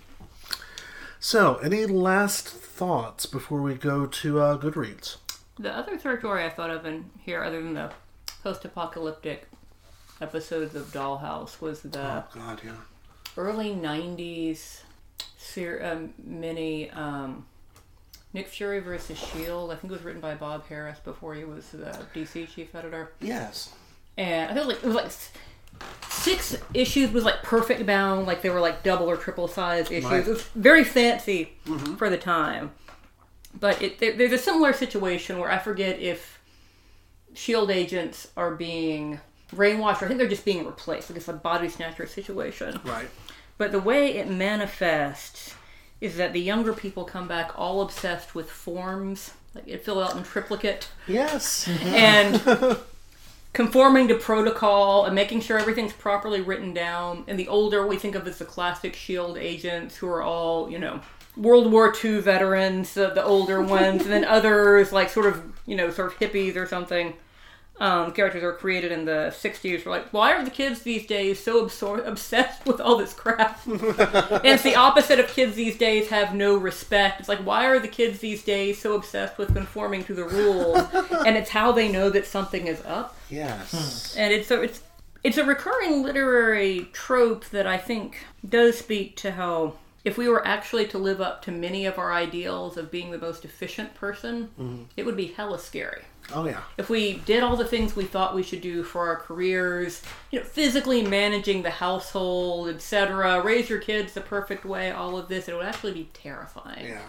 so, any last thoughts before we go to uh, Goodreads? The other territory I thought of in here, other than the post-apocalyptic episodes of Dollhouse, was the Oh God, yeah. early '90s ser- um, mini um, Nick Fury versus Shield. I think it was written by Bob Harras before he was the DC chief editor. Yes. and I think it was like it was like six issues was like perfect bound, like they were like double or triple size issues. Right. It was very fancy for the time, but it there, there's a similar situation where I forget if Shield agents are being brainwashed. I think they're just being replaced. Like it's a body snatcher situation. Right. But the way it manifests is that the younger people come back all obsessed with forms, like it fill out in triplicate Yes. and conforming to protocol and making sure everything's properly written down. And the older we think of as the classic SHIELD agents who are all, you know, World War II veterans, the, the older ones, and then others like sort of, you know, sort of hippies or something. Um, characters are created in the 60s were like, why are the kids these days so absor- obsessed with all this crap? and it's the opposite of kids these days have no respect. It's like, why are the kids these days so obsessed with conforming to the rules? and it's how they know that something is up. Yes. And it's a, it's it's a recurring literary trope that I think does speak to how if we were actually to live up to many of our ideals of being the most efficient person, it would be hella scary Oh yeah. if we did all the things we thought we should do for our careers, you know, physically managing the household, etc., raise your kids the perfect way, all of this, it would actually be terrifying. Yeah.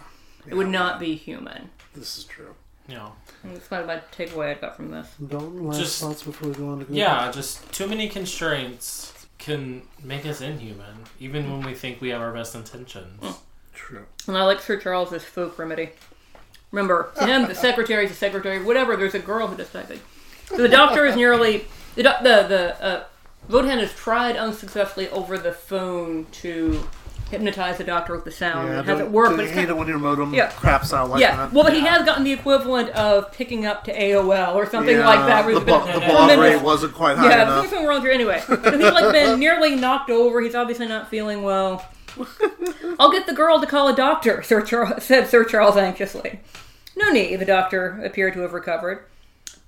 It would not be human. This is true. you know And That's kind of my takeaway I got from this. Dalton, last Just- thoughts before we go on to Goodreads? yeah just too many constraints can make us inhuman even when we think we have our best intentions True. And I like Sir Charles's folk remedy. Remember, to him, the secretary's a secretary. Whatever. There's a girl who does typing. So the doctor is nearly the the the uh, WOTAN has tried unsuccessfully over the phone to hypnotize the doctor with the sound. Yeah, it hasn't worked, but it's kind it when your modem Yeah. craps out like yeah. that. Well, but he has gotten the equivalent of picking up to AOL or something like that. The, been the baud rate wasn't quite high yeah, enough. there's something wrong here anyway. So he's like been nearly knocked over. He's obviously not feeling well. I'll get the girl to call a doctor, Sir Charles, said Sir Charles anxiously. No need, the doctor appeared to have recovered.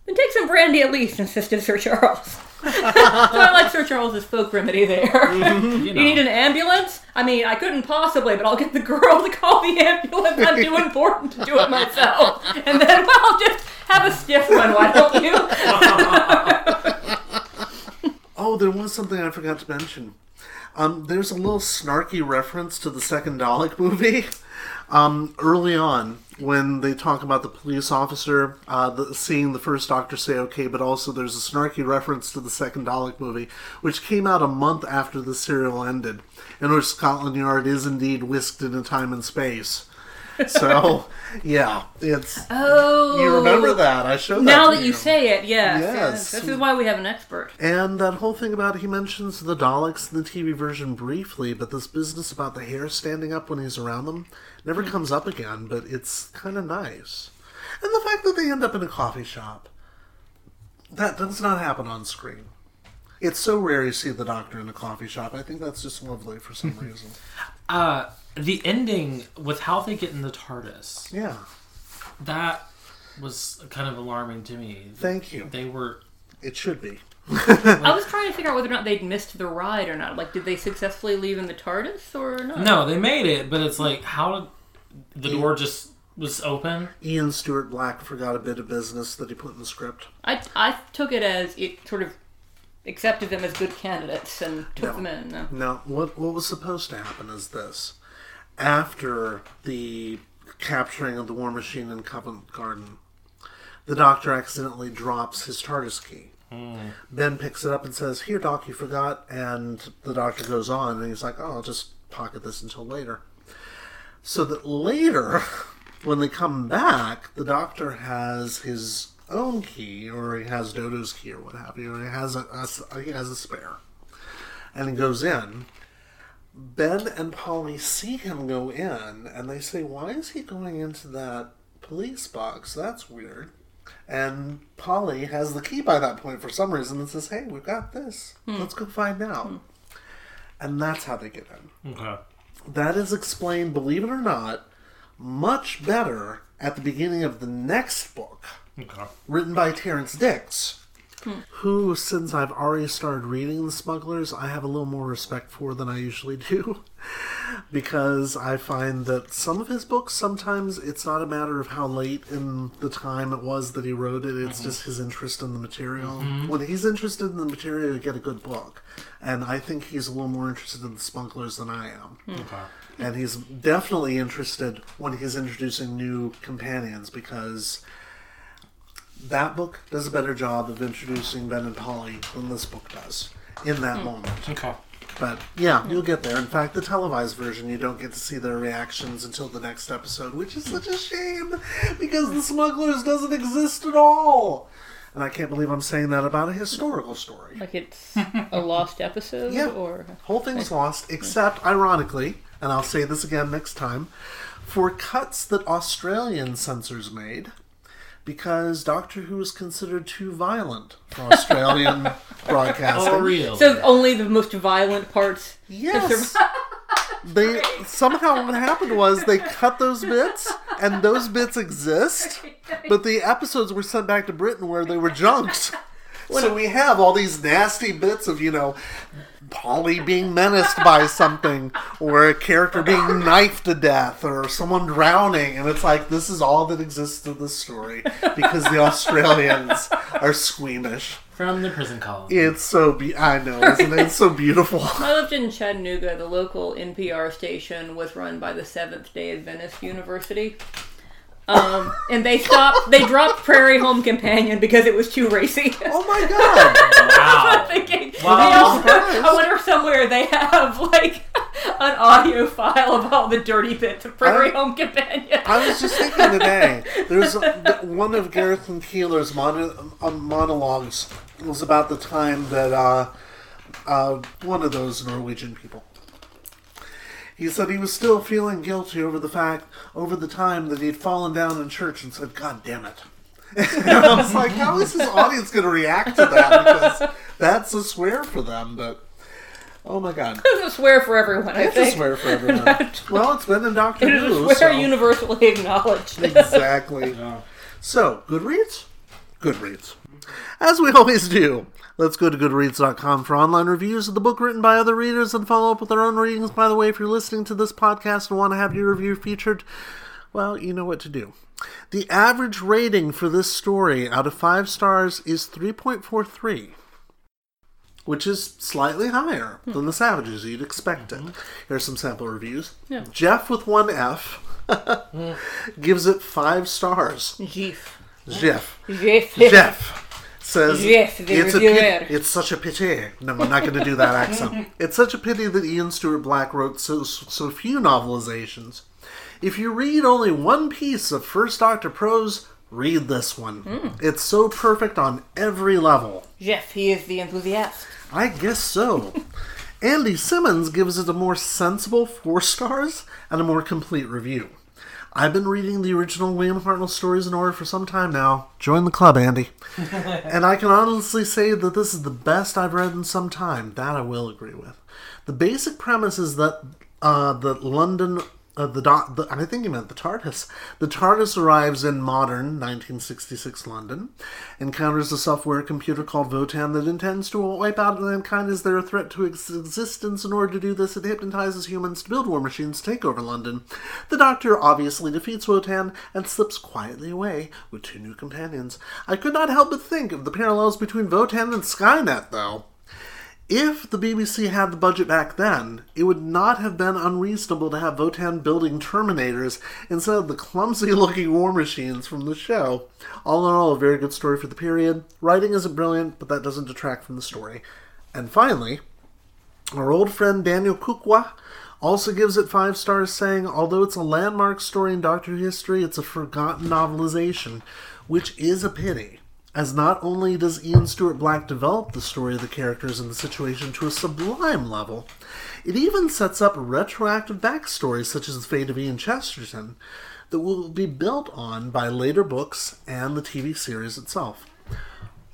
Then take some brandy at least, insisted Sir Charles. so I like Sir Charles's folk remedy there. you, need an ambulance? I mean, I couldn't possibly, but I'll get the girl to call the ambulance. I'm too important to do it myself. And then, well, just have a stiff one, why don't you? Oh, there was something I forgot to mention. Um, there's a little snarky reference to the second Dalek movie. Um, early on, when they talk about the police officer uh, the, seeing the first Doctor say okay, but also there's a snarky reference to the second Dalek movie, which came out a month after the serial ended, in which Scotland Yard is indeed whisked into time and space. So, yeah, it's. Oh. You remember that? I showed that Now to that you say it, yes, yes. Yes. This is why we have an expert. And that whole thing about he mentions the Daleks in the TV version briefly, but this business about the hair standing up when he's around them never comes up again, but it's kind of nice. And the fact that they end up in a coffee shop, that does not happen on screen. It's so rare you see the doctor in a coffee shop. I think that's just lovely for some reason. Uh, the ending with how they get in the TARDIS, Yeah. that was kind of alarming to me. Thank you. They were. It should be. I was trying to figure out whether or not they'd missed the ride or not. Like, did they successfully leave in the TARDIS or not? No, they made it, but it's like, how did the door just was open? Ian Stuart Black forgot a bit of business that he put in the script. I, I took it as it sort of accepted them as good candidates and took No. them in. No. No, what what was supposed to happen is this: after the capturing of the War Machine in Covent Garden, the Doctor accidentally drops his TARDIS key. Hmm. Ben picks it up and says, "Here, Doc, you forgot." And the Doctor goes on, and he's like, "Oh, I'll just pocket this until later." So that later, when they come back, the Doctor has his own key, or he has Dodo's key, or what have you, or he has a, a he has a spare and he goes in. Ben and Polly see him go in, and they say, "Why is he going into that police box? That's weird." And Polly has the key by that point for some reason and says, "Hey, we've got this. Hmm. Let's go find out." Hmm. And that's how they get in. Okay. That is explained, believe it or not, much better at the beginning of the next book Okay. written by Terrance Dicks, who, since I've already started reading The Smugglers, I have a little more respect for than I usually do. because I find that some of his books, sometimes it's not a matter of how late in the time it was that he wrote it, it's mm-hmm. just his interest in the material. Mm-hmm. When he's interested in the material, you get a good book. And I think he's a little more interested in The Smugglers than I am. Hmm. Okay. And he's definitely interested when he's introducing new companions because that book does a better job of introducing Ben and Polly than this book does in that hmm. moment. Okay. But yeah, you'll get there. In fact, the televised version, you don't get to see their reactions until the next episode, which is such a shame because The Smugglers doesn't exist at all. And I can't believe I'm saying that about a historical story. Like it's a lost episode, Yeah. or Whole thing's lost, except, ironically, and I'll say this again next time, for cuts that Australian censors made, because Doctor Who is considered too violent for Australian broadcasting. Oh, real. so only the most violent parts. Yes. They somehow what happened was they cut those bits, and those bits exist, but the episodes were sent back to Britain where they were junked. So we have all these nasty bits of you know, Polly being menaced by something, or a character being knifed to death, or someone drowning, and it's like this is all that exists in this story because the Australians are squeamish. From the prison colony. It's so be- I know, isn't it? It's so beautiful. I lived in Chattanooga. The local NPR station was run by the Seventh Day Adventist University. Um, and they stopped. They dropped Prairie Home Companion because it was too racy. Oh my god! Wow. thinking. Wow. They also, I wonder if somewhere they have like an audio file of all the dirty bits of Prairie I- Home Companion. I was just thinking today. There's a, one of Garrison Keillor's mono, uh, monologues was about the time that uh, uh, one of those Norwegian people. He said he was still feeling guilty over the fact, over the time that he'd fallen down in church and said, "God damn it." and I was like, how is his audience going to react to that? Because that's a swear for them, but oh my god, It's a swear for everyone, I it's a think. swear for everyone. well, it's been in Doctor It is Who, a swear so- universally acknowledged. exactly. So, Goodreads? Goodreads. As we always do, let's go to Goodreads.com for online reviews of the book written by other readers and follow up with our own readings. By the way, if you're listening to this podcast and want to have your review featured, well, you know what to do. The average rating for this story out of five stars is 3.43 which is slightly higher than the hmm. Savages. You'd expect it. Mm-hmm. Here's some sample reviews. Yeah. Jeff with one F hmm. gives it five stars. Jeff. Jeff. Jeff. Jeff says the it's a reviewer." pity. It's such a pity. No, I'm not going to do that accent. It's such a pity that Ian Stuart Black wrote so so few novelizations. If you read only one piece of First Doctor prose, read this one. Hmm. It's so perfect on every level. Jeff, he is the enthusiast. I guess so. Andy Simmons gives it a more sensible four stars and a more complete review. I've been reading the original William Hartnell stories in order for some time now. Join the club, Andy. and I can honestly say that this is the best I've read in some time. That I will agree with. The basic premise is that uh, the London. Uh, the, the I think he meant the TARDIS. The TARDIS arrives in modern 1966 London, encounters a software computer called WOTAN that intends to wipe out mankind as they're a threat to its existence. In order to do this, it hypnotizes humans to build war machines to take over London. The Doctor obviously defeats Wotan and slips quietly away with two new companions. I could not help but think of the parallels between WOTAN and Skynet, though. If the BBC had the budget back then, it would not have been unreasonable to have WOTAN building Terminators instead of the clumsy looking war machines from the show. All in all, a very good story for the period. Writing isn't brilliant, but that doesn't detract from the story. And finally, our old friend Daniel Kukwa also gives it five stars, saying, although it's a landmark story in Doctor history, it's a forgotten novelization, which is a pity, as not only does Ian Stuart Black develop the story of the characters and the situation to a sublime level, it even sets up retroactive backstories such as the fate of Ian Chesterton that will be built on by later books and the TV series itself.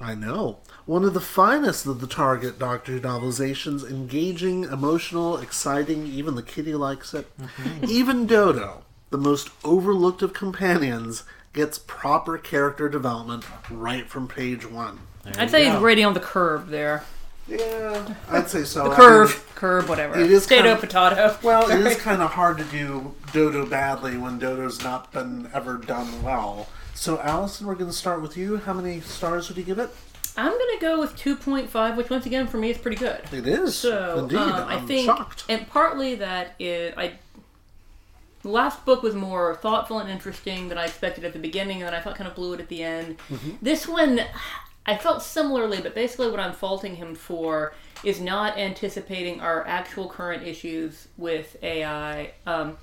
I know. One of the finest of the Target Doctor Who novelizations, engaging, emotional, exciting, even the kitty likes it. Mm-hmm. Even Dodo, the most overlooked of companions, gets proper character development right from page one. I'd say he's rating on the curve there. Yeah, I'd say so. The I curve, mean, curve, whatever. it is Potato, kind of- potato. well, it is kind of hard to do Dodo badly when Dodo's not been ever done well. So, Allison, we're going to start with you. How many stars would you give it? I'm gonna go with 2.5, which once again for me is pretty good. It is. So Indeed. um, I I'm think, shocked. and partly that is I. The last book was more thoughtful and interesting than I expected at the beginning, and then I felt kind of blew it at the end. Mm-hmm. This one, I felt similarly, but basically what I'm faulting him for is not anticipating our actual current issues with AI. Um,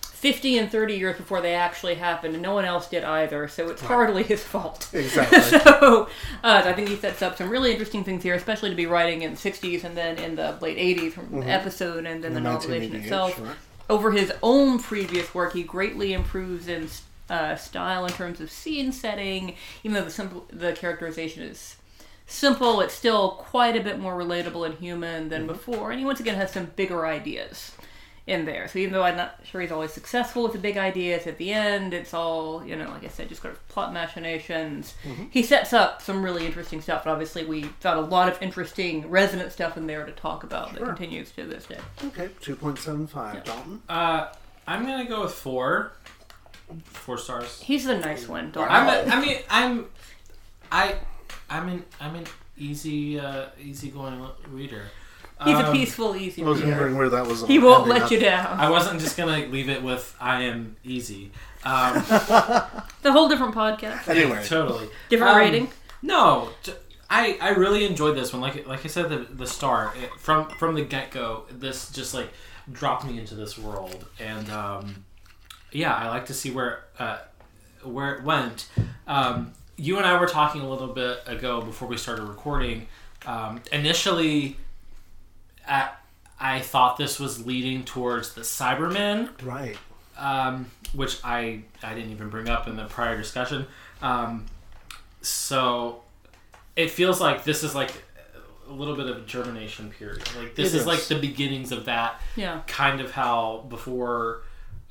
50 and 30 years before they actually happened, and no one else did either, so it's hardly his fault. Exactly. so uh, I think he sets up some really interesting things here, especially to be writing in the 60s and then in the late 80s from the episode and then the, The novelization itself. sure. Over his own previous work, he greatly improves in uh, style in terms of scene setting, even though the, simple, the characterization is simple, it's still quite a bit more relatable and human than before, and he once again has some bigger ideas in there. So even though I'm not sure he's always successful with the big ideas at the end, it's all, you know, like I said, just kind of plot machinations. He sets up some really interesting stuff, and obviously we found a lot of interesting resonant stuff in there to talk about that continues to this day. Okay, 2.75. Dalton? Uh, I'm gonna go with four. Four stars. He's the nice one, don't I'm. A, I mean, I'm. I. I'm an. I'm an easy, uh, easygoing reader. He's a Um, peaceful, easy I was reader. wondering where that was. He won't let up. you down. I wasn't just gonna leave it with "I am easy." Um, It's a whole different podcast. Anyway, totally Different Um, rating. No, t- I I really enjoyed this one. Like like I said the the start, it, from from the get go, this just like dropped me into this world, and um, yeah, I like to see where uh, where it went. Um, you and I were talking a little bit ago before we started recording. Um, initially, at, I thought this was leading towards the Cybermen, Right. um, which I I didn't even bring up in the prior discussion. Um, so it feels like this is like a little bit of a germination period. Like this is like the beginnings of that. Yeah. Kind of how before,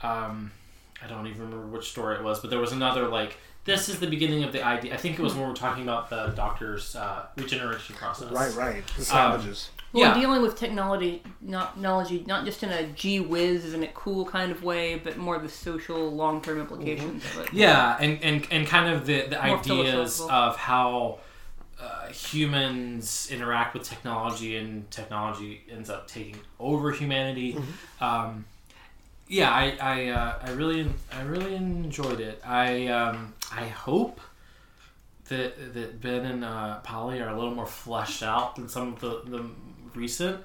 um, I don't even remember which story it was, but there was another like. This is the beginning of the idea. I think it was when we were talking about the doctor's uh, regeneration process. Right, right. The savages. Well, Yeah. dealing with technology, not technology, not just in a gee whiz, isn't it cool kind of way, but more the social long term implications of it. Yeah, and, and, and kind of the, the More ideas of how uh, humans interact with technology and technology ends up taking over humanity. Mm-hmm. Um, yeah, I I, uh, I really I really enjoyed it. I um, I hope that that Ben and uh, Polly are a little more fleshed out than some of the the recent.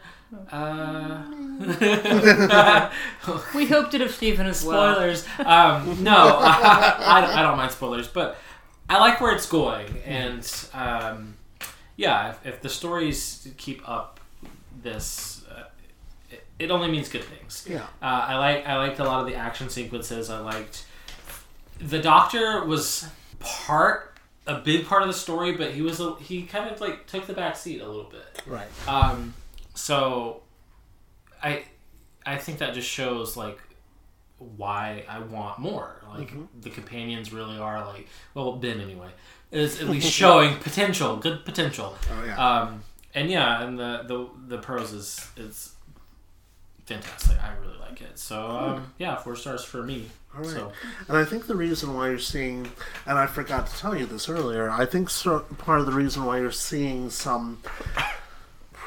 Uh, We hoped it of Steven as well. spoilers. Um, no, I, I, I don't mind spoilers, but I like where it's going, and um, yeah, if, if the stories keep up this, uh, it, it only means good things. Yeah. Uh, I like I liked a lot of the action sequences. I liked the Doctor was part a big part of the story, but he was a, he kind of like took the back seat a little bit. Right. Um, so I I think that just shows like why I want more. Like the companions really are like well Ben anyway is at least showing potential, good potential. Oh, yeah. Um, and yeah, and the the the prose is is fantastic. I really like it. So um, yeah, four stars for me. All right. So And I think the reason why you're seeing, and I forgot to tell you this earlier, I think part of the reason why you're seeing some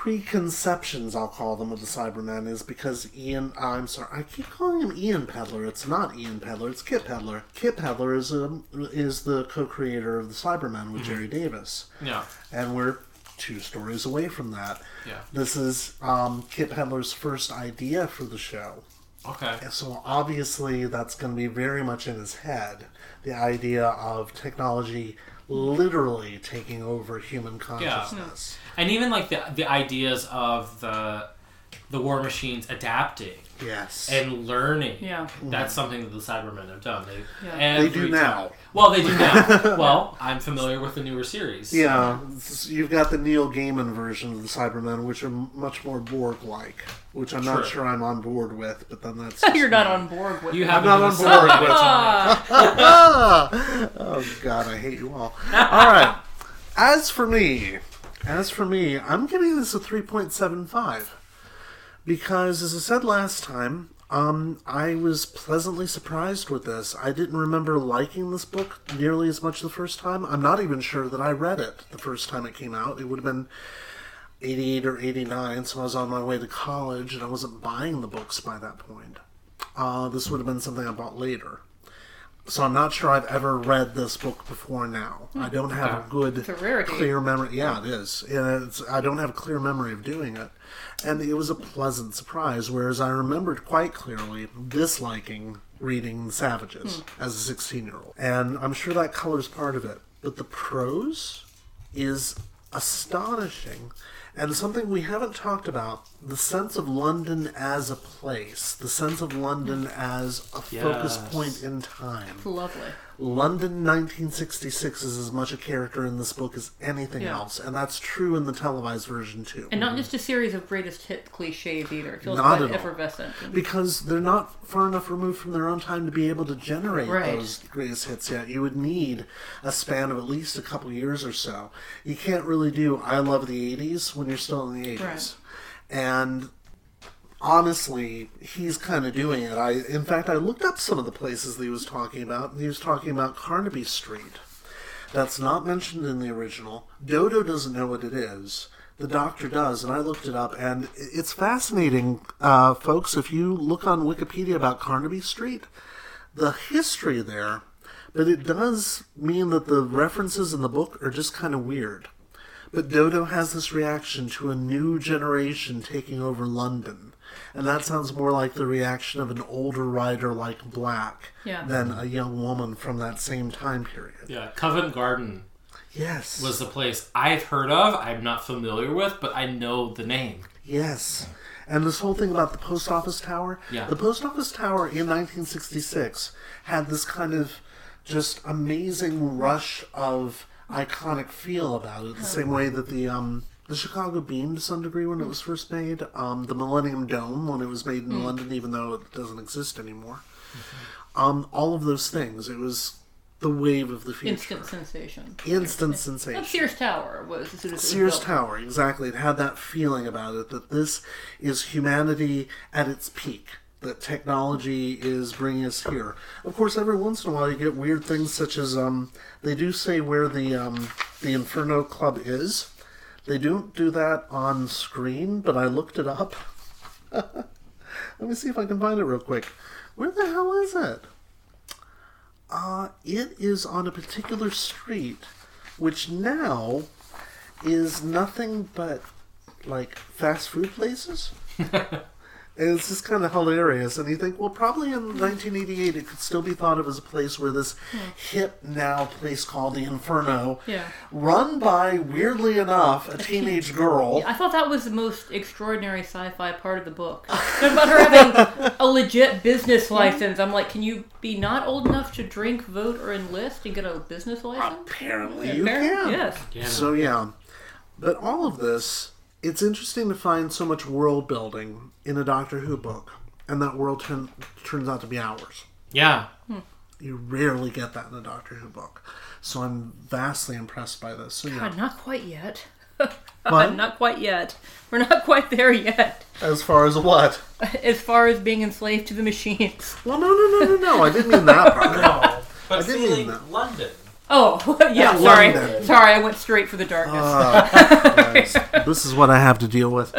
preconceptions, I'll call them, of the Cybermen is because Ian, I'm sorry, I keep calling him Ian Pedler. It's not Ian Pedler, it's Kit Pedler. Kit Pedler is, a, is the co creator of the Cybermen with Gerry Davis. yeah, And we're two stories away from that. yeah, This is um, Kit Pedler's first idea for the show. okay, So obviously, that's going to be very much in his head. The idea of technology literally taking over human consciousness. and even like the the ideas of the the war machines adapting Yes. and learning. Yeah. That's something that the Cybermen have done. They, Yeah. They do every now. time- Well, they do now. well, I'm familiar with the newer series. yeah, you've got the Neil Gaiman version of the Cybermen, which are much more Borg-like, which I'm not sure I'm on board with. But then that's You're not on board with You it. have not on board with oh God, I hate you all. All right. As for me, as for me, I'm giving this a 3.75 because, as I said last time, um, I was pleasantly surprised with this. I didn't remember liking this book nearly as much the first time. I'm not even sure that I read it the first time it came out. It would have been 88 or 89, so I was on my way to college and I wasn't buying the books by that point. Uh, this would have been something I bought later. So I'm not sure I've ever read this book before now. I don't have a good, a clear memory. Yeah, it is. And it's, I don't have a clear memory of doing it. And it was a pleasant surprise, whereas I remembered quite clearly disliking reading Savages as a 16 year old. And I'm sure that colors part of it. But the prose is astonishing and something we haven't talked about the sense of London as a place, the sense of London as a focus point in time. Lovely. London 1966 is as much a character in this book as anything Yeah. else, and that's true in the televised version too. And not just a series of greatest hit cliches either. It feels Not quite at all. effervescent. because they're not far enough removed from their own time to be able to generate Right. those greatest hits yet. You would need a span of at least a couple years or so. You can't really do I love the 80s when you're still in the 80s. Right. And honestly, he's kind of doing it. I in fact I looked up some of the places that he was talking about, and he was talking about Carnaby Street. That's not mentioned in the original. Dodo doesn't know what it is. The doctor does, and I looked it up, and it's fascinating, uh, folks. If you look on Wikipedia about Carnaby Street, the history there, but it does mean that the references in the book are just kind of weird. But Dodo has this reaction to a new generation taking over London. And that sounds more like the reaction of an older writer like Black Yeah. than a young woman from that same time period. Yeah, Covent Garden Yes. was the place I've heard of. I'm not familiar with, but I know the name. Yes. And this whole thing about the post office tower. Yeah. The post office tower in 1966 had this kind of just amazing rush of iconic feel about it. The same way that the um the Chicago Bean to some degree when it was first made, um, the Millennium Dome when it was made in London, even though it doesn't exist anymore. Um, all of those things. It was the wave of the future. Instant sensation. Instant sensation. And Sears Tower was as soon as Sears. Tower, exactly. It had that feeling about it that this is humanity at its peak. That technology is bringing us here. Of course, every once in a while you get weird things such as um, they do say where the um, the Inferno Club is. They don't do that on screen, but I looked it up. Let me see if I can find it real quick. Where the hell is it? Uh, it is on a particular street, which now is nothing but like fast food places. and it's just kind of hilarious. And you think, well, probably in hmm. 1988 it could still be thought of as a place where this hmm. hip now place called the Inferno, Yeah. run by weirdly enough a teenage girl. I thought that was the most extraordinary sci-fi part of the book. Something about her having a legit business license. I'm like, can you be not old enough to drink, vote, or enlist and get a business license? Apparently, you Apparently, can. Yes. So yeah, but all of this, it's interesting to find so much world building in a Doctor Who book, and that world turn, turns out to be ours. Yeah. Hmm. You rarely get that in a Doctor Who book, so I'm vastly impressed by this. So yeah, not quite yet. What? not quite yet. We're not quite there yet. as far as what? As far as being enslaved to the machines. Well, no, no, no, no, no. I didn't mean that part. No, but I didn't mean that. London. Oh, yeah, Yeah, sorry. London. Sorry, I went straight for the darkness. Ah, yes, this is what I have to deal with.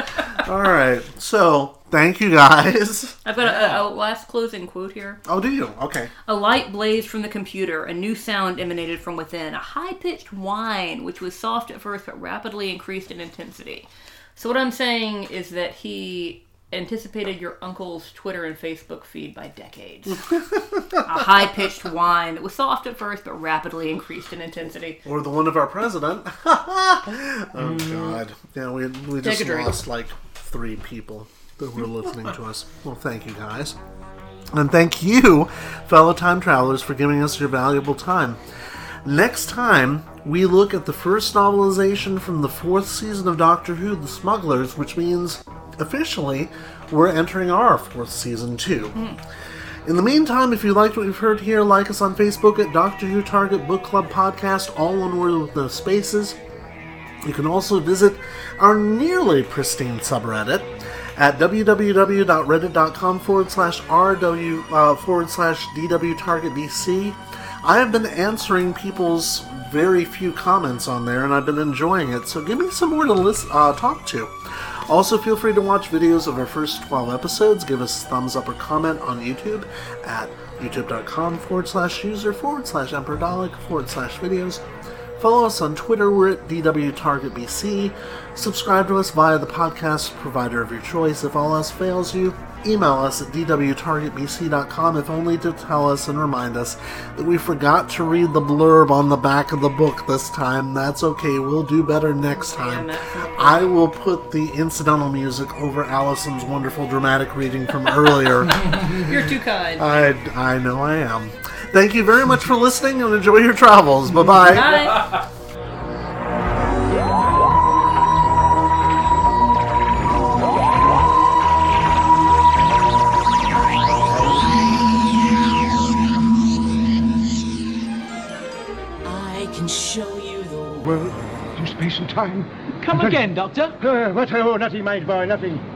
All right, so thank you guys. I've got a, a last closing quote here. Oh, do you? Okay. A light blazed from the computer. A new sound emanated from within. A high pitched whine, which was soft at first but rapidly increased in intensity. So, what I'm saying is that he anticipated your uncle's Twitter and Facebook feed by decades. a high pitched whine that was soft at first but rapidly increased in intensity. Or the one of our president. oh mm. God! Yeah, we we Take just lost like three people that were listening to us. Well, thank you guys, and thank you, fellow time travelers, for giving us your valuable time. Next time, we look at the first novelization from the fourth season of Doctor Who, The Smugglers, which means officially we're entering our fourth season too. In the meantime, if you liked what you've heard here, like us on Facebook at Doctor Who Target Book Club Podcast, all one word with no spaces. You can also visit our nearly pristine subreddit at www.reddit.com forward slash rw uh, forward slash dw target bc. I have been answering people's very few comments on there, and I've been enjoying it. So give me some more to listen, uh, talk to. Also, feel free to watch videos of our first 12 episodes. Give us a thumbs up or comment on YouTube at youtube.com forward slash user forward slash emperor forward slash videos. Follow us on Twitter, we're at DWTargetBC. Subscribe to us via the podcast provider of your choice. If all else fails you, email us at DWTargetBC.com if only to tell us and remind us that we forgot to read the blurb on the back of the book this time. That's okay, we'll do better next time. I will put the incidental music over Allison's wonderful dramatic reading from earlier. You're too kind. I, I know I am. Thank you very much for listening and enjoy your travels. Bye bye. Well, through space and time. Come again, Doctor. Uh, what? Oh, nothing, mind boy, nothing.